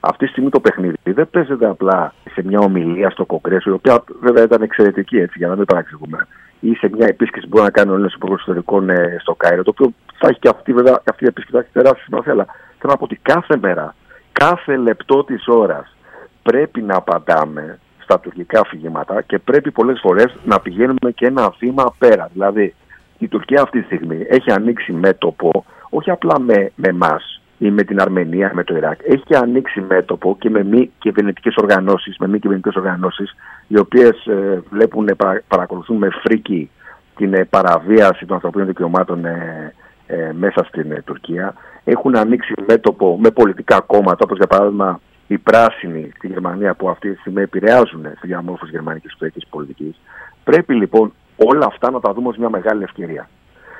Αυτή τη στιγμή το παιχνίδι δεν παίζεται απλά σε μια ομιλία στο Κογκρέσο, η οποία βέβαια ήταν εξαιρετική έτσι, για να μην παραξηγούμε, ή σε μια επίσκεψη που μπορεί να κάνει ο Έλληνας Υπουργός Εξωτερικών ε, στο Κάιρο, το οποίο θα έχει και αυτή, βέβαια, και αυτή η επίσκεψη θα έχει τεράστια σημασία. Αλλά θέλω να πω ότι κάθε μέρα, κάθε λεπτό της ώρας πρέπει να απαντάμε στα τουρκικά αφηγήματα και πρέπει πολλές φορές να πηγαίνουμε και ένα βήμα πέρα. Δηλαδή, η Τουρκία αυτή τη στιγμή έχει ανοίξει μέτωπο όχι απλά με, με εμάς ή με την Αρμενία, με το Ιράκ. Έχει ανοίξει μέτωπο και με μη κυβερνητικές οργανώσεις, με μη κυβερνητικές οργανώσεις, οι οποίες ε, βλέπουν, παρακολουθούν με φρίκι την ε, παραβίαση των ανθρωπίνων δικαιωμάτων ε, ε, μέσα στην Τουρκία. Έχουν ανοίξει μέτωπο με πολιτικά κόμματα, όπως για παράδειγμα οι πράσινοι στη Γερμανία που αυτή τη στιγμή επηρεάζουν στη διαμόρφωση γερμανικής εξωτερική πολιτικής. Πρέπει λοιπόν όλα αυτά να τα δούμε ως μια μεγάλη ευκαιρία.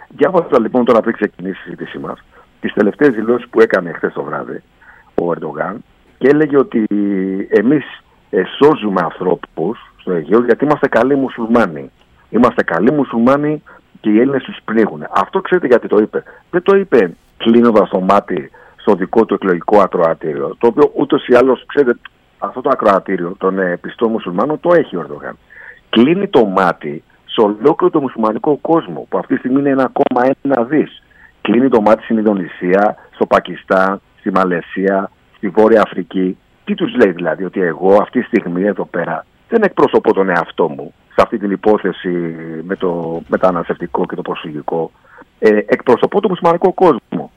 Διάβασα λοιπόν τώρα πριν ξεκινήσει η συζήτησή μας τις τελευταίες δηλώσεις που έκανε χθες το βράδυ ο Ερντογάν και έλεγε ότι εμείς σώζουμε ανθρώπους στο Αιγαίο γιατί είμαστε καλοί μουσουλμάνοι. Είμαστε καλοί μουσουλμάνοι και οι Έλληνες τους πνίγουν. Αυτό ξέρετε γιατί το είπε. Δεν το είπε κλείνοντας το μάτι στο δικό του εκλογικό ακροατήριο. Το οποίο ούτως ή άλλως, ξέρετε, αυτό το ακροατήριο των ε, πιστών μουσουλμάνων το έχει ο Ερντογάν. Κλείνει το μάτι σε ολόκληρο το μουσουλμανικό κόσμο, που αυτή τη στιγμή είναι 1,1 δις. Κλείνει το μάτι στην Ινδονησία, στο Πακιστάν, στη Μαλαισία, στη Βόρεια Αφρική. Τι τους λέει δηλαδή, ότι εγώ αυτή τη στιγμή εδώ πέρα δεν εκπροσωπώ τον εαυτό μου σε αυτή την υπόθεση με το μεταναστευτικό και το προσφυγικό. Ε, εκπροσωπώ το μουσουλμανικό κόσμο.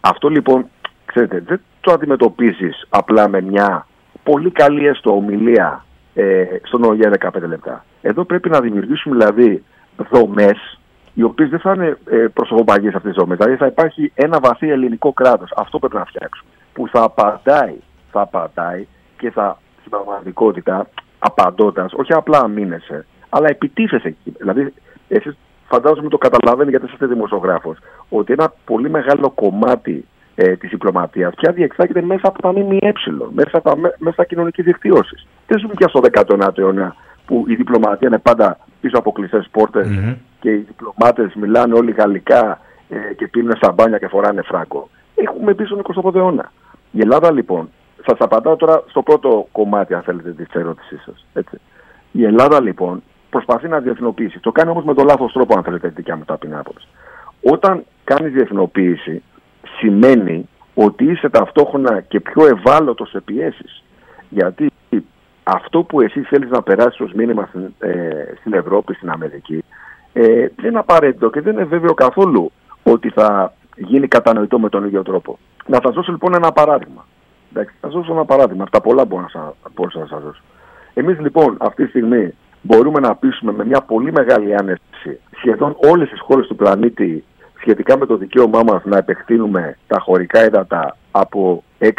Αυτό λοιπόν Ξέρετε, δεν το αντιμετωπίζεις απλά με μια πολύ καλή έστω ομιλία ε, στον ΟΓΕ 15 λεπτά. Εδώ πρέπει να δημιουργήσουμε δηλαδή δομές οι οποίες δεν θα είναι ε, προσωποπαγίε αυτές τις δομές. Δηλαδή θα υπάρχει ένα βαθύ ελληνικό κράτος. Αυτό πρέπει να φτιάξουμε. Που θα απαντάει, θα απαντάει και θα στην πραγματικότητα απαντώντας, όχι απλά αμήνεσαι, αλλά επιτίθεσαι εκεί. Δηλαδή, εσείς φαντάζομαι το καταλαβαίνει γιατί είστε δημοσιογράφος, ότι ένα πολύ μεγάλο κομμάτι ε, της διπλωματίας πια διεξάγεται μέσα από τα ΜΜΕ, μέσα, από τα, μέσα κοινωνική δικτύωση. Δεν ζούμε πια στο 19ο αιώνα που η διπλωματία είναι πάντα πίσω από κλειστές και οι διπλωμάτες μιλάνε όλοι γαλλικά ε, και πίνουν σαμπάνια και φοράνε φράγκο. Έχουμε μπει στον 20ο αιώνα. Η Ελλάδα λοιπόν, σας απαντάω τώρα στο πρώτο κομμάτι, αν θέλετε, της ερώτησής σας. Η Ελλάδα λοιπόν προσπαθεί να διεθνοποιήσει. Το κάνει όμως με τον λάθος τρόπο, αν θέλετε, τη δικιά μου ταπεινή άποψη. Όταν κάνει διεθνοποίηση, σημαίνει ότι είσαι ταυτόχρονα και πιο ευάλωτος σε πιέσεις. Γιατί αυτό που εσύ θέλεις να περάσεις ως μήνυμα στην, ε, στην Ευρώπη, στην Αμερική, ε, δεν είναι απαραίτητο και δεν είναι βέβαιο καθόλου ότι θα γίνει κατανοητό με τον ίδιο τρόπο. Να σας δώσω λοιπόν ένα παράδειγμα. Εντάξει, θα σας δώσω ένα παράδειγμα. Αυτά πολλά μπορώ να, να σας δώσω. Εμείς λοιπόν αυτή τη στιγμή μπορούμε να πείσουμε με μια πολύ μεγάλη άνεση σχεδόν όλες τις χώρες του πλανήτη σχετικά με το δικαίωμά μας να επεκτείνουμε τα χωρικά ύδατα από 6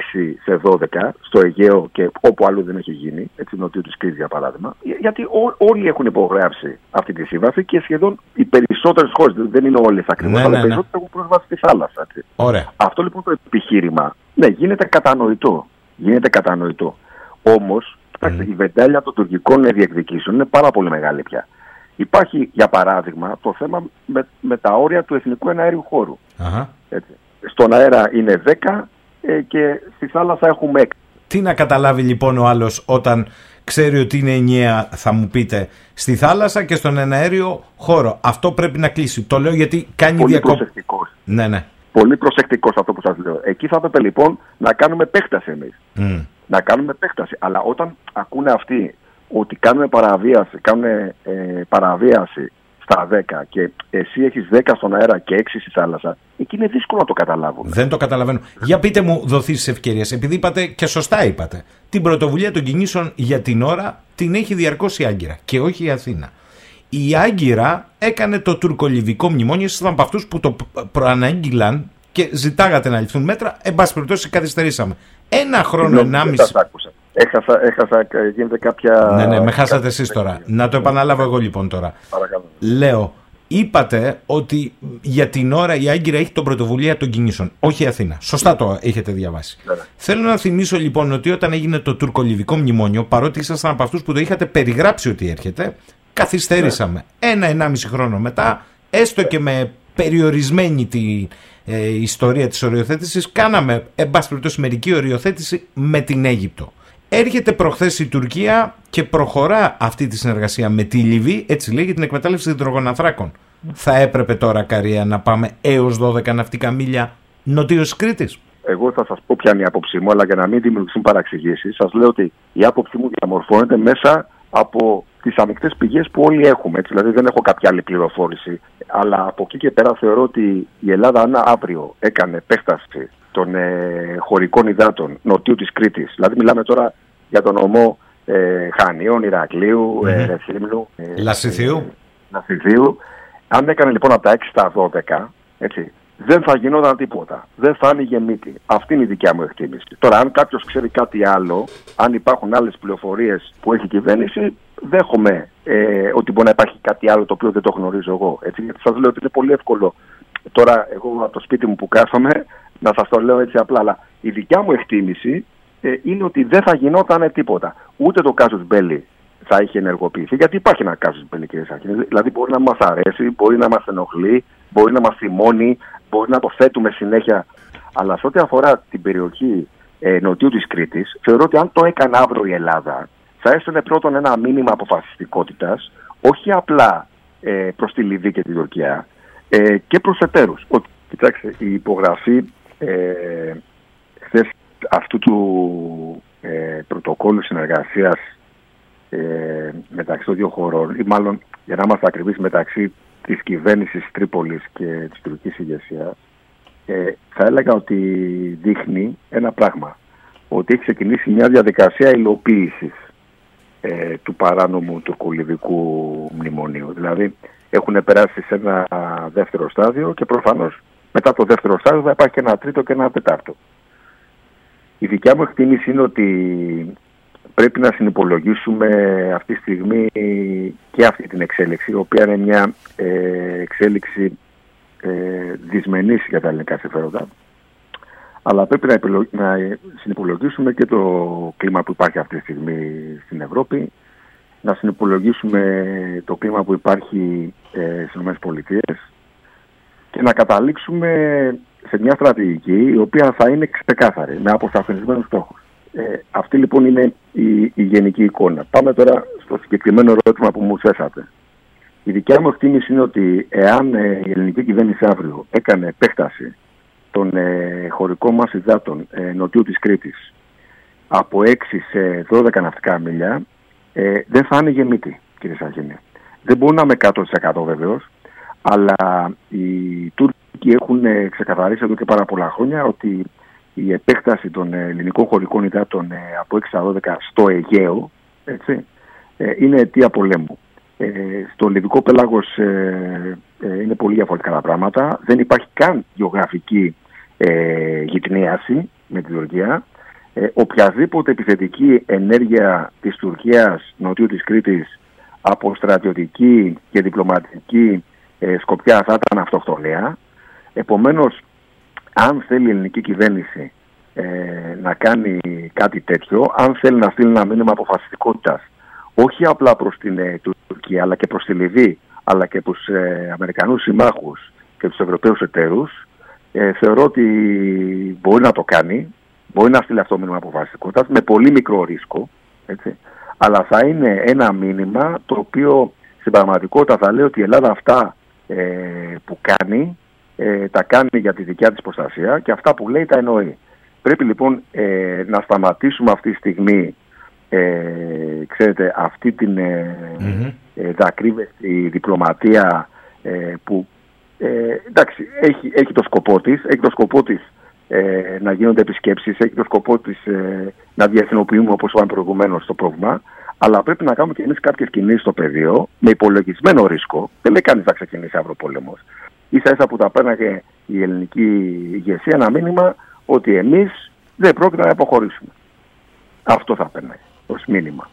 σε 12 στο Αιγαίο και όπου αλλού δεν έχει γίνει, έτσι νοτιού της Κρήτης για παράδειγμα, γιατί ό, όλοι έχουν υπογράψει αυτή τη σύμβαση και σχεδόν οι περισσότερες χώρες, δεν είναι όλες ακριβώς, ναι, αλλά ναι, οι ναι. περισσότερες έχουν πρόσβαση στη θάλασσα. Έτσι. Ωραία. Αυτό λοιπόν το επιχείρημα, ναι, γίνεται κατανοητό. Γίνεται κατανοητό. Όμως, mm. η βεντάλια των τουρκικών διεκδικήσεων είναι πάρα πολύ μεγάλη πια. Υπάρχει, για παράδειγμα, το θέμα με, με τα όρια του εθνικού εναέριου χώρου. Έτσι. Στον αέρα είναι 10 ε, και στη θάλασσα έχουμε 6. Τι να καταλάβει λοιπόν ο άλλος όταν ξέρει ότι είναι 9, θα μου πείτε, στη θάλασσα και στον εναέριο χώρο. Αυτό πρέπει να κλείσει. Το λέω γιατί κάνει Πολύ διακοπ... προσεκτικός. Ναι, ναι. Πολύ προσεκτικός αυτό που σας λέω. Εκεί θα έπρεπε λοιπόν να κάνουμε επέκταση εμείς. Mm. Να κάνουμε επέκταση. Αλλά όταν ακούνε αυτοί ότι κάνουμε παραβίαση, κάνουν ε, παραβίαση στα 10 και εσύ έχεις 10 στον αέρα και 6 στη θάλασσα, εκεί είναι δύσκολο να το καταλάβω. Δεν το καταλαβαίνω. Για πείτε μου δοθήσεις ευκαιρίες, επειδή είπατε και σωστά είπατε, την πρωτοβουλία των κινήσεων για την ώρα την έχει διαρκώς η Άγκυρα και όχι η Αθήνα. Η Άγκυρα έκανε το τουρκολιβικό μνημόνιο, ήσασταν από αυτούς που το προανάγγειλαν και ζητάγατε να ληφθούν μέτρα. Εν πάση περιπτώσει, καθυστερήσαμε. Ένα χρόνο, ενάμιση. Έχασα, έχασα, γίνεται κάποια... Ναι, ναι, με χάσατε εσείς τώρα. Να το επαναλάβω εγώ λοιπόν τώρα. Παρακαλώ. Λέω, είπατε ότι για την ώρα η Άγκυρα έχει τον πρωτοβουλία των κινήσεων, όχι η Αθήνα. Σωστά το έχετε διαβάσει. Ναι, ναι. Θέλω να θυμίσω λοιπόν ότι όταν έγινε το τουρκολιβικό μνημόνιο, παρότι ήσασταν από αυτούς που το είχατε περιγράψει ότι έρχεται, καθυστερήσαμε. Ναι. Ένα-ενάμιση χρόνο μετά, έστω και με περιορισμένη τη ε, ιστορία της οριοθέτησης, κάναμε, εν πάση μερική οριοθέτηση με την Αίγυπτο. Έρχεται προχθές η Τουρκία και προχωρά αυτή τη συνεργασία με τη Λιβύη, έτσι λέγει, την εκμετάλλευση υδρογοναθράκων. Θα έπρεπε τώρα, Καρία, να πάμε έως 12 ναυτικά μίλια νοτίως Κρήτης. Εγώ θα σας πω ποια είναι η άποψή μου, αλλά για να μην δημιουργηθούν παραξηγήσεις, σας λέω ότι η άποψή μου διαμορφώνεται μέσα από τις ανοιχτές πηγές που όλοι έχουμε. Έτσι, δηλαδή δεν έχω κάποια άλλη πληροφόρηση. Αλλά από εκεί και πέρα θεωρώ ότι η Ελλάδα, αν αύριο έκανε επέκταση των ε, χωρικών υδάτων νοτιού της Κρήτης. Δηλαδή μιλάμε τώρα για τον ομό ε, Χανίων, Ηρακλείου, mm-hmm. ε, Ρεθύμνου, ε, Λασιθίου. Λασιθίου. Αν έκανε λοιπόν από τα 6 στα 12, έτσι, δεν θα γινόταν τίποτα. Δεν θα άνοιγε μύτη. Αυτή είναι η δικιά μου εκτίμηση. Τώρα, αν κάποιος ξέρει κάτι άλλο, αν υπάρχουν άλλες πληροφορίες που έχει η κυβέρνηση, δέχομαι ε, ότι μπορεί να υπάρχει κάτι άλλο το οποίο δεν το γνωρίζω εγώ. Έτσι, γιατί σας λέω ότι είναι πολύ εύκολο. Τώρα, εγώ από το σπίτι μου που κάθομαι, να σας το λέω έτσι απλά, αλλά η δικιά μου εκτίμηση ε, είναι ότι δεν θα γινόταν τίποτα. Ούτε το κάζος Μπέλη θα είχε ενεργοποιηθεί, γιατί υπάρχει ένα κάζος Μπέλη κύριε Σαχίνη. Δηλαδή μπορεί να μας αρέσει, μπορεί να μας ενοχλεί, μπορεί να μας θυμώνει, μπορεί να το θέτουμε συνέχεια. Αλλά σε ό,τι αφορά την περιοχή ε, νοτιού της Κρήτης, θεωρώ ότι αν το έκανε αύριο η Ελλάδα, θα έστελνε πρώτον ένα μήνυμα αποφασιστικότητας, όχι απλά ε, προς τη Λιβύη και την Τουρκία, ε, και προς εταίρους. Ότι, κοιτάξτε, η υπογραφή ε, χθες αυτού του ε, πρωτοκόλλου συνεργασίας ε, μεταξύ των δύο χωρών ή μάλλον για να είμαστε ακριβείς μεταξύ της κυβέρνησης Τρίπολης και της τουρκικής ηγεσίας, ε, θα έλεγα ότι δείχνει ένα πράγμα ότι έχει ξεκινήσει μια διαδικασία υλοποίησης ε, του παράνομου τουρκολιβικού μνημονίου. Δηλαδή έχουν περάσει σε ένα δεύτερο στάδιο και προφανώς μετά το δεύτερο στάδιο θα υπάρχει και ένα τρίτο και ένα τετάρτο. Η δικιά μου εκτίμηση είναι ότι πρέπει να συνυπολογίσουμε αυτή τη στιγμή και αυτή την εξέλιξη, η οποία είναι μια ε, εξέλιξη ε, δυσμενής για τα ελληνικά συμφέροντα. Αλλά πρέπει να, να συνυπολογίσουμε και το κλίμα που υπάρχει αυτή τη στιγμή στην Ευρώπη, να συνυπολογίσουμε το κλίμα που υπάρχει ε, στις ΗΠΑ, και να καταλήξουμε σε μια στρατηγική η οποία θα είναι ξεκάθαρη, με αποσταθμισμένους στόχους. Ε, αυτή λοιπόν είναι η, η γενική εικόνα. Πάμε τώρα στο συγκεκριμένο ερώτημα που μου θέσατε. Η δικιά μου εκτίμηση είναι ότι εάν ε, η ελληνική κυβέρνηση αύριο έκανε επέκταση των ε, χωρικών μας υδάτων ε, νοτιού της Κρήτης από 6 σε 12 ναυτικά μίλια ε, δεν θα είναι γεμίτη, κύριε Σαχίνη. Δεν μπορεί να είμαι 100% βεβαίω, αλλά οι Τούρκοι έχουν ε, ξεκαθαρίσει εδώ και πάρα πολλά χρόνια ότι η επέκταση των ε, ελληνικών χωρικών υδάτων ε, από 6 12 στο Αιγαίο έτσι, είναι αιτία πολέμου. Ε, στο Λιβικό πέλαγος ε, είναι πολύ διαφορετικά τα πράγματα. Δεν υπάρχει καν γεωγραφική ε, γυτνίαση με την Τουρκία. Ε, οποιαδήποτε επιθετική ενέργεια της Τουρκίας νοτιού της Κρήτης από στρατιωτική και διπλωματική ε, σκοπιά θα ήταν αυτοκτονία. Επομένως, αν θέλει η ελληνική κυβέρνηση ε, να κάνει κάτι τέτοιο, αν θέλει να στείλει ένα μήνυμα αποφασιστικότητας, όχι απλά προς την ε, Τουρκία, αλλά και προς τη Λιβύη, αλλά και τους ε, Αμερικανούς συμμάχους και τους Ευρωπαίους εταίρους, ε, θεωρώ ότι μπορεί να το κάνει, μπορεί να στείλει αυτό μήνυμα αποφασιστικότητας με πολύ μικρό ρίσκο, έτσι, αλλά θα είναι ένα μήνυμα το οποίο στην πραγματικότητα θα λέει ότι η Ελλάδα αυτά ε, που κάνει ε, τα κάνει για τη δικιά της προστασία και αυτά που λέει τα εννοεί. Πρέπει λοιπόν ε, να σταματήσουμε αυτή τη στιγμή ε, ξέρετε, αυτή την ε, mm διπλωματία που εντάξει, έχει, έχει το σκοπό της, έχει το σκοπό της ε, να γίνονται επισκέψεις, έχει το σκοπό της ε, να διεθνοποιούμε όπως είπαμε προηγουμένως το πρόβλημα, αλλά πρέπει να κάνουμε και εμείς κάποιες κινήσεις στο πεδίο με υπολογισμένο ρίσκο. Δεν λέει κανείς να ξεκινήσει αύριο πόλεμος. Ίσα ίσα που τα πέρναγε η ελληνική ηγεσία ένα μήνυμα ότι εμείς δεν πρόκειται να αποχωρήσουμε. Αυτό θα πέρναγε ως μήνυμα.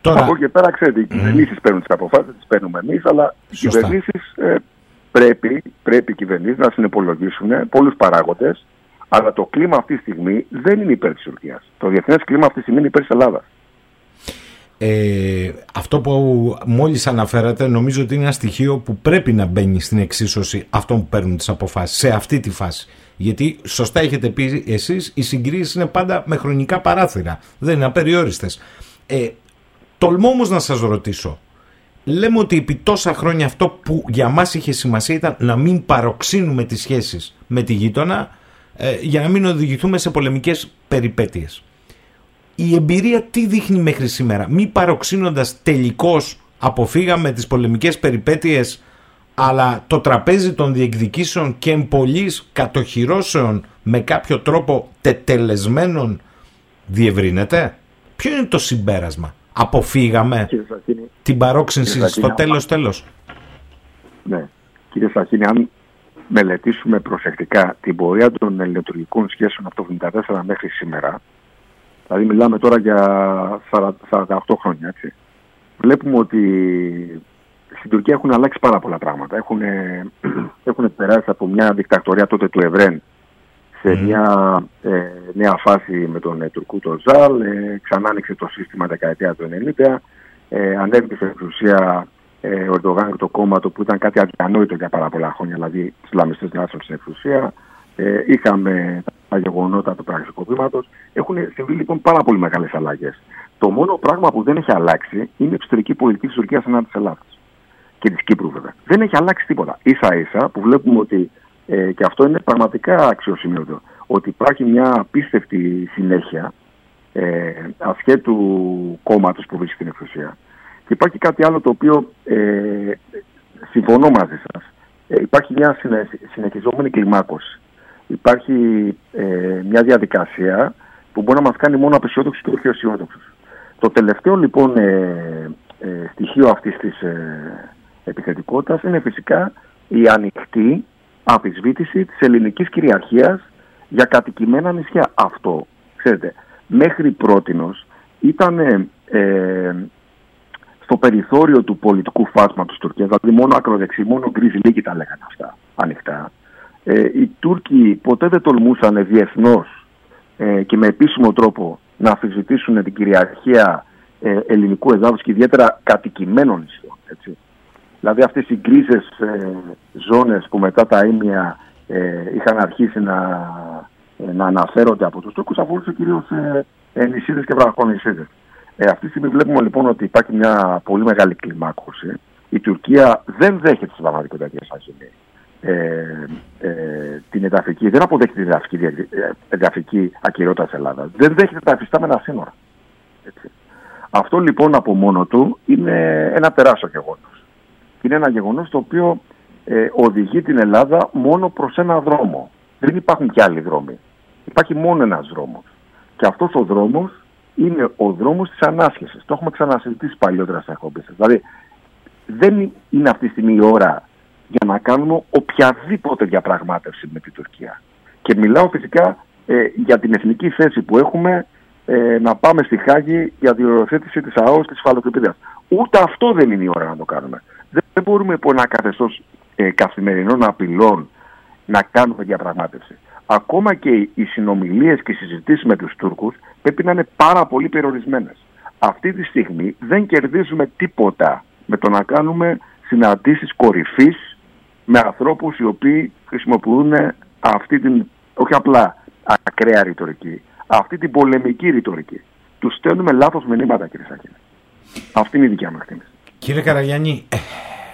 Τώρα... Από εκεί πέρα, ξέρετε, οι κυβερνήσεις mm. παίρνουν τις αποφάσεις, τις παίρνουμε εμείς, αλλά οι κυβερνήσεις ε, πρέπει, πρέπει οι κυβερνήσεις να συνυπολογίσουν πολλούς παράγοντες, αλλά το κλίμα αυτή τη στιγμή δεν είναι υπέρ της Τουρκίας. Το διεθνές κλίμα αυτή τη στιγμή είναι υπέρ της Ελλάδας. Ε, αυτό που μόλις αναφέρατε νομίζω ότι είναι ένα στοιχείο που πρέπει να μπαίνει στην εξίσωση αυτών που παίρνουν τις αποφάσεις σε αυτή τη φάση. Γιατί σωστά έχετε πει εσείς οι συγκρίσεις είναι πάντα με χρονικά παράθυρα, δεν είναι απεριόριστες. Ε, τολμώ όμως να σας ρωτήσω, λέμε ότι επί τόσα χρόνια αυτό που για μας είχε σημασία ήταν να μην παροξύνουμε τις σχέσεις με τη γείτονα ε, για να μην οδηγηθούμε σε πολεμικές περιπέτειες. Η εμπειρία τι δείχνει μέχρι σήμερα; Μη παροξύνοντας τελικώς αποφύγαμε τις πολεμικές περιπέτειες αλλά το τραπέζι των διεκδικήσεων και εμπολής κατοχυρώσεων με κάποιο τρόπο τετελεσμένων διευρύνεται. Ποιο είναι το συμπέρασμα; Αποφύγαμε την παρόξυνση στο τέλος τέλος. Ναι. Κύριε Σαχίνη, αν μελετήσουμε προσεκτικά την πορεία των ελληνοτουρκικών σχέσεων από το 1974 μέχρι σήμερα, δηλαδή μιλάμε τώρα για 48 χρόνια, έτσι, βλέπουμε ότι στην Τουρκία έχουν αλλάξει πάρα πολλά πράγματα. Έχουν, <clears throat> έχουν περάσει από μια δικτακτορία τότε του Ευρέν σε μια ε, νέα φάση με τον ε, Τουρκού τον Ζαλ, ε, ξανά άνοιξε το σύστημα δεκαετία του 90, ε, ανέβηκε στην εξουσία ε, ο Ερντογάν και το κόμμα του που ήταν κάτι αδιανόητο για πάρα πολλά χρόνια, δηλαδή Ισλαμιστές να έρθουν στην εξουσία. Ε, είχαμε τα γεγονότα του πραξικοπήματος. Έχουν συμβεί λοιπόν πάρα πολύ μεγάλες αλλαγές. Το μόνο πράγμα που δεν έχει αλλάξει είναι η εξωτερική πολιτική της Τουρκίας ενάντια της Ελλάδας. Και της Κύπρου βέβαια. Δεν έχει αλλάξει τίποτα. σα ίσα που βλέπουμε ότι ε, και αυτό είναι πραγματικά αξιοσημείωτο. Ότι υπάρχει μια απίστευτη συνέχεια ε, ασχέτου κόμματος που βρίσκει στην εξουσία. Και υπάρχει κάτι άλλο το οποίο ε, συμφωνώ μαζί σας. Ε, υπάρχει μια συνεχιζόμενη κλιμάκωση. Υπάρχει ε, μια διαδικασία που μπορεί να μας κάνει μόνο απεσιόδοξους και όχι αισιόδοξους. Το τελευταίο λοιπόν ε, ε, στοιχείο αυτής της ε, επιθετικότητας είναι φυσικά η ανοιχτή αμφισβήτηση της ελληνικής κυριαρχίας για κατοικημένα νησιά. Αυτό, ξέρετε, μέχρι πρότινος ήταν ε, στο περιθώριο του πολιτικού φάσματος Τουρκίας, δηλαδή μόνο ακροδεξί, μόνο γκρίζι λίγοι τα λέγανε αυτά ανοιχτά. Ε, οι Τούρκοι ποτέ δεν τολμούσαν διεθνώς ε, και με επίσημο τρόπο να αμφισβητήσουν την κυριαρχία ε, ελληνικού εδάφους και ιδιαίτερα κατοικημένων νησιών. Έτσι. Δηλαδή αυτές οι γκρίζες ε, ζώνες που μετά τα ίμια ε, είχαν αρχίσει να, ε, να αναφέρονται από τους Τούρκους αφορούσε κυρίως ε, ε, νησίδες και βραχονησίδες. Ε, αυτή τη στιγμή βλέπουμε λοιπόν ότι υπάρχει μια πολύ μεγάλη κλιμάκωση. Η Τουρκία δεν δέχεται στην πραγματικότητα τη ασυλή. Ε, ε, την εδαφική, δεν αποδέχεται την εδαφική, ε, εδαφική ακυρότητα της Ελλάδας. Δεν δέχεται τα εφιστάμενα σύνορα. Έτσι. Αυτό λοιπόν από μόνο του είναι ένα τεράστιο γεγονός. Είναι ένα γεγονός το οποίο ε, οδηγεί την Ελλάδα μόνο προς ένα δρόμο. Δεν υπάρχουν κι άλλοι δρόμοι. Υπάρχει μόνο ένας δρόμος. Και αυτός ο δρόμος είναι ο δρόμος της ανάσχεσης. Το έχουμε ξανασυζητήσει παλιότερα σε εκπομπές. Δηλαδή δεν είναι αυτή τη στιγμή η ώρα για να κάνουμε οποιαδήποτε διαπραγμάτευση με την Τουρκία. Και μιλάω φυσικά ε, για την εθνική θέση που έχουμε ε, να πάμε στη Χάγη για τη οριοθέτηση της ΑΟΣ της φαλοκρηπίδας. Ούτε αυτό δεν είναι η ώρα να το κάνουμε. Δεν μπορούμε από ένα καθεστώς ε, καθημερινών απειλών να κάνουμε διαπραγμάτευση. Ακόμα και οι συνομιλίες και οι συζητήσεις με τους Τούρκους πρέπει να είναι πάρα πολύ περιορισμένες. Αυτή τη στιγμή δεν κερδίζουμε τίποτα με το να κάνουμε συναντήσεις κορυφής με ανθρώπους οι οποίοι χρησιμοποιούν αυτή την, όχι απλά ακραία ρητορική, αυτή την πολεμική ρητορική. Τους στέλνουμε λάθος μηνύματα κύριε Σάκη. Αυτή είναι η δικιά μου εκτίμηση. Κύριε Καραγιάννη, ε,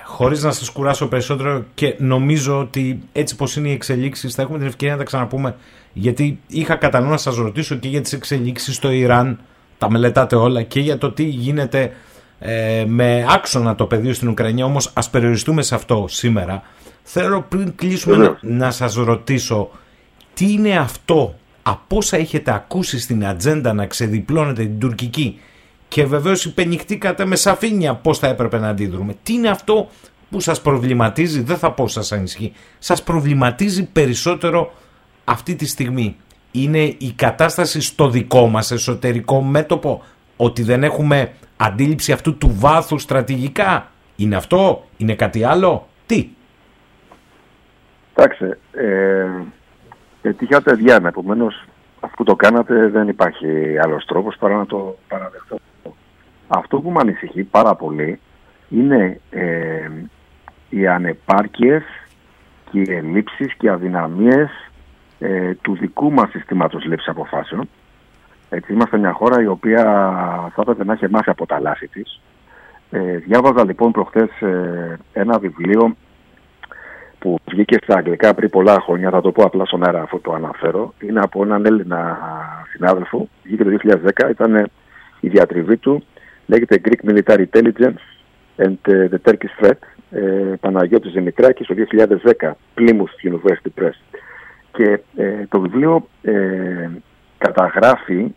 χωρίς να σας κουράσω περισσότερο και νομίζω ότι έτσι πως είναι οι εξελίξεις, θα έχουμε την ευκαιρία να τα ξαναπούμε. Γιατί είχα κατά νου να σας ρωτήσω και για τις εξελίξεις στο Ιράν, τα μελετάτε όλα, και για το τι γίνεται ε, με άξονα το πεδίο στην Ουκρανία. Όμως ας περιοριστούμε σε αυτό σήμερα. Θέλω πριν κλείσουμε να, να σας ρωτήσω τι είναι αυτό από όσα έχετε ακούσει στην ατζέντα να ξεδιπλώνετε την τουρκική και βεβαίως υπενηχτήκατε με σαφήνεια πώς θα έπρεπε να αντίδρουμε. Τι είναι αυτό που σας προβληματίζει, δεν θα πω σας ανησυχεί, σας προβληματίζει περισσότερο αυτή τη στιγμή; Είναι η κατάσταση στο δικό μας εσωτερικό μέτωπο, ότι δεν έχουμε αντίληψη αυτού του βάθους στρατηγικά. Είναι αυτό, είναι κάτι άλλο, τι; Εντάξει, ε, πετύχατε διάνα, επομένως αφού που το κάνατε δεν υπάρχει άλλος τρόπος παρά να το παραδεχτώ. Αυτό που με ανησυχεί πάρα πολύ είναι ε, οι ανεπάρκειες και οι ελλείψεις και οι αδυναμίες ε, του δικού μας συστήματος λήψης αποφάσεων. Έτσι, είμαστε μια χώρα η οποία θα έπρεπε να έχει μάθει από τα λάθη της. Ε, διάβαζα λοιπόν προχθές ε, ένα βιβλίο που βγήκε στα αγγλικά πριν πολλά χρόνια, θα το πω απλά στον αέρα αφού το αναφέρω. Είναι από έναν Έλληνα συνάδελφο, βγήκε το 2010, ήταν η διατριβή του, λέγεται Greek Military Intelligence and the Turkish Threat ε, Παναγιώτης Δημητράκης το 2010, Plymouth University Press. Και ε, το βιβλίο ε, καταγράφει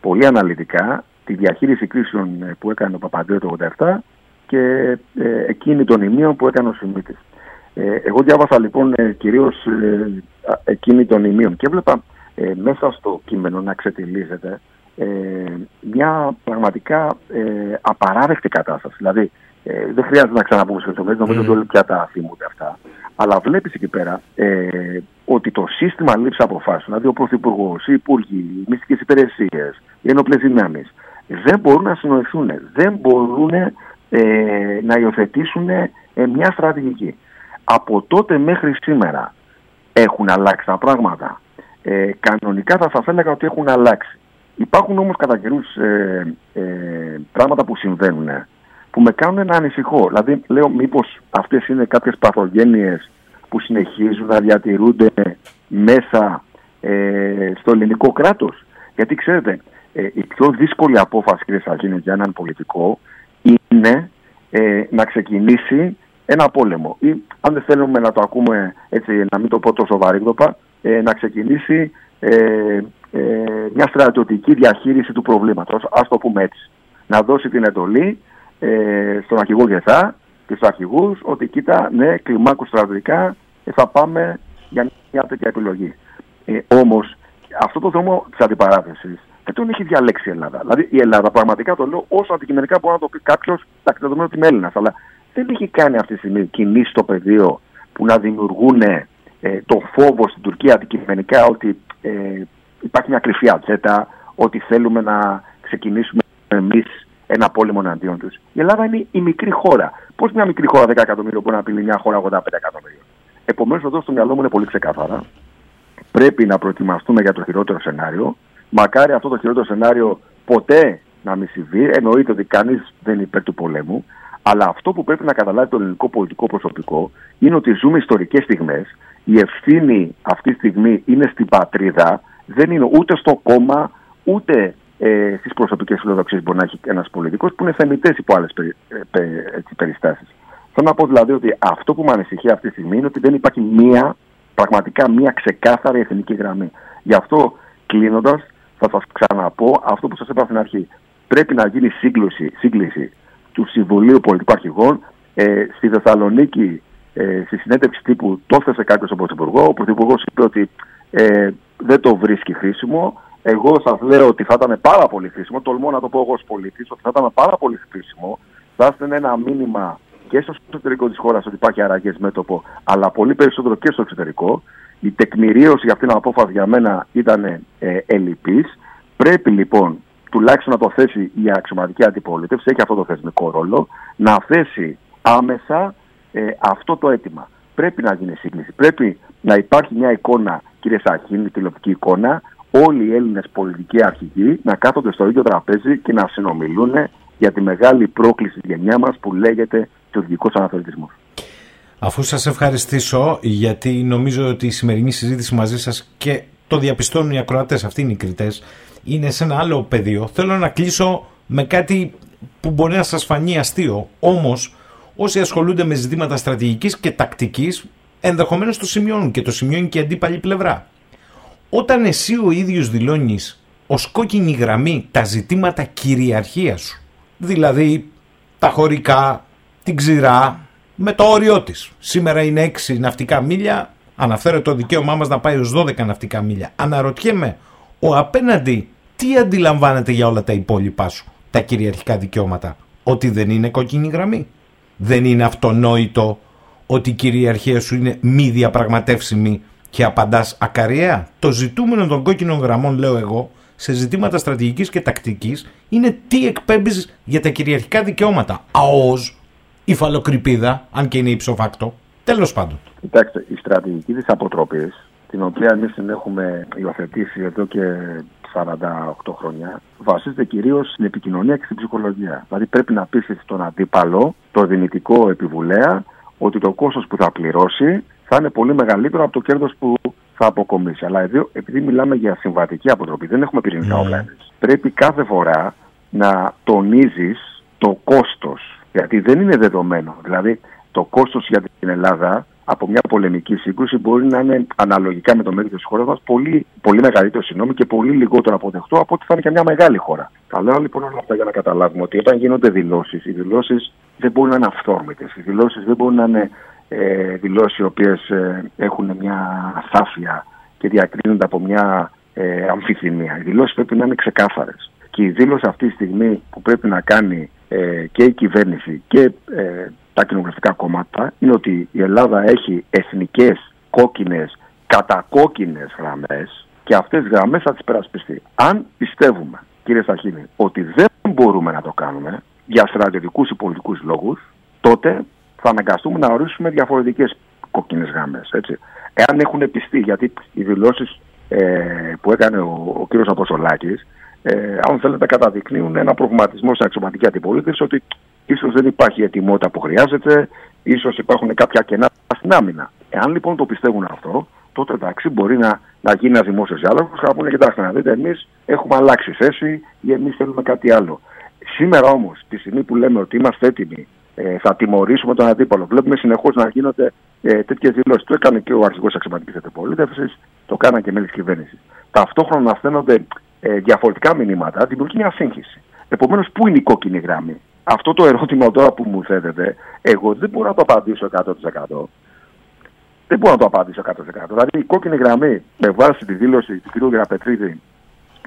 πολύ αναλυτικά τη διαχείριση κρίσεων ε, που έκανε ο Παπαντέο το 1987 και ε, εκείνη των ημείων που έκανε ο Σιμίτης. Ε, εγώ διάβασα λοιπόν ε, κυρίως εκείνη των ημείων και έβλεπα μέσα στο κείμενο να ξετυλίζεται μια πραγματικά απαράδεκτη κατάσταση. Δηλαδή ε, δεν χρειάζεται να ξαναπούμε σε λεπτομέρειε, νομίζω ότι όλοι πια τα θυμούνται αυτά. Αλλά βλέπεις εκεί πέρα ε, ότι το σύστημα λήψης αποφάσεων, δηλαδή ο Πρωθυπουργός, οι Υπουργοί, οι μυστικές υπηρεσίες, οι ενόπλες δυνάμεις, δεν μπορούν να συνοηθούν, δεν μπορούν ε, να υιοθετήσουν ε, μια στρατηγική. Από τότε μέχρι σήμερα έχουν αλλάξει τα πράγματα. Ε, κανονικά θα σα έλεγα ότι έχουν αλλάξει. Υπάρχουν όμως κατά καιρούς ε, ε, πράγματα που συμβαίνουν που με κάνουν να ανησυχώ. Δηλαδή, λέω, μήπως αυτές είναι κάποιες παθογένειες που συνεχίζουν να διατηρούνται μέσα ε, στο ελληνικό κράτος. Γιατί ξέρετε, ε, η πιο δύσκολη απόφαση, κύριε Σαγίνη, για έναν πολιτικό είναι ε, να ξεκινήσει ένα πόλεμο. Ή, αν δεν θέλουμε να το ακούμε έτσι, να μην το πω τόσο βαρύγδοπα, ε, να ξεκινήσει ε, ε, μια στρατιωτική διαχείριση του προβλήματος, ας το πούμε έτσι. Να δώσει την εντολή ε, στον αρχηγό Γεθά και στους αρχηγούς ότι κοίτα, ναι, κλιμάκου στρατιωτικά ε, θα πάμε για μια τέτοια επιλογή. Ε, όμως αυτό το δρόμο της αντιπαράθεσης δεν τον έχει διαλέξει η Ελλάδα. Δηλαδή η Ελλάδα πραγματικά το λέω όσο αντικειμενικά μπορεί να το πει κάποιος, τα δεδομένου ότι είμαι Έλληνας, αλλά δεν έχει κάνει αυτή τη στιγμή κινήσεις στο πεδίο που να δημιουργούν ε, το φόβο στην Τουρκία αντικειμενικά ότι ε, υπάρχει μια κρυφή ατζέτα, ότι θέλουμε να ξεκινήσουμε εμείς ένα πόλεμο εναντίον τους. Η Ελλάδα είναι η μικρή χώρα. Πώς μια μικρή χώρα 10 εκατομμύρια μπορεί να απειλεί μια χώρα 85 εκατομμύρια. Επομένως, εδώ στο μυαλό μου είναι πολύ ξεκάθαρα. Πρέπει να προετοιμαστούμε για το χειρότερο σενάριο. Μακάρι αυτό το χειρότερο σενάριο ποτέ να μην συμβεί. Εννοείται ότι κανείς δεν είναι υπέρ του πολέμου. Αλλά αυτό που πρέπει να καταλάβει το ελληνικό πολιτικό προσωπικό είναι ότι ζούμε ιστορικές στιγμές. Η ευθύνη αυτή τη στιγμή είναι στην πατρίδα, δεν είναι ούτε στο κόμμα, ούτε ε, στις προσωπικές φιλοδοξίες μπορεί να έχει ένας πολιτικός που είναι θεμητές υπό άλλες περι, ε, περιστάσεις. Θέλω να πω δηλαδή ότι αυτό που με ανησυχεί αυτή τη στιγμή είναι ότι δεν υπάρχει μία, πραγματικά μία ξεκάθαρη εθνική γραμμή. Γι' αυτό κλείνοντας, θα σας ξαναπώ αυτό που σας είπα στην αρχή. Πρέπει να γίνει σύγκληση, σύγκληση του Συμβουλίου Πολιτικών Αρχηγών. Ε, στη Θεσσαλονίκη, ε, στη συνέντευξη τύπου, το έθεσε κάποιος στον Πρωθυπουργός. Ο Πρωθυπουργός είπε ότι ε, δεν το βρίσκει χρήσιμο. Εγώ σας λέω ότι θα ήταν πάρα πολύ χρήσιμο, τολμώ να το πω εγώ ως πολίτης, ότι θα ήταν πάρα πολύ χρήσιμο. Θα έστειλε ένα μήνυμα και στο εσωτερικό της χώρας ότι υπάρχει αραγές μέτωπο, αλλά πολύ περισσότερο και στο εξωτερικό. Η τεκμηρίωση για αυτήν την απόφαση για μένα ήταν ε, ελλειπής. Πρέπει λοιπόν τουλάχιστον να το θέσει η αξιωματική αντιπολίτευση, έχει αυτό το θεσμικό ρόλο, να θέσει άμεσα ε, αυτό το αίτημα. Πρέπει να γίνει σύγκληση. Πρέπει να υπάρχει μια εικόνα, κύριε Σαχίνη, τηλεοπτική εικόνα, όλοι οι Έλληνες πολιτικοί αρχηγοί να κάθονται στο ίδιο τραπέζι και να συνομιλούν για τη μεγάλη πρόκληση τη γενιά μας που λέγεται τουρκικό αναθεωρητισμός. Αφού σας ευχαριστήσω, γιατί νομίζω ότι η σημερινή συζήτηση μαζί σας και το διαπιστώνουν οι ακροατές, αυτοί είναι οι κριτές, είναι σε ένα άλλο πεδίο. Θέλω να κλείσω με κάτι που μπορεί να σας φανεί αστείο. Όμως, όσοι ασχολούνται με ζητήματα στρατηγικής και τακτικής, ενδεχομένως το σημειώνουν και το σημειώνει και η αντίπαλη πλευρά. Όταν εσύ ο ίδιος δηλώνεις ως κόκκινη γραμμή τα ζητήματα κυριαρχίας σου, δηλαδή τα χωρικά, την ξηρά, με το όριό της. Σήμερα είναι 6 ναυτικά μίλια, αναφέρω το δικαίωμά μας να πάει ως 12 ναυτικά μίλια. Αναρωτιέμαι, ο απέναντι τι αντιλαμβάνεται για όλα τα υπόλοιπά σου, τα κυριαρχικά δικαιώματα, ότι δεν είναι κόκκινη γραμμή; Δεν είναι αυτονόητο ότι η κυριαρχία σου είναι μη διαπραγματεύσιμη και απαντάς ακαριέα. Το ζητούμενο των κόκκινων γραμμών, λέω εγώ, σε ζητήματα στρατηγικής και τακτικής είναι τι εκπέμπεις για τα κυριαρχικά δικαιώματα. ΑΟΣ, υφαλοκρηπίδα, αν και είναι υψοφάκτο. Τέλος πάντων. Κοιτάξτε, η στρατηγική της αποτροπής, την οποία εμείς την έχουμε υιοθετήσει εδώ και 48 χρόνια, βασίζεται κυρίως στην επικοινωνία και στην ψυχολογία. Δηλαδή πρέπει να πείσει τον αντίπαλο, το δυνητικό επιβουλέα, ότι το κόστος που θα πληρώσει θα είναι πολύ μεγαλύτερο από το κέρδος που θα αποκομίσει. Αλλά εδώ, επειδή μιλάμε για συμβατική αποτροπή, δεν έχουμε πυρηνικά όπλα. Πρέπει κάθε φορά να τονίζεις το κόστος. Γιατί δεν είναι δεδομένο. Δηλαδή, το κόστος για την Ελλάδα από μια πολεμική σύγκρουση μπορεί να είναι αναλογικά με το μέγεθος της χώρας μας πολύ, πολύ μεγαλύτερο συγγνώμη και πολύ λιγότερο αποδεκτό από ότι θα είναι και μια μεγάλη χώρα. Τα λέω λοιπόν όλα αυτά για να καταλάβουμε ότι όταν γίνονται δηλώσεις, οι δηλώσεις δεν μπορούν να είναι αυθόρμητες. Οι δηλώσεις δεν μπορούν να είναι ε, δηλώσεις οι οποίες ε, έχουν μια ασάφεια και διακρίνονται από μια ε, αμφιθυμία. Οι δηλώσεις πρέπει να είναι ξεκάθαρες. Και η δήλωση αυτή τη στιγμή που πρέπει να κάνει ε, και η κυβέρνηση και ε, τα κοινοβουλευτικά κόμματα είναι ότι η Ελλάδα έχει εθνικές κόκκινες, κατακόκκινες γραμμές και αυτές τις γραμμές θα τις περασπιστεί. Αν πιστεύουμε, κύριε Σαχίνη, ότι δεν μπορούμε να το κάνουμε για στρατιωτικούς ή πολιτικούς λόγους, τότε θα αναγκαστούμε να ορίσουμε διαφορετικές κόκκινες γραμμές. Έτσι. Εάν έχουν πιστεί, γιατί οι δηλώσεις ε, που έκανε ο, ο κύριος Αποστολάκης, ε, αν θέλετε καταδεικνύουν ένα προβληματισμό στην αξιωματική αντιπολίτευση ότι ίσως δεν υπάρχει η ετοιμότητα που χρειάζεται, ίσως υπάρχουν κάποια κενά στην άμυνα. Εάν λοιπόν το πιστεύουν αυτό, τότε εντάξει μπορεί να, να γίνει ένας δημόσιος διάλογος και να πούνε: Κοιτάξτε, να δείτε, εμείς έχουμε αλλάξει θέση ή εμείς θέλουμε κάτι άλλο. Σήμερα όμως, τη στιγμή που λέμε ότι είμαστε έτοιμοι, ε, θα τιμωρήσουμε τον αντίπαλο, βλέπουμε συνεχώς να γίνονται ε, τέτοιες δηλώσεις. Το έκανε και ο αρχηγός αξιωματική αντιπολίτευσης, το κάναν και μέλη της κυβέρνησης. Ταυτόχρονα να στέλνονται ε, διαφορετικά μηνύματα, δημιουργεί μια σύγχυση. Επομένως, πού είναι η κόκκινη γραμμή; Αυτό το ερώτημα τώρα που μου θέτετε, εγώ δεν μπορώ να το απαντήσω 100%. Δεν μπορώ να το απαντήσω 100%. Δηλαδή η κόκκινη γραμμή με βάση τη δήλωση του κ. Γραπετρίδη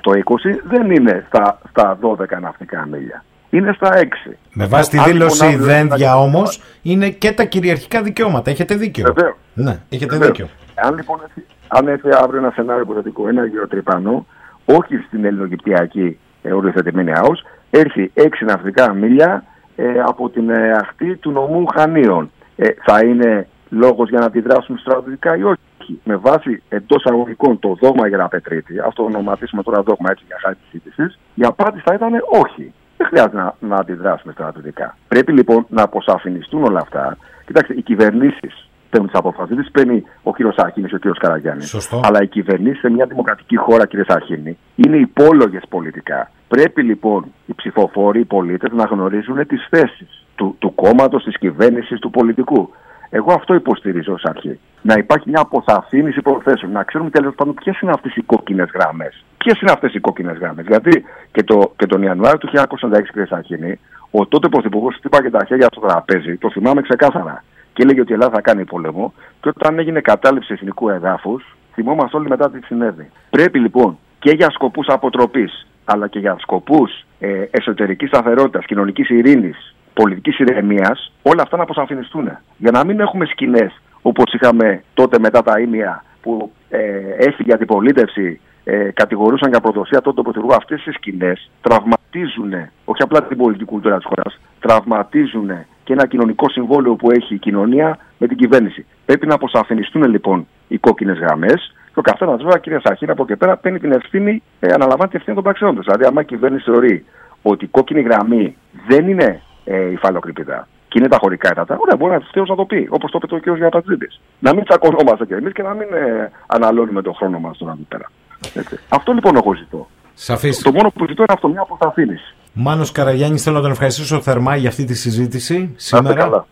το 20 δεν είναι στα, στα 12 ναυτικά μίλια. Είναι στα 6. Με βάση τη δήλωση δένδια όμως είναι και τα κυριαρχικά δικαιώματα. Έχετε δίκιο. Βεβαίως. Ναι, έχετε Βεβαίως. δίκιο. Αν λοιπόν αν έρθει αύριο ένα σενάριο υποθετικό, ένα γεωτρυπανό, όχι στην ελληνογυπτιακή ε, οριοθετημένη ΑΟΣ, έρθει 6 ναυτικά μίλια ε, από την ε, αχτή του νομού Χανίων. Ε, θα είναι λόγος για να αντιδράσουμε στρατιωτικά ή όχι; Με βάση εντός αγωγικών το δόγμα για να πετρίτη, αυτό το ονοματίσουμε τώρα δόγμα έτσι για χάρη της σύντησης, η απάντηση θα ήταν όχι. Δεν χρειάζεται να, να αντιδράσουμε στρατιωτικά. Πρέπει λοιπόν να αποσαφινιστούν όλα αυτά. Κοιτάξτε, οι κυβερνήσεις παίρνουν τις αποφάσεις. Δεν τις παίρνει ο κύριος Άρχινη, ο κύριος Καραγιάννης. Αλλά οι κυβερνήσεις σε μια δημοκρατική χώρα, κύριε Άρχινη, είναι υπόλογες πολιτικά. Πρέπει λοιπόν οι ψηφοφόροι, οι πολίτες να γνωρίζουν τις θέσεις του, του κόμματος, της κυβέρνησης, του πολιτικού. Εγώ αυτό υποστηρίζω ως αρχή. Να υπάρχει μια αποθαφήνιση προθέσεων. Να ξέρουμε τέλος πάντων ποιες είναι αυτές οι κόκκινες γραμμές. Ποιες είναι αυτές οι κόκκινες γραμμές. Γιατί και, το, και τον Ιανουάριο του 1996, κύριε Σαχίνη, ο τότε πρωθυπουργός χτύπαγε τα χέρια στο τραπέζι, το θυμάμαι ξεκάθαρα. Και έλεγε ότι η Ελλάδα θα κάνει πόλεμο. Και όταν έγινε κατάληψη εθνικού εδάφους, θυμόμαστε όλοι μετά τι συνέβη. Πρέπει λοιπόν και για σκοπούς αποτροπής, αλλά και για σκοπούς ε, εσωτερικής σταθερότητας, κοινωνικής ειρήνης, πολιτικής ηρεμίας, όλα αυτά να αποσαφινιστούν. Για να μην έχουμε σκηνές όπω είχαμε τότε μετά τα ίμια που ε, έφυγε η αντιπολίτευση, ε, κατηγορούσαν για προδοσία τότε τον Πρωθυπουργό. Αυτές οι σκηνές τραυματίζουν όχι απλά την πολιτική κουλτούρα της χώρας, τραυματίζουν και ένα κοινωνικό συμβόλαιο που έχει η κοινωνία με την κυβέρνηση. Πρέπει να αποσαφινιστούν λοιπόν οι κόκκινες γραμμές και ο καθένα βέβαια, κυρία Σαχίνα, από εκεί πέρα παίρνει την ευθύνη, ε, αναλαμβάνει την ευθύνη των πραξιών του. Δηλαδή, άμα η κυβέρνηση θεωρεί ότι η κόκκινη γραμμή δεν είναι ε, υφαλοκρηπίδα και είναι τα χωρικά έντατα, ωραία, μπορεί να να το πει, όπως το είπε ο κ. Γιαπατζήτη. Να μην τσακωνόμαστε κι εμείς και να μην ε, αναλώνουμε τον χρόνο μας τώρα εδώ πέρα. Έτσι. Αυτό λοιπόν εγώ ζητώ. Σαφής. Το μόνο που ζητώ είναι αυτό, μια αποθαφήνιση. Μάνος Καραγιάννης, θέλω να τον ευχαριστήσω θερμά για αυτή τη συζήτηση σήμερα.